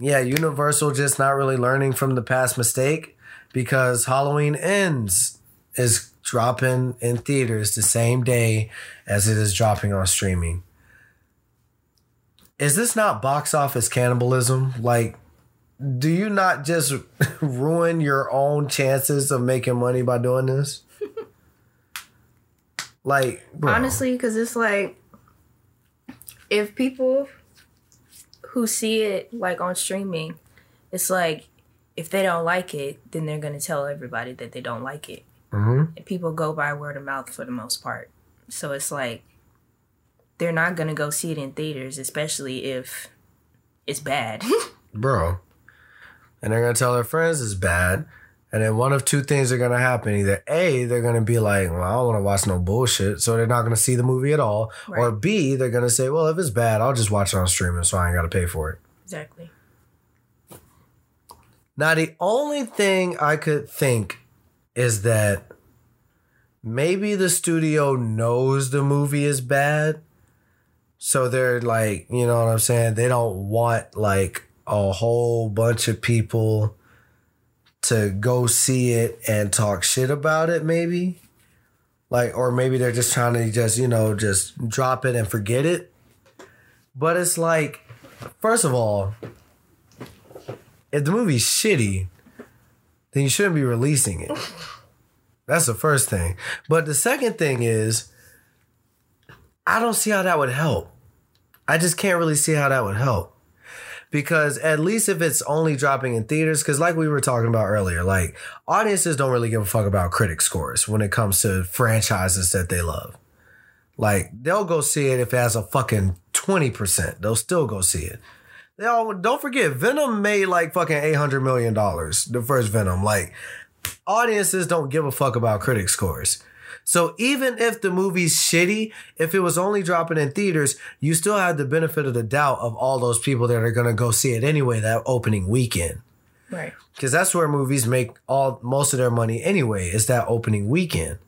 yeah, Universal just not really learning from the past mistake because Halloween ends is dropping in theaters the same day as it is dropping on streaming. Is this not box office cannibalism? Like, do you not just ruin your own chances of making money by doing this? like, bro. Honestly, because it's like if people who see it like on streaming, it's like if they don't like it, then they're gonna tell everybody that they don't like it. Mhm. And people go by word of mouth for the most part. So it's like they're not gonna go see it in theaters, especially if it's bad. bro. And they're gonna tell their friends it's bad. And then one of two things are gonna happen. Either A, they're gonna be like, Well, I don't wanna watch no bullshit, so they're not gonna see the movie at all. Or B, they're gonna say, Well, if it's bad, I'll just watch it on streaming so I ain't gotta pay for it. exactly. Now the only thing I could think is that maybe the studio knows the movie is bad. So they're like, you know what I'm saying? They don't want like a whole bunch of people to go see it and talk shit about it, maybe. Like, or maybe they're just trying to just, you know, just drop it and forget it. But it's like, first of all, if the movie's shitty, then you shouldn't be releasing it. That's the first thing. But the second thing is, I don't see how that would help. I just can't really see how that would help. Because at least if it's only dropping in theaters, because like we were talking about earlier, like audiences don't really give a fuck about critic scores when it comes to franchises that they love. Like they'll go see it if it has a fucking 20%. They'll still go see it. They all don't forget Venom made like fucking eight hundred million dollars. The first Venom, like audiences don't give a fuck about critic scores. So even if the movie's shitty, if it was only dropping in theaters, you still have the benefit of the doubt of all those people that are gonna go see it anyway that opening weekend. Right. Because that's where movies make all most of their money anyway, is that opening weekend.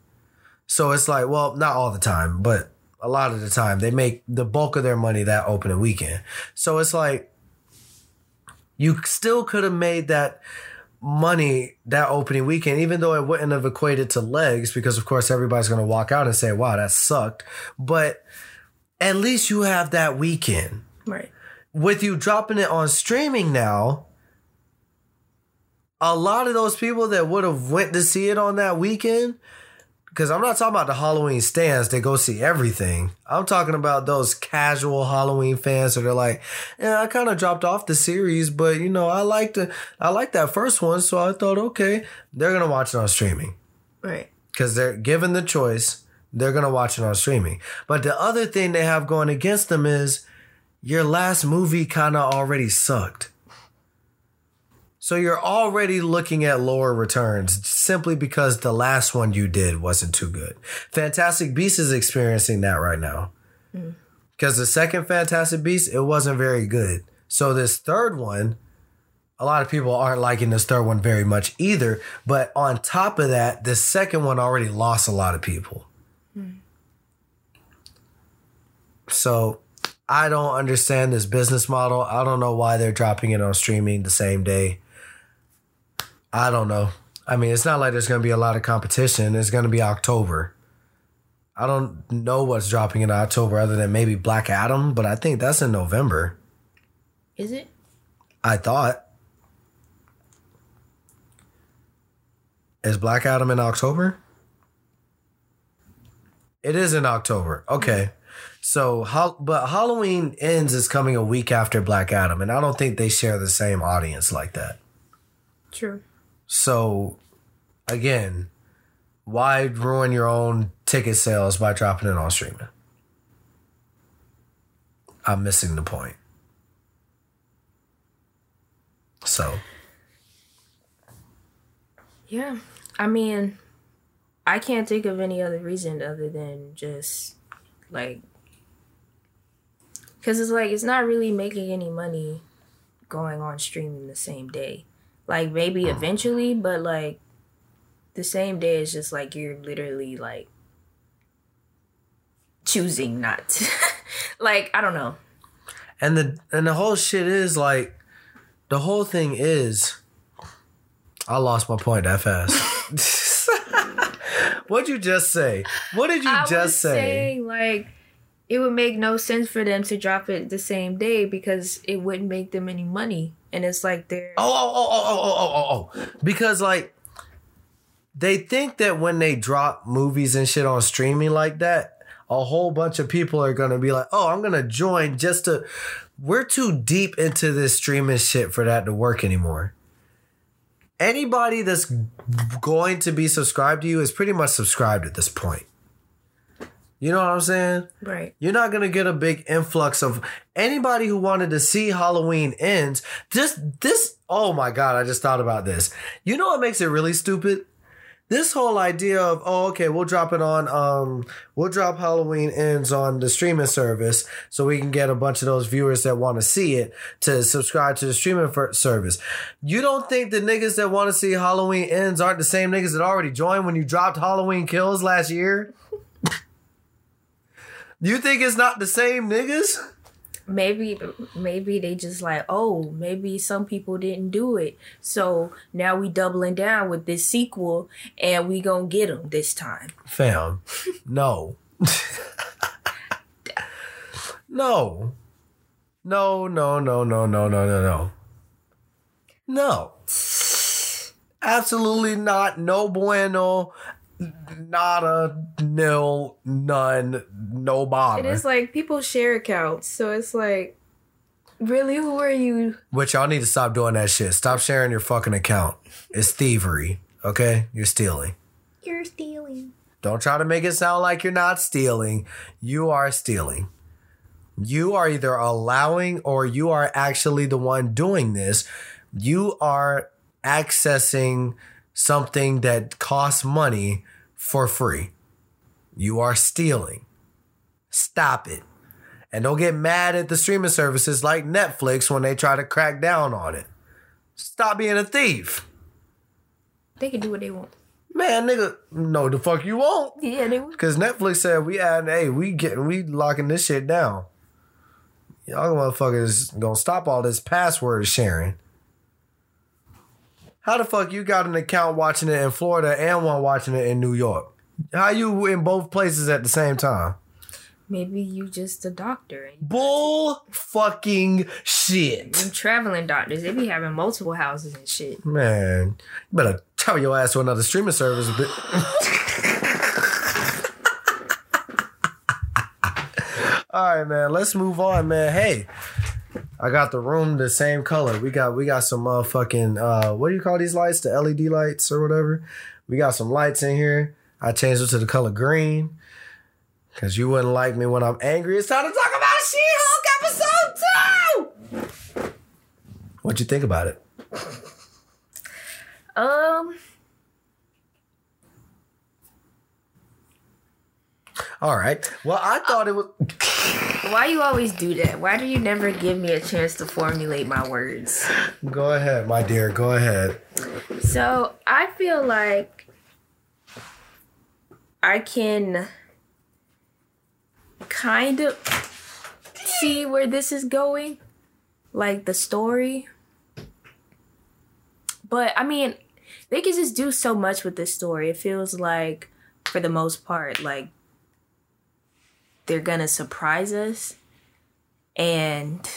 So it's like, well, not all the time, but a lot of the time they make the bulk of their money that opening weekend. So it's like you still could have made that money that opening weekend, even though it wouldn't have equated to legs, because of course everybody's gonna walk out and say, Wow, that sucked. But at least you have that weekend Right. with you dropping it on streaming now, a lot of those people that would have went to see it on that weekend, because I'm not talking about the Halloween stands that go see everything. I'm talking about those casual Halloween fans that are like, yeah, I kind of dropped off the series, but you know, I liked the, I liked that first one, so I thought, okay, they're gonna watch it on streaming Right. because they're given the choice, they're gonna watch it on streaming. But the other thing they have going against them is your last movie kind of already sucked. So you're already looking at lower returns simply because the last one you did wasn't too good. Fantastic Beasts is experiencing that right now. Mm. Because the second Fantastic Beast, it wasn't very good. So this third one, a lot of people aren't liking this third one very much either. But on top of that, the second one already lost a lot of people. Mm. So I don't understand this business model. I don't know why they're dropping it on streaming the same day. I don't know. I mean, it's not like there's going to be a lot of competition. It's going to be October. I don't know what's dropping in October other than maybe Black Adam, but I think that's in November. Is it? I thought. Is Black Adam in October? It is in October. Okay. So, but Halloween ends is coming a week after Black Adam, and I don't think they share the same audience like that. True. So, again, why ruin your own ticket sales by dropping it on streaming? I'm missing the point. So, Yeah. I mean, I can't think of any other reason other than just like cuz it's like it's not really making any money going on streaming the same day. Like maybe hmm. eventually, but like the same day is just like you're literally like choosing not to. like I don't know. and the and the whole shit is like the whole thing is I lost my point that fast. What'd you just say? What did you I just was say? saying like it would make no sense for them to drop it the same day because it wouldn't make them any money. And it's like they're oh, oh, oh, oh, oh, oh, oh, oh, oh. Because like they think that when they drop movies and shit on streaming like that, a whole bunch of people are gonna be like, oh, I'm gonna join just to we're too deep into this streaming shit for that to work anymore. Anybody that's going to be subscribed to you is pretty much subscribed at this point. You know what I'm saying? right. You're not gonna get a big influx of anybody who wanted to see Halloween ends. Just this, oh my god! I just thought about this. You know what makes it really stupid? This whole idea of oh okay, we'll drop it on um we'll drop Halloween ends on the streaming service so we can get a bunch of those viewers that want to see it to subscribe to the streaming service. You don't think the niggas that want to see Halloween ends aren't the same niggas that already joined when you dropped Halloween Kills last year? You think it's not the same niggas? maybe maybe they just like oh maybe some people didn't do it so now we doubling down with this sequel and we gonna get them this time Fam, no. no. No, no, no, no, no, no, no, no. No. Absolutely not. No bueno. Nada. Nil. None. No it bother. is like people share accounts so it's like really who are you Which y'all need to stop doing that shit. Stop sharing your fucking account. It's thievery. Okay? You're stealing. you're stealing Don't try to make it sound like you're not stealing. You are stealing. You are either allowing or you are actually the one doing this. You are accessing something that costs money for free. You are stealing. Stop it. And don't get mad at the streaming services like Netflix when they try to crack down on it. Stop being a thief. they can do what they want Man, nigga, no, the fuck you won't. yeah they will Cause Netflix said we add, hey, we getting, we locking this shit down. Y'all motherfuckers gonna stop all this password sharing. How the fuck you got an account watching it in Florida and one watching it in New York? How you in both places at the same time? maybe you just a doctor and Bull fucking shit. them traveling doctors they be having multiple houses and shit Man, you better travel your ass to another streaming service. But All right, man. Let's move on, man. Hey, I got the room the same color. We got we got some motherfucking uh, what do you call these lights? The LED lights or whatever. We got some lights in here. I changed it to the color green because you wouldn't like me when I'm angry. It's time to talk about She-Hulk episode two. What'd you think about it? um All right. Well, I uh, thought it was. Why you always do that? Why do you never give me a chance to formulate my words? Go ahead, my dear. Go ahead. So I feel like I can kind of see where this is going, like the story. But I mean, they can just do so much with this story. It feels like, for the most part, like they're gonna surprise us. And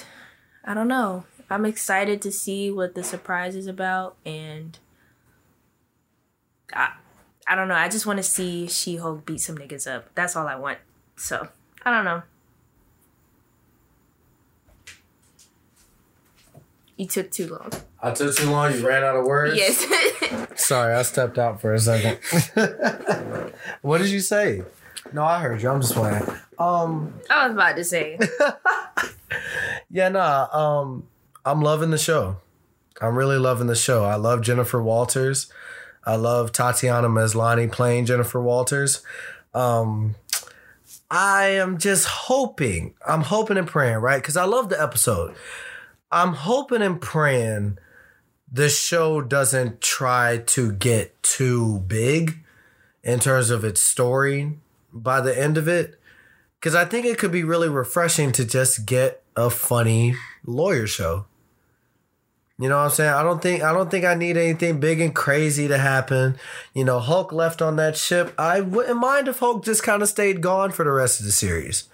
I don't know. I'm excited to see what the surprise is about. And I, I don't know. I just want to see She Hulk beat some niggas up. That's all I want. So, I don't know. You took too long. I took too long. You ran out of words. Yes. Sorry, I stepped out for a second. what did you say? No, I heard you. I'm just playing. Um, I was about to say. yeah, nah. Um, I'm loving the show. I'm really loving the show. I love Jennifer Walters. I love Tatiana Maslany playing Jennifer Walters. Um, I am just hoping. I'm hoping and praying, right? Because I love the episode. I'm hoping and praying the show doesn't try to get too big in terms of its story by the end of it. Because I think it could be really refreshing to just get a funny lawyer show. You know what I'm saying? I don't think I don't think I need anything big and crazy to happen. You know, Hulk left on that ship. I wouldn't mind if Hulk just kind of stayed gone for the rest of the series.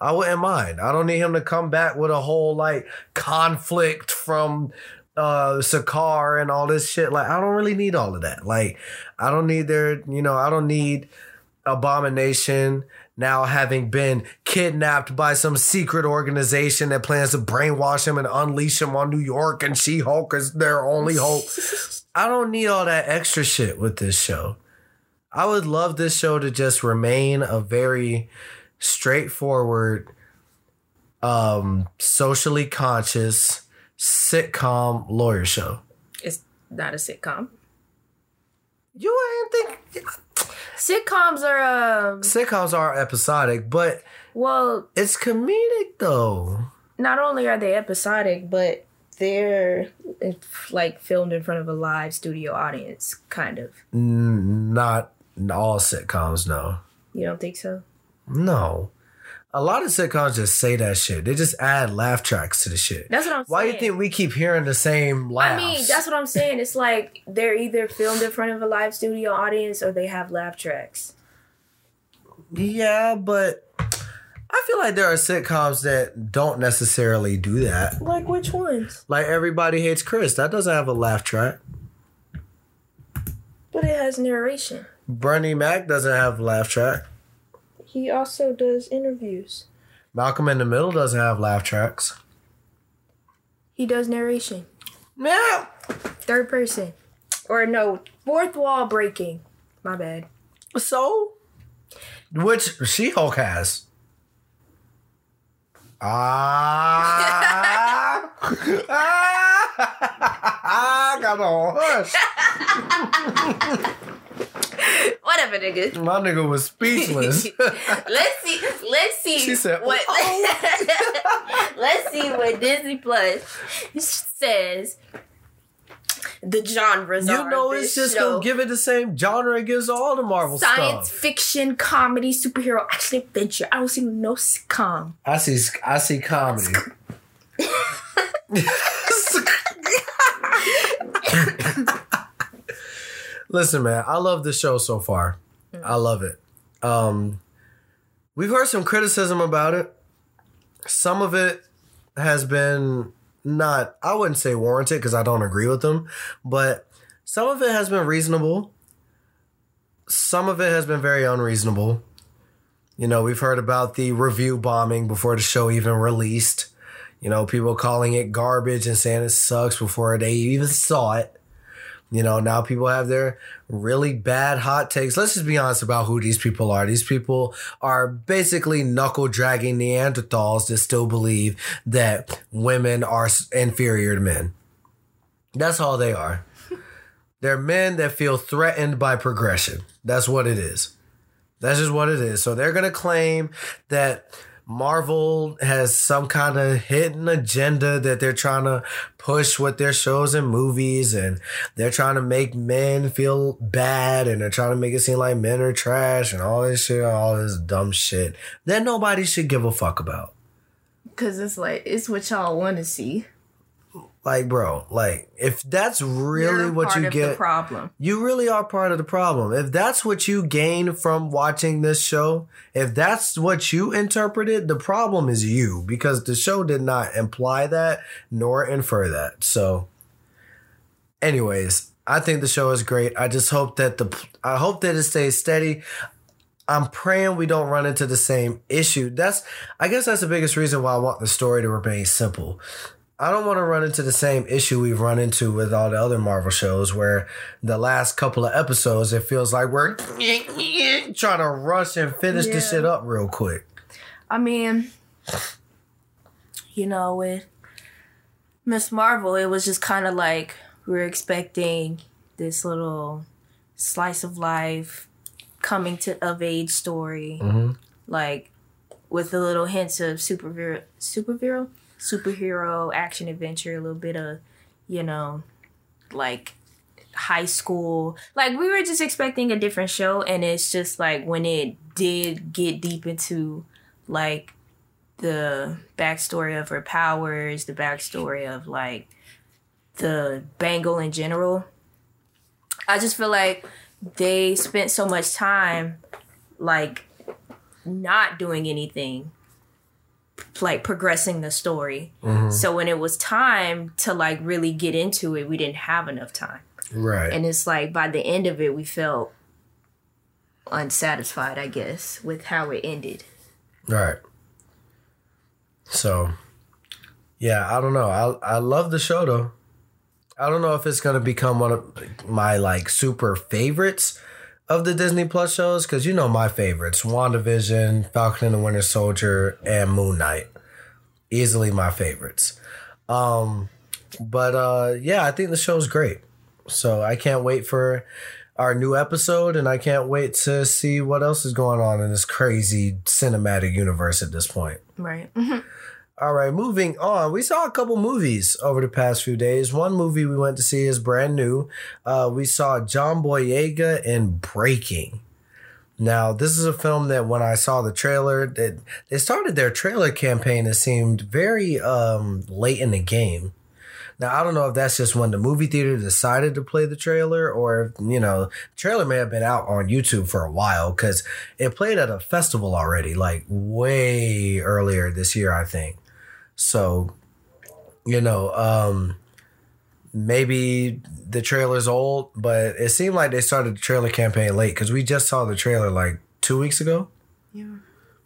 I wouldn't mind. I don't need him to come back with a whole like conflict from uh Sakaar and all this shit. Like I don't really need all of that. Like I don't need their, you know, I don't need Abomination now having been kidnapped by some secret organization that plans to brainwash him and unleash him on New York and She Hulk is their only hope. I don't need all that extra shit with this show. I would love this show to just remain a very straightforward, um, socially conscious sitcom lawyer show. It's not a sitcom. You ain't think Sitcoms are um sitcoms are episodic, but well, it's comedic though. not only are they episodic, but they're like filmed in front of a live studio audience, kind of. Not all sitcoms, no. You don't think so? No. A lot of sitcoms just say that shit. They just add laugh tracks to the shit. That's what I'm Why do saying. you think we keep hearing the same laughs? I mean, that's what I'm saying. It's like they're either filmed in front of a live studio audience or they have laugh tracks. Yeah, but I feel like there are sitcoms that don't necessarily do that. Like which ones? Like Everybody Hates Chris. That doesn't have a laugh track. But it has narration. Bernie Mac doesn't have a laugh track. He also does interviews. Malcolm in the Middle doesn't have laugh tracks. He does narration. No. Third person. Or no, fourth wall breaking. My bad. So, which She Hulk has. Ah, ah, got on hush. Whatever, nigga. My nigga was speechless. Let's see. Let's see. She said, what. Oh, oh. let's see what Disney Plus says. The genres you know, of it's just show. gonna give it the same genre it gives all the Marvel Science stuff. fiction, comedy, superhero, action, adventure. I don't see no sitcom. I see, I see comedy. Listen, man, I love the show so far. I love it. Um, we've heard some criticism about it. Some of it has been not, I wouldn't say warranted because I don't agree with them, but some of it has been reasonable. Some of it has been very unreasonable. You know, we've heard about the review bombing before the show even released. You know, people calling it garbage and saying it sucks before they even saw it. You know, now people have their really bad hot takes. Let's just be honest about who these people are. These people are basically knuckle dragging Neanderthals that still believe that women are inferior to men. That's all they are. They're men that feel threatened by progression. That's what it is. That's just what it is. So they're going to claim that Marvel has some kind of hidden agenda that they're trying to push with their shows and movies, and they're trying to make men feel bad, and they're trying to make it seem like men are trash and all this shit, all this dumb shit that nobody should give a fuck about. Cause it's like it's what y'all want to see. Like, bro, like if that's really You're what part you of get, the problem. you really are part of the problem. If that's what you gain from watching this show, if that's what you interpreted, the problem is you because the show did not imply that nor infer that. So, anyways, I think the show is great. I just hope that the I hope that it stays steady. I'm praying we don't run into the same issue. That's I guess that's the biggest reason why I want the story to remain simple. I don't want to run into the same issue we've run into with all the other Marvel shows where the last couple of episodes it feels like we're trying to rush and finish Yeah. this shit up real quick. I mean, you know, with Ms. Marvel, it was just kind of like we were expecting this little slice of life coming to of age story, Mhm. like with a little hints of superhero, superhero, superhero action adventure, a little bit of, you know, like high school. Like we were just expecting a different show, and it's just like when it did get deep into like the backstory of her powers, the backstory of like the Bangle in general. I just feel like they spent so much time like not doing anything like progressing the story. Mm-hmm. So when it was time to like really get into it, we didn't have enough time. Right. And it's like by the end of it we felt unsatisfied, I guess, with how it ended. Right. So, yeah, I don't know. I I love the show though. I don't know if it's gonna become one of my like super favorites of the Disney Plus shows because you know my favorites: WandaVision, Falcon and the Winter Soldier, and Moon Knight. Easily my favorites. Um, but uh, yeah, I think the show's great. So I can't wait for our new episode, and I can't wait to see what else is going on in this crazy cinematic universe at this point. Right. All right, moving on. We saw a couple movies over the past few days. One movie we went to see is brand new. Uh, we saw John Boyega in Breaking. Now, this is a film that when I saw the trailer, that they started their trailer campaign. It seemed very um, late in the game. Now, I don't know if that's just when the movie theater decided to play the trailer, or you know, trailer may have been out on YouTube for a while because it played at a festival already, like way earlier this year, I think. So, you know, um, maybe the trailer's old, but it seemed like they started the trailer campaign late because we just saw the trailer like two weeks ago. Yeah.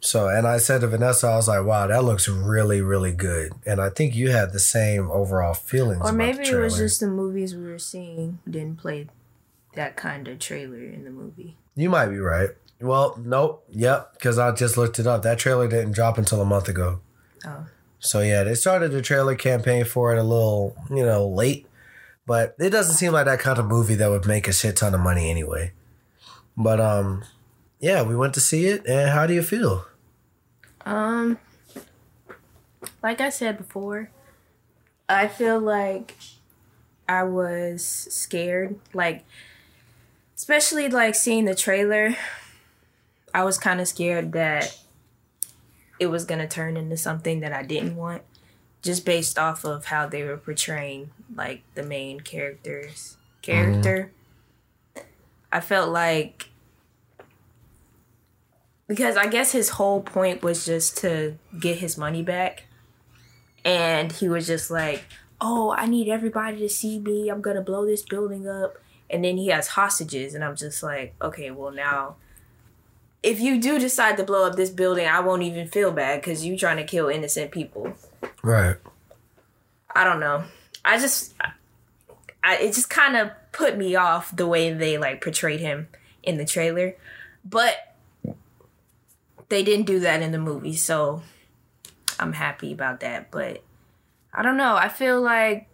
So, and I said to Vanessa, I was like, wow, that looks really, really good. And I think you had the same overall feelings. Or maybe it was just the movies we were seeing didn't play that kind of trailer in the movie. You might be right. Well, nope. Yep. Because I just looked it up. That trailer didn't drop until a month ago. Oh. So yeah, they started the trailer campaign for it a little, you know, late. But it doesn't seem like that kind of movie that would make a shit ton of money anyway. But um, yeah, we went to see it, and how do you feel? Um, like I said before, I feel like I was scared. Like, especially like seeing the trailer, I was kind of scared that it was gonna turn into something that I didn't want, just based off of how they were portraying like the main character's character. I felt like because I guess his whole point was just to get his money back. And he was just like, oh, I need everybody to see me. I'm going to blow this building up. And then he has hostages. And I'm just like, okay, well, now, if you do decide to blow up this building, I won't even feel bad because you're trying to kill innocent people. Right. I don't know. I just, I, it just kind of put me off the way they like portrayed him in the trailer. But they didn't do that in the movie, so I'm happy about that. But I don't know. I feel like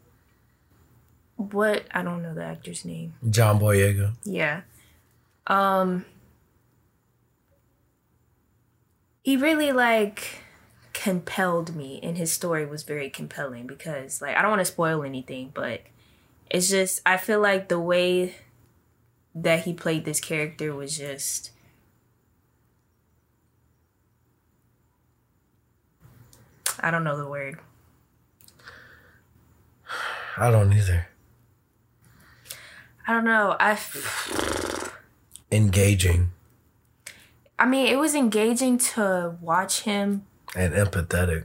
what I don't know the actor's name. John Boyega. Yeah. Um he really like compelled me and his story was very compelling because like I don't want to spoil anything, but it's just I feel like the way that he played this character was just I don't know the word. I don't either. I don't know. I Engaging I mean, it was engaging to watch him and empathetic,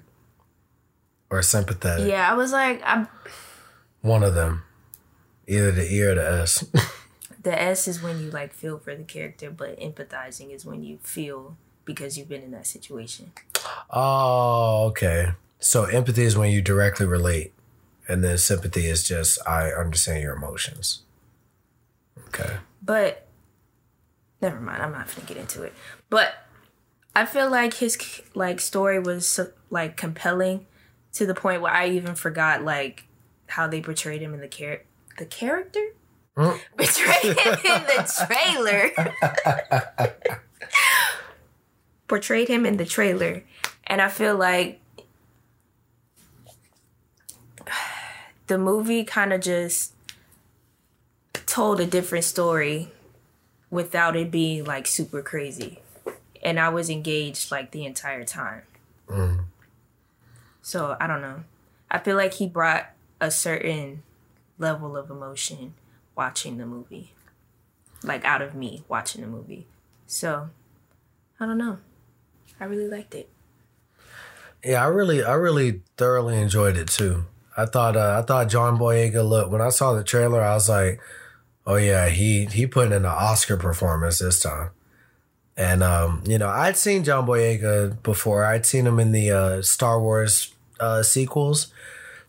or sympathetic. Yeah, I was like, I'm, One of them, either the E or the S. the S is when you like feel for the character, but empathizing is when you feel because you've been in that situation. oh, okay. So empathy is when you directly relate. and then sympathy is just I understand your emotions. Okay. But never mind. I'm not gonna get into it. But I feel like his like story was so, like compelling to the point where I even forgot like how they portrayed him in the char- the character Mm. portrayed him in the trailer. portrayed him in the trailer, and I feel like the movie kind of just told a different story without it being like super crazy. And I was engaged like the entire time. So I don't know. I feel like he brought a certain level of emotion watching the movie. Like out of me watching the movie. So I don't know. I really liked it. Yeah, I really, I really thoroughly enjoyed it too. I thought, uh, I thought John Boyega look when I saw the trailer, I was like, oh yeah, he he put in an Oscar performance this time. And um, you know, I'd seen John Boyega before. I'd seen him in the uh, Star Wars uh, sequels.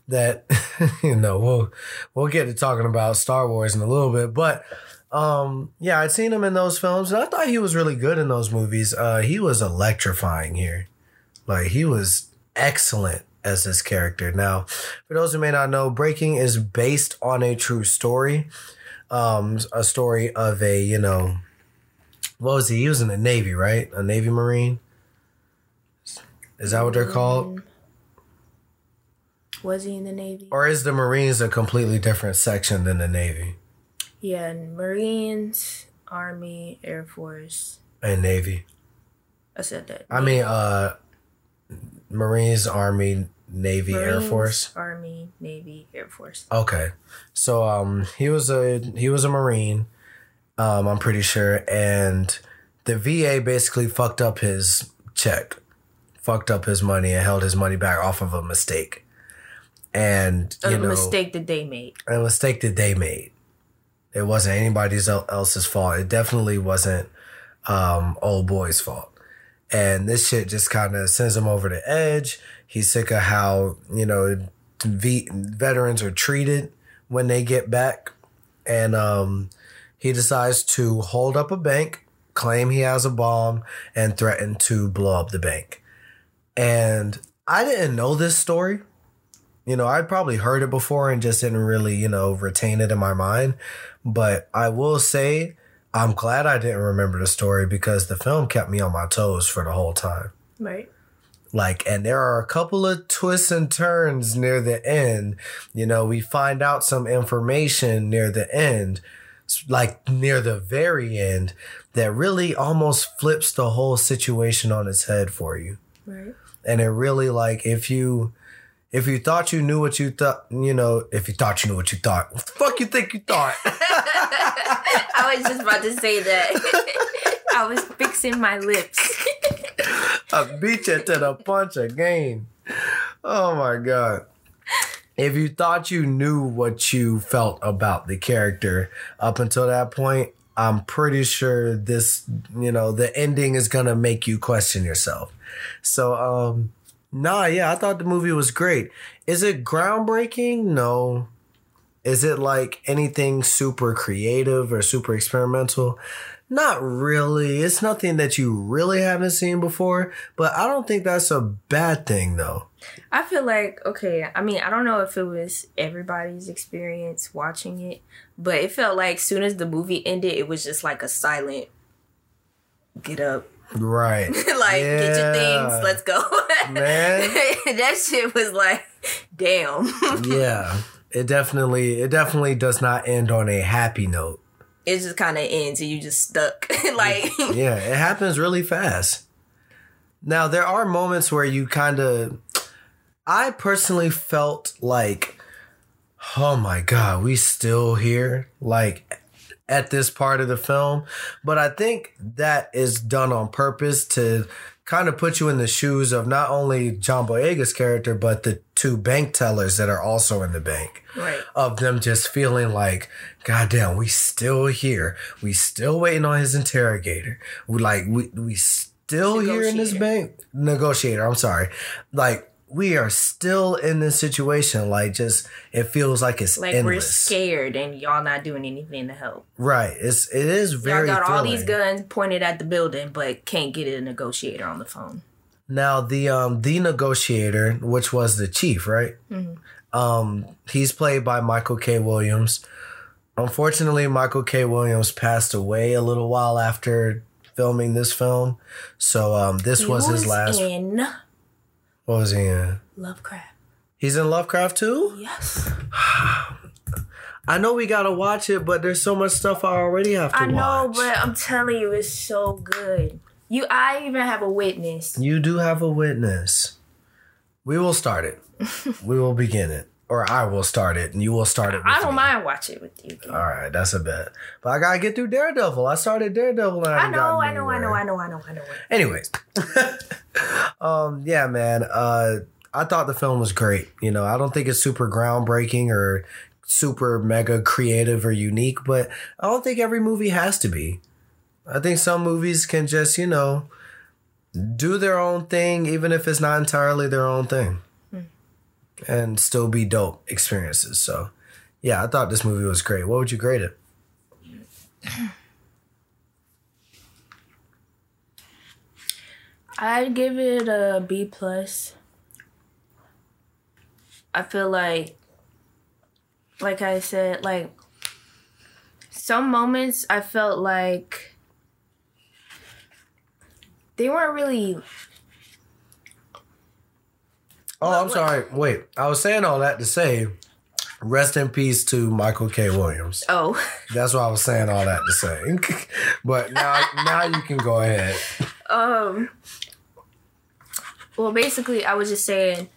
That you know, we'll we'll get to talking about Star Wars in a little bit, but um, yeah, I'd seen him in those films, and I thought he was really good in those movies. Uh, he was electrifying here. Like he was excellent as this character. Now, for those who may not know, Breaking is based on a true story. Um, a story of a, you know, what was he? He was in the Navy, right? A Navy Marine. Is that what they're called? Was he in the Navy? Or is the Marines a completely different section than the Navy Yeah, Marines, Army, Air Force. and Navy? I said that. I mean, uh, Marines, Army, Navy, Air Force. Army, Navy, Air Force. Okay. So um he was a he was a Marine, um, I'm pretty sure, and the VA basically fucked up his check, fucked up his money and held his money back off of a mistake. And A you know mistake that they made. a mistake that they made. It wasn't anybody's else's fault. It definitely wasn't um old boy's fault. And this shit just kind of sends him over the edge. He's sick of how, you know, v- veterans are treated when they get back. And um, he decides to hold up a bank, claim he has a bomb, and threaten to blow up the bank. And I didn't know this story. You know, I'd probably heard it before and just didn't really, you know, retain it in my mind. But I will say, I'm glad I didn't remember the story because the film kept me on my toes for the whole time. Right. Like, and there are a couple of twists and turns near the end. You know, we find out some information near the end, like near the very end, that really almost flips the whole situation on its head for you. Right. And it really, like, if you. If you thought you knew what you thought, you know, if you thought you knew what you thought, what the fuck you think you thought? I was just about to say that. I was fixing my lips. I beat you to the punch again. Oh my god. If you thought you knew what you felt about the character up until that point, I'm pretty sure this, you know, the ending is gonna make you question yourself. So, um, nah, yeah, I thought the movie was great. Is it groundbreaking? No. Is it like anything super creative or super experimental? Not really. It's nothing that you really haven't seen before, but I don't think that's a bad thing though. I feel like okay. I mean, I don't know if it was everybody's experience watching it, but it felt like soon as the movie ended, it was just like a silent get up, Right. like get your things, let's go. Man. that shit was like, damn. yeah. It definitely it definitely does not end on a happy note. it just kind of ends and you just stuck. like, Yeah, it happens really fast. Now there are moments where you kind of I personally felt like oh my god, we still here like at this part of the film, but I think that is done on purpose to kind of put you in the shoes of not only John Boyega's character but the two bank tellers that are also in the bank right. of them just feeling like, God damn, we still here. We still waiting on his interrogator. We like we we still here in this bank negotiator. I'm sorry. Like we are still in this situation. Like, just it feels like it's Like we're scared and y'all not doing anything to help. Right. It's it is Y'all very. got all these guns pointed at the building, but can't get a negotiator on the phone. Now the um the negotiator, which was the chief, right? Um, he's played by Michael K. Williams. Unfortunately, Michael K. Williams passed away a little while after filming this film. So um, this He was his last. in What was he in? Lovecraft. He's in Lovecraft too. Yes, I know we gotta watch it, but there's so much stuff I already have to watch. I know, watch. but I'm telling you, it's so good. You, I even have a witness. You do have a witness. We will start it. we will begin it. Or I will start it and you will start it with I don't me. mind watching it with you. All right, that's a bet. But I gotta get through Daredevil. I started Daredevil and I, I know, I know, I know. I know, I know, I know. Anyways, um, yeah, man. Uh, I thought the film was great. You know, I don't think it's super groundbreaking or super mega creative or unique, but I don't think every movie has to be. I think some movies can just, you know, do their own thing, even if it's not entirely their own thing, and still be dope experiences. So, yeah, I thought this movie was great. What would you grade it? I'd give it a B plus. I feel like, like I said, like some moments I felt like they weren't really. Oh, I'm sorry. Wait, I was saying all that to say, rest in peace to Michael K. Williams. Oh, That's why I was saying all that to say. but now, now you can go ahead. um. Well, basically, I was just saying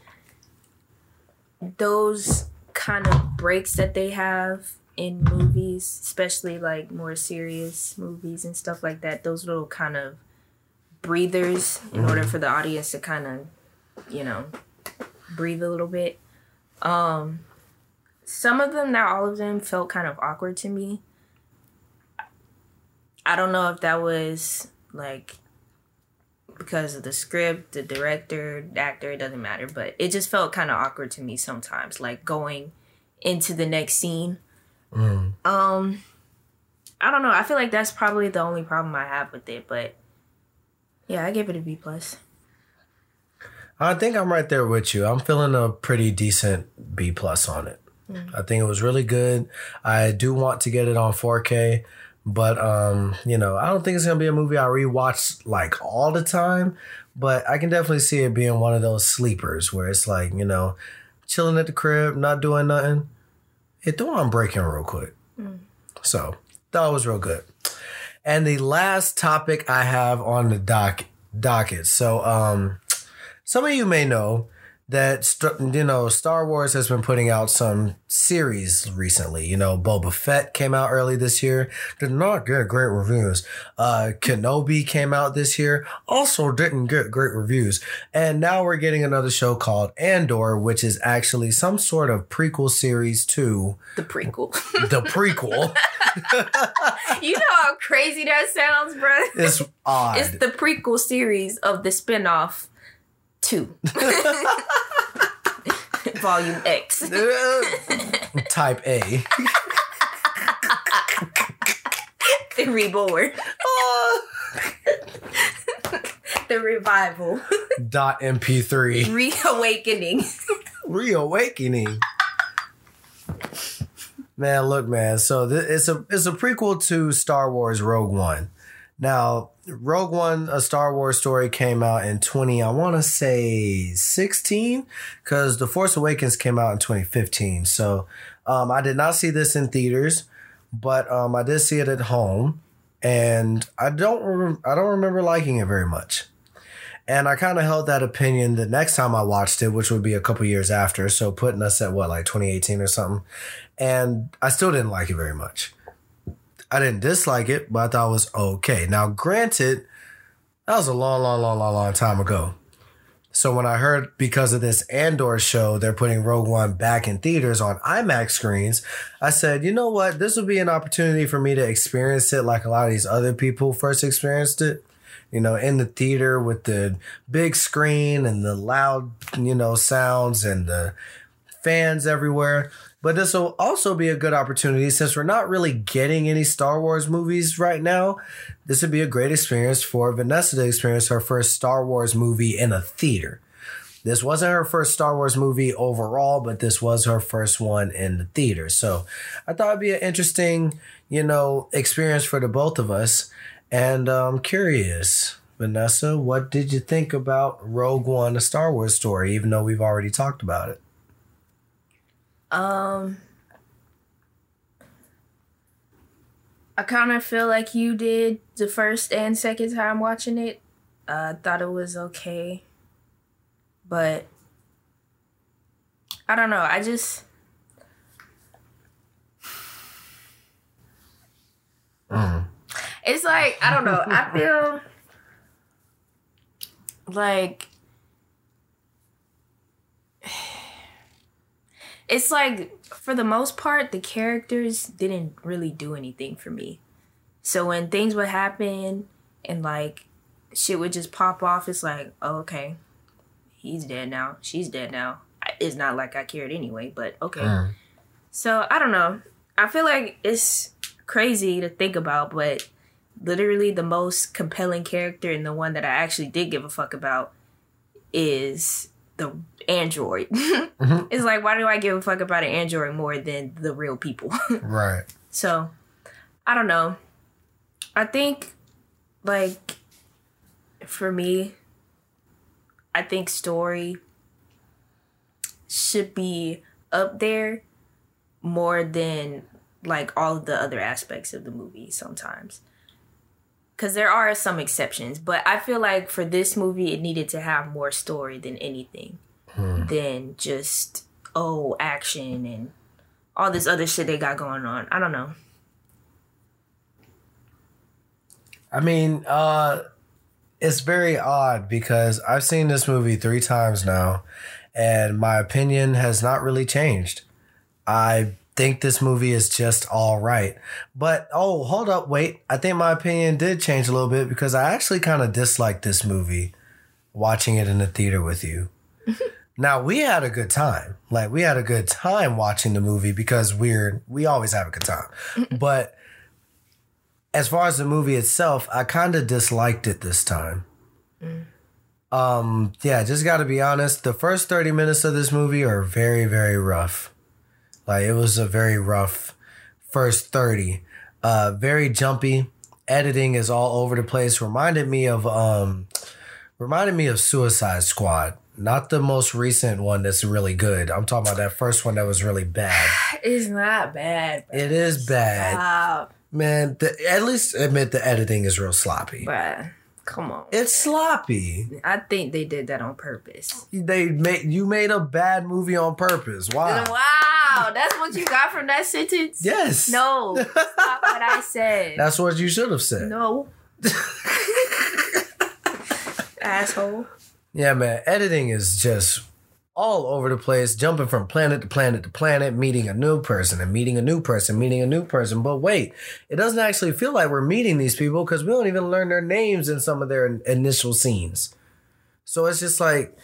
those kind of breaks that they have in movies, especially like more serious movies and stuff like that. Those little kind of breathers in order for the audience to kind of, you know, breathe a little bit. Um, some of them, not all of them, felt kind of awkward to me. I don't know if that was like because of the script, the director, the actor, it doesn't matter, but it just felt kind of awkward to me sometimes, like going into the next scene. Mm. Um, I don't know. I feel like that's probably the only problem I have with it, but yeah, I give it a B plus. I think I'm right there with you. I'm feeling a pretty decent B plus on it. I think it was really good. I do want to get it on 4K, but um, you know, I don't think it's gonna be a movie I rewatch like all the time. But I can definitely see it being one of those sleepers where it's like, you know, chilling at the crib, not doing nothing. Hit the on breaking real quick. So that was real good. And the last topic I have on the doc docket. So um some of you may know that you know Star Wars has been putting out some series recently. You know, Boba Fett came out early this year, did not get great reviews. Uh, Kenobi came out this year, also didn't get great reviews. And now we're getting another show called Andor, which is actually some sort of prequel series to The prequel. the prequel. you know how crazy that sounds, bro? it's odd. It's the prequel series of the spinoff 2. Volume X. Type A. The reborn. the revival. Dot MP3. Reawakening. reawakening. Man, look, man. So th- it's a it's a prequel to Star Wars Rogue One. Now, Rogue One, a Star Wars story, came out in twenty. I want to say sixteen, because The Force Awakens came out in twenty fifteen. So, um, I did not see this in theaters, but um, I did see it at home, and I don't I don't remember liking it very much. And I kind of held that opinion the next time I watched it, which would be a couple years after. So putting us at what, like 2018 or something. And I still didn't like it very much. I didn't dislike it, but I thought it was okay. Now, granted, that was a long, long, long, long, long time ago. So when I heard because of this Andor show, they're putting Rogue One back in theaters on IMAX screens, I said, you know what? This would be an opportunity for me to experience it like a lot of these other people first experienced it. you know, in the theater with the big screen and the loud, you know, sounds and the fans everywhere. But this will also be a good opportunity since we're not really getting any Star Wars movies right now. This would be a great experience for Vanessa to experience her first Star Wars movie in a theater. This wasn't her first Star Wars movie overall, but this was her first one in the theater. So I thought it'd be an interesting, you know, experience for the both of us. And I'm curious, Vanessa, what did you think about Rogue One, a Star Wars story, even though we've already talked about it? Um, I kind of feel like you did the first and second time watching it. I uh, thought it was okay, but I don't know. I just. Mm. It's like I don't know. I feel like it's like for the most part the characters didn't really do anything for me. So when things would happen and like shit would just pop off it's like oh, okay he's dead now she's dead now. It's not like i cared anyway but okay. Mm. so i don't know. I feel like it's crazy to think about but literally the most compelling character and the one that i actually did give a fuck about is the android. Mm-hmm. It's like why do i give a fuck about an android more than the real people? Right. so i don't know. I think like for me i think story should be up there more than like all of the other aspects of the movie sometimes. Because there are some exceptions but i feel like for this movie it needed to have more story than anything than just oh action and all this other shit they got going on i don't know I mean, uh, it's very odd because I've seen this movie three times now, and my opinion has not really changed. I think this movie is just all right. But oh, hold up, wait. I think my opinion did change a little bit because I actually kind of disliked this movie watching it in the theater with you. now, we had a good time. Like we had a good time watching the movie because we're we always have a good time. but as far as the movie itself, I kind of disliked it this time. Um, yeah, just got to be honest. The first 30 minutes of this movie are very, very rough. Like it was a very rough first 30. Uh, very jumpy. Editing is all over the place. Reminded me of um, reminded me of Suicide Squad. Not the most recent one that's really good. I'm talking about that first one that was really bad. it's not bad It is bad. Stop, Man, the, at least admit the editing is real sloppy. But Come on. It's sloppy. I think they did that on purpose. They made you made a bad movie on purpose. Why? Wow, that's what you got from that sentence? Yes. No, not what I said. That's what you should have said. no. Asshole. Yeah, man. Editing is just all over the place, jumping from planet to planet to planet, meeting a new person and meeting a new person, meeting a new person. But wait, it doesn't actually feel like we're meeting these people because we don't even learn their names in some of their in- initial scenes. So it's just like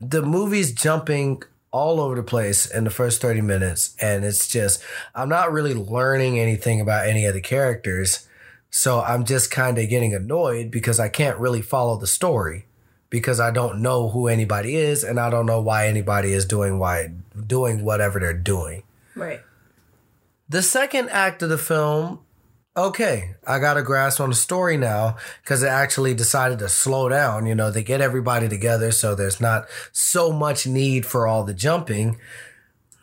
the movie's jumping all over the place in the first 30 minutes. And it's just, I'm not really learning anything about any of the characters. So I'm just kind of getting annoyed because I can't really follow the story because I don't know who anybody is and I don't know why anybody is doing why doing whatever they're doing. Right. The second act of the film, okay, I got a grasp on the story now because it actually decided to slow down. You know, they get everybody together so there's not so much need for all the jumping.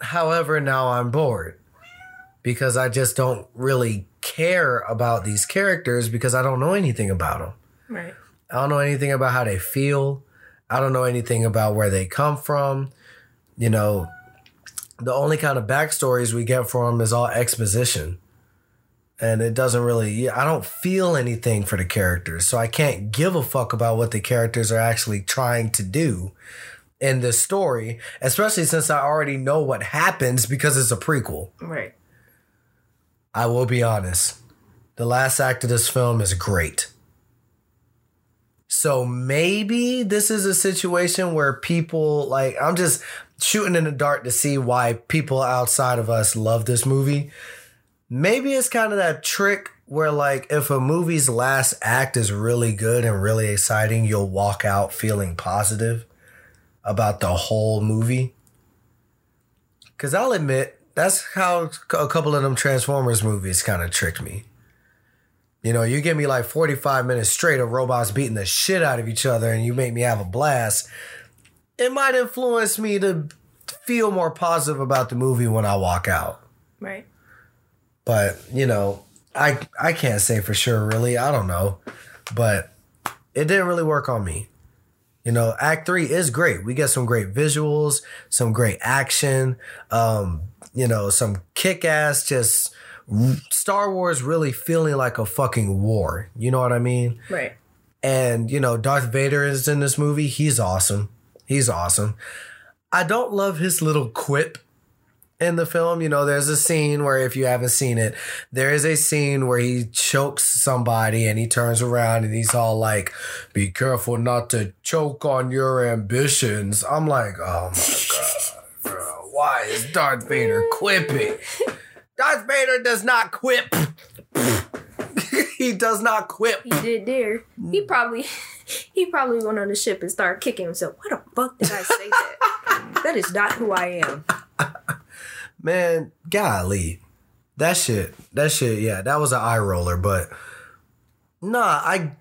However, now I'm bored because I just don't really care about these characters because I don't know anything about them. Right. I don't know anything about how they feel. I don't know anything about where they come from. You know, the only kind of backstories we get from them is all exposition. And it doesn't really, I don't feel anything for the characters. So I can't give a fuck about what the characters are actually trying to do in this story, especially since I already know what happens because it's a prequel. Right. I will be honest. The last act of this film is great. So maybe this is a situation where people like I'm just shooting in the dark to see why people outside of us love this movie. Maybe it's kind of that trick where like if a movie's last act is really good and really exciting, you'll walk out feeling positive about the whole movie. Cuz I'll admit that's how a couple of them Transformers movies kind of tricked me. You know, you give me like 45 minutes straight of robots beating the shit out of each other and you make me have a blast. It might influence me to feel more positive about the movie when I walk out. Right. But, you know, I I can't say for sure really. I don't know. But it didn't really work on me. You know, Act 3 is great. We get some great visuals, some great action, um, you know, some kick-ass just Star Wars really feeling like a fucking war. You know what I mean? Right. And, you know, Darth Vader is in this movie. He's awesome. He's awesome. I don't love his little quip in the film. You know, there's a scene where, if you haven't seen it, there is a scene where he chokes somebody and he turns around and he's all like, be careful not to choke on your ambitions. I'm like, oh my God, bro. Why is Darth Vader quipping? Darth Vader does not quip. he does not quip. He did there. He mm. probably he probably went on the ship and started kicking himself. Why the fuck did I say that? that is not who I am. Man, golly. That shit. That shit, yeah, that was an eye roller, but nah, I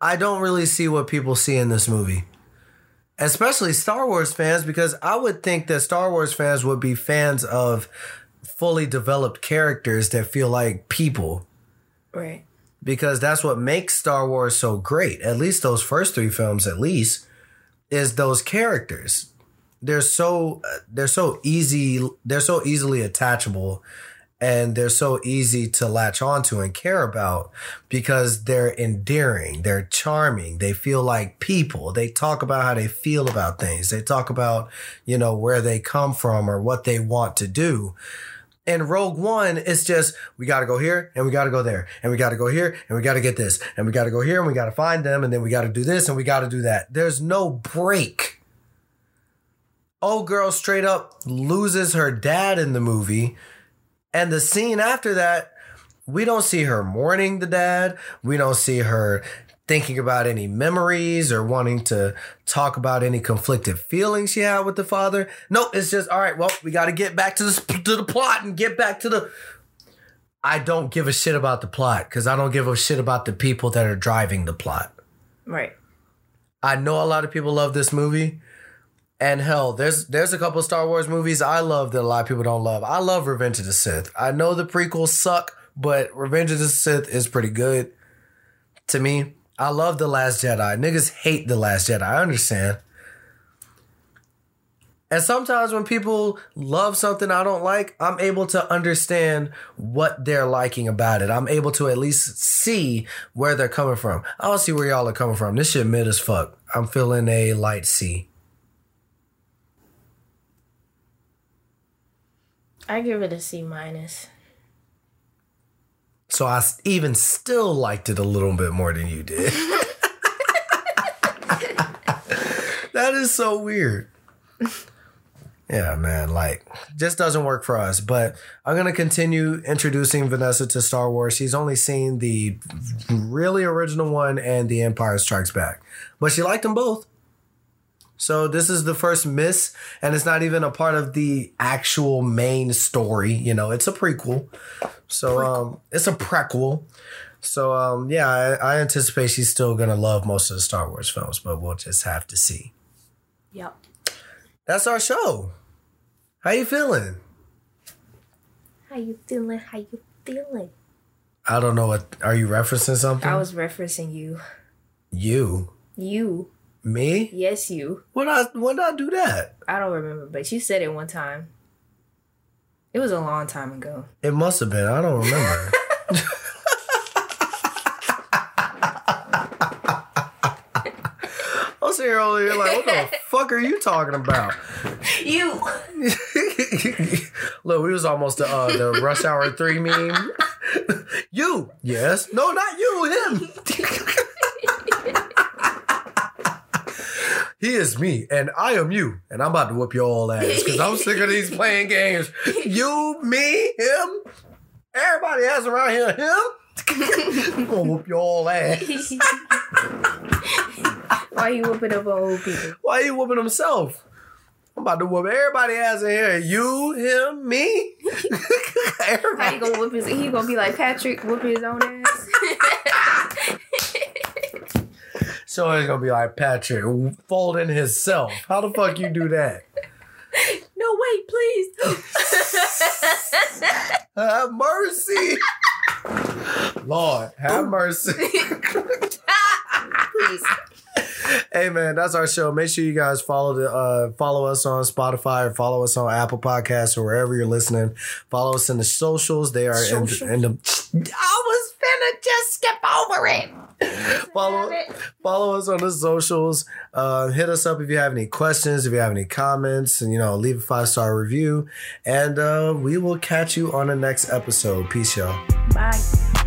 I don't really see what people see in this movie. Especially Star Wars fans, because I would think that Star Wars fans would be fans of fully developed characters that feel like people. Right. because that's what makes Star Wars so great. At least those first three films, at least, is those characters. They're so uh, they're so easy. They're so easily attachable, and they're so easy to latch onto and care about because they're endearing. They're charming. They feel like people. They talk about how they feel about things. They talk about you know where they come from or what they want to do. And Rogue One, is just we got to go here and we got to go there and we got to go here and we got to get this and we got to go here and we got to find them and then we got to do this and we got to do that. There's no break. Old girl straight up loses her dad in the movie, and the scene after that, we don't see her mourning the dad. We don't see her thinking about any memories or wanting to talk about any conflicted feelings she had with the father. No, it's just all right. Well, we got to get back to the to the plot and get back to the. I don't give a shit about the plot because I don't give a shit about the people that are driving the plot. Right. I know a lot of people love this movie. And hell, there's there's a couple Star Wars movies I love that a lot of people don't love. I love Revenge of the Sith. I know the prequels suck, but Revenge of the Sith is pretty good to me. I love The Last Jedi. Niggas hate The Last Jedi. I understand. And sometimes when people love something I don't like, I'm able to understand what they're liking about it. I'm able to at least see where they're coming from. I don't see where y'all are coming from. This shit mid as fuck. I'm feeling a light C. I give it a C minus. So I even still liked it a little bit more than you did. that is so weird. Yeah, man, like just doesn't work for us. But I'm gonna continue introducing Vanessa to Star Wars. She's only seen the really original one and The Empire Strikes Back, but she liked them both. So this is the first miss, and it's not even a part of the actual main story. You know, it's a prequel. So um, it's a prequel. So um, yeah, I, I anticipate she's still gonna love most of the Star Wars films, but we'll just have to see. Yep. That's our show. How you feeling? How you feeling? How you feeling? I don't know what. Are you referencing something? I was referencing you. you, You. Me. Yes, you. When I when did I do that? I don't remember, but you said it one time. It was a long time ago. It must have been. I don't remember. I was here earlier like, what the fuck are you talking about? You. Look, we was almost the uh, the Rush Hour Three meme. you, yes, no, not you, him. He is me, and I am you, and I'm about to whoop your all ass because I'm sick of these playing games. You, me, him, everybody else around here, him. I'm gonna whoop your all ass. Why you whooping up on old people? Why you whooping himself? I'm about to whoop everybody ass in here. You, him, me. How you gonna whoop his? He gonna be like Patrick whooping his own ass. So it's gonna be like Patrick folding himself. How the fuck you do that? no, wait, please. Have mercy. Lord, have mercy. Please. hey man, that's our show. Make sure you guys follow the uh follow us on Spotify or follow us on Apple Podcasts or wherever you're listening. Follow us in the socials. They are in, in the I was finna just skip over it. follow follow us on the socials. Uh, hit us up if you have any questions, if you have any comments, and you know, leave a five star review. And uh, we will catch you on the next episode. Peace, y'all. Bye.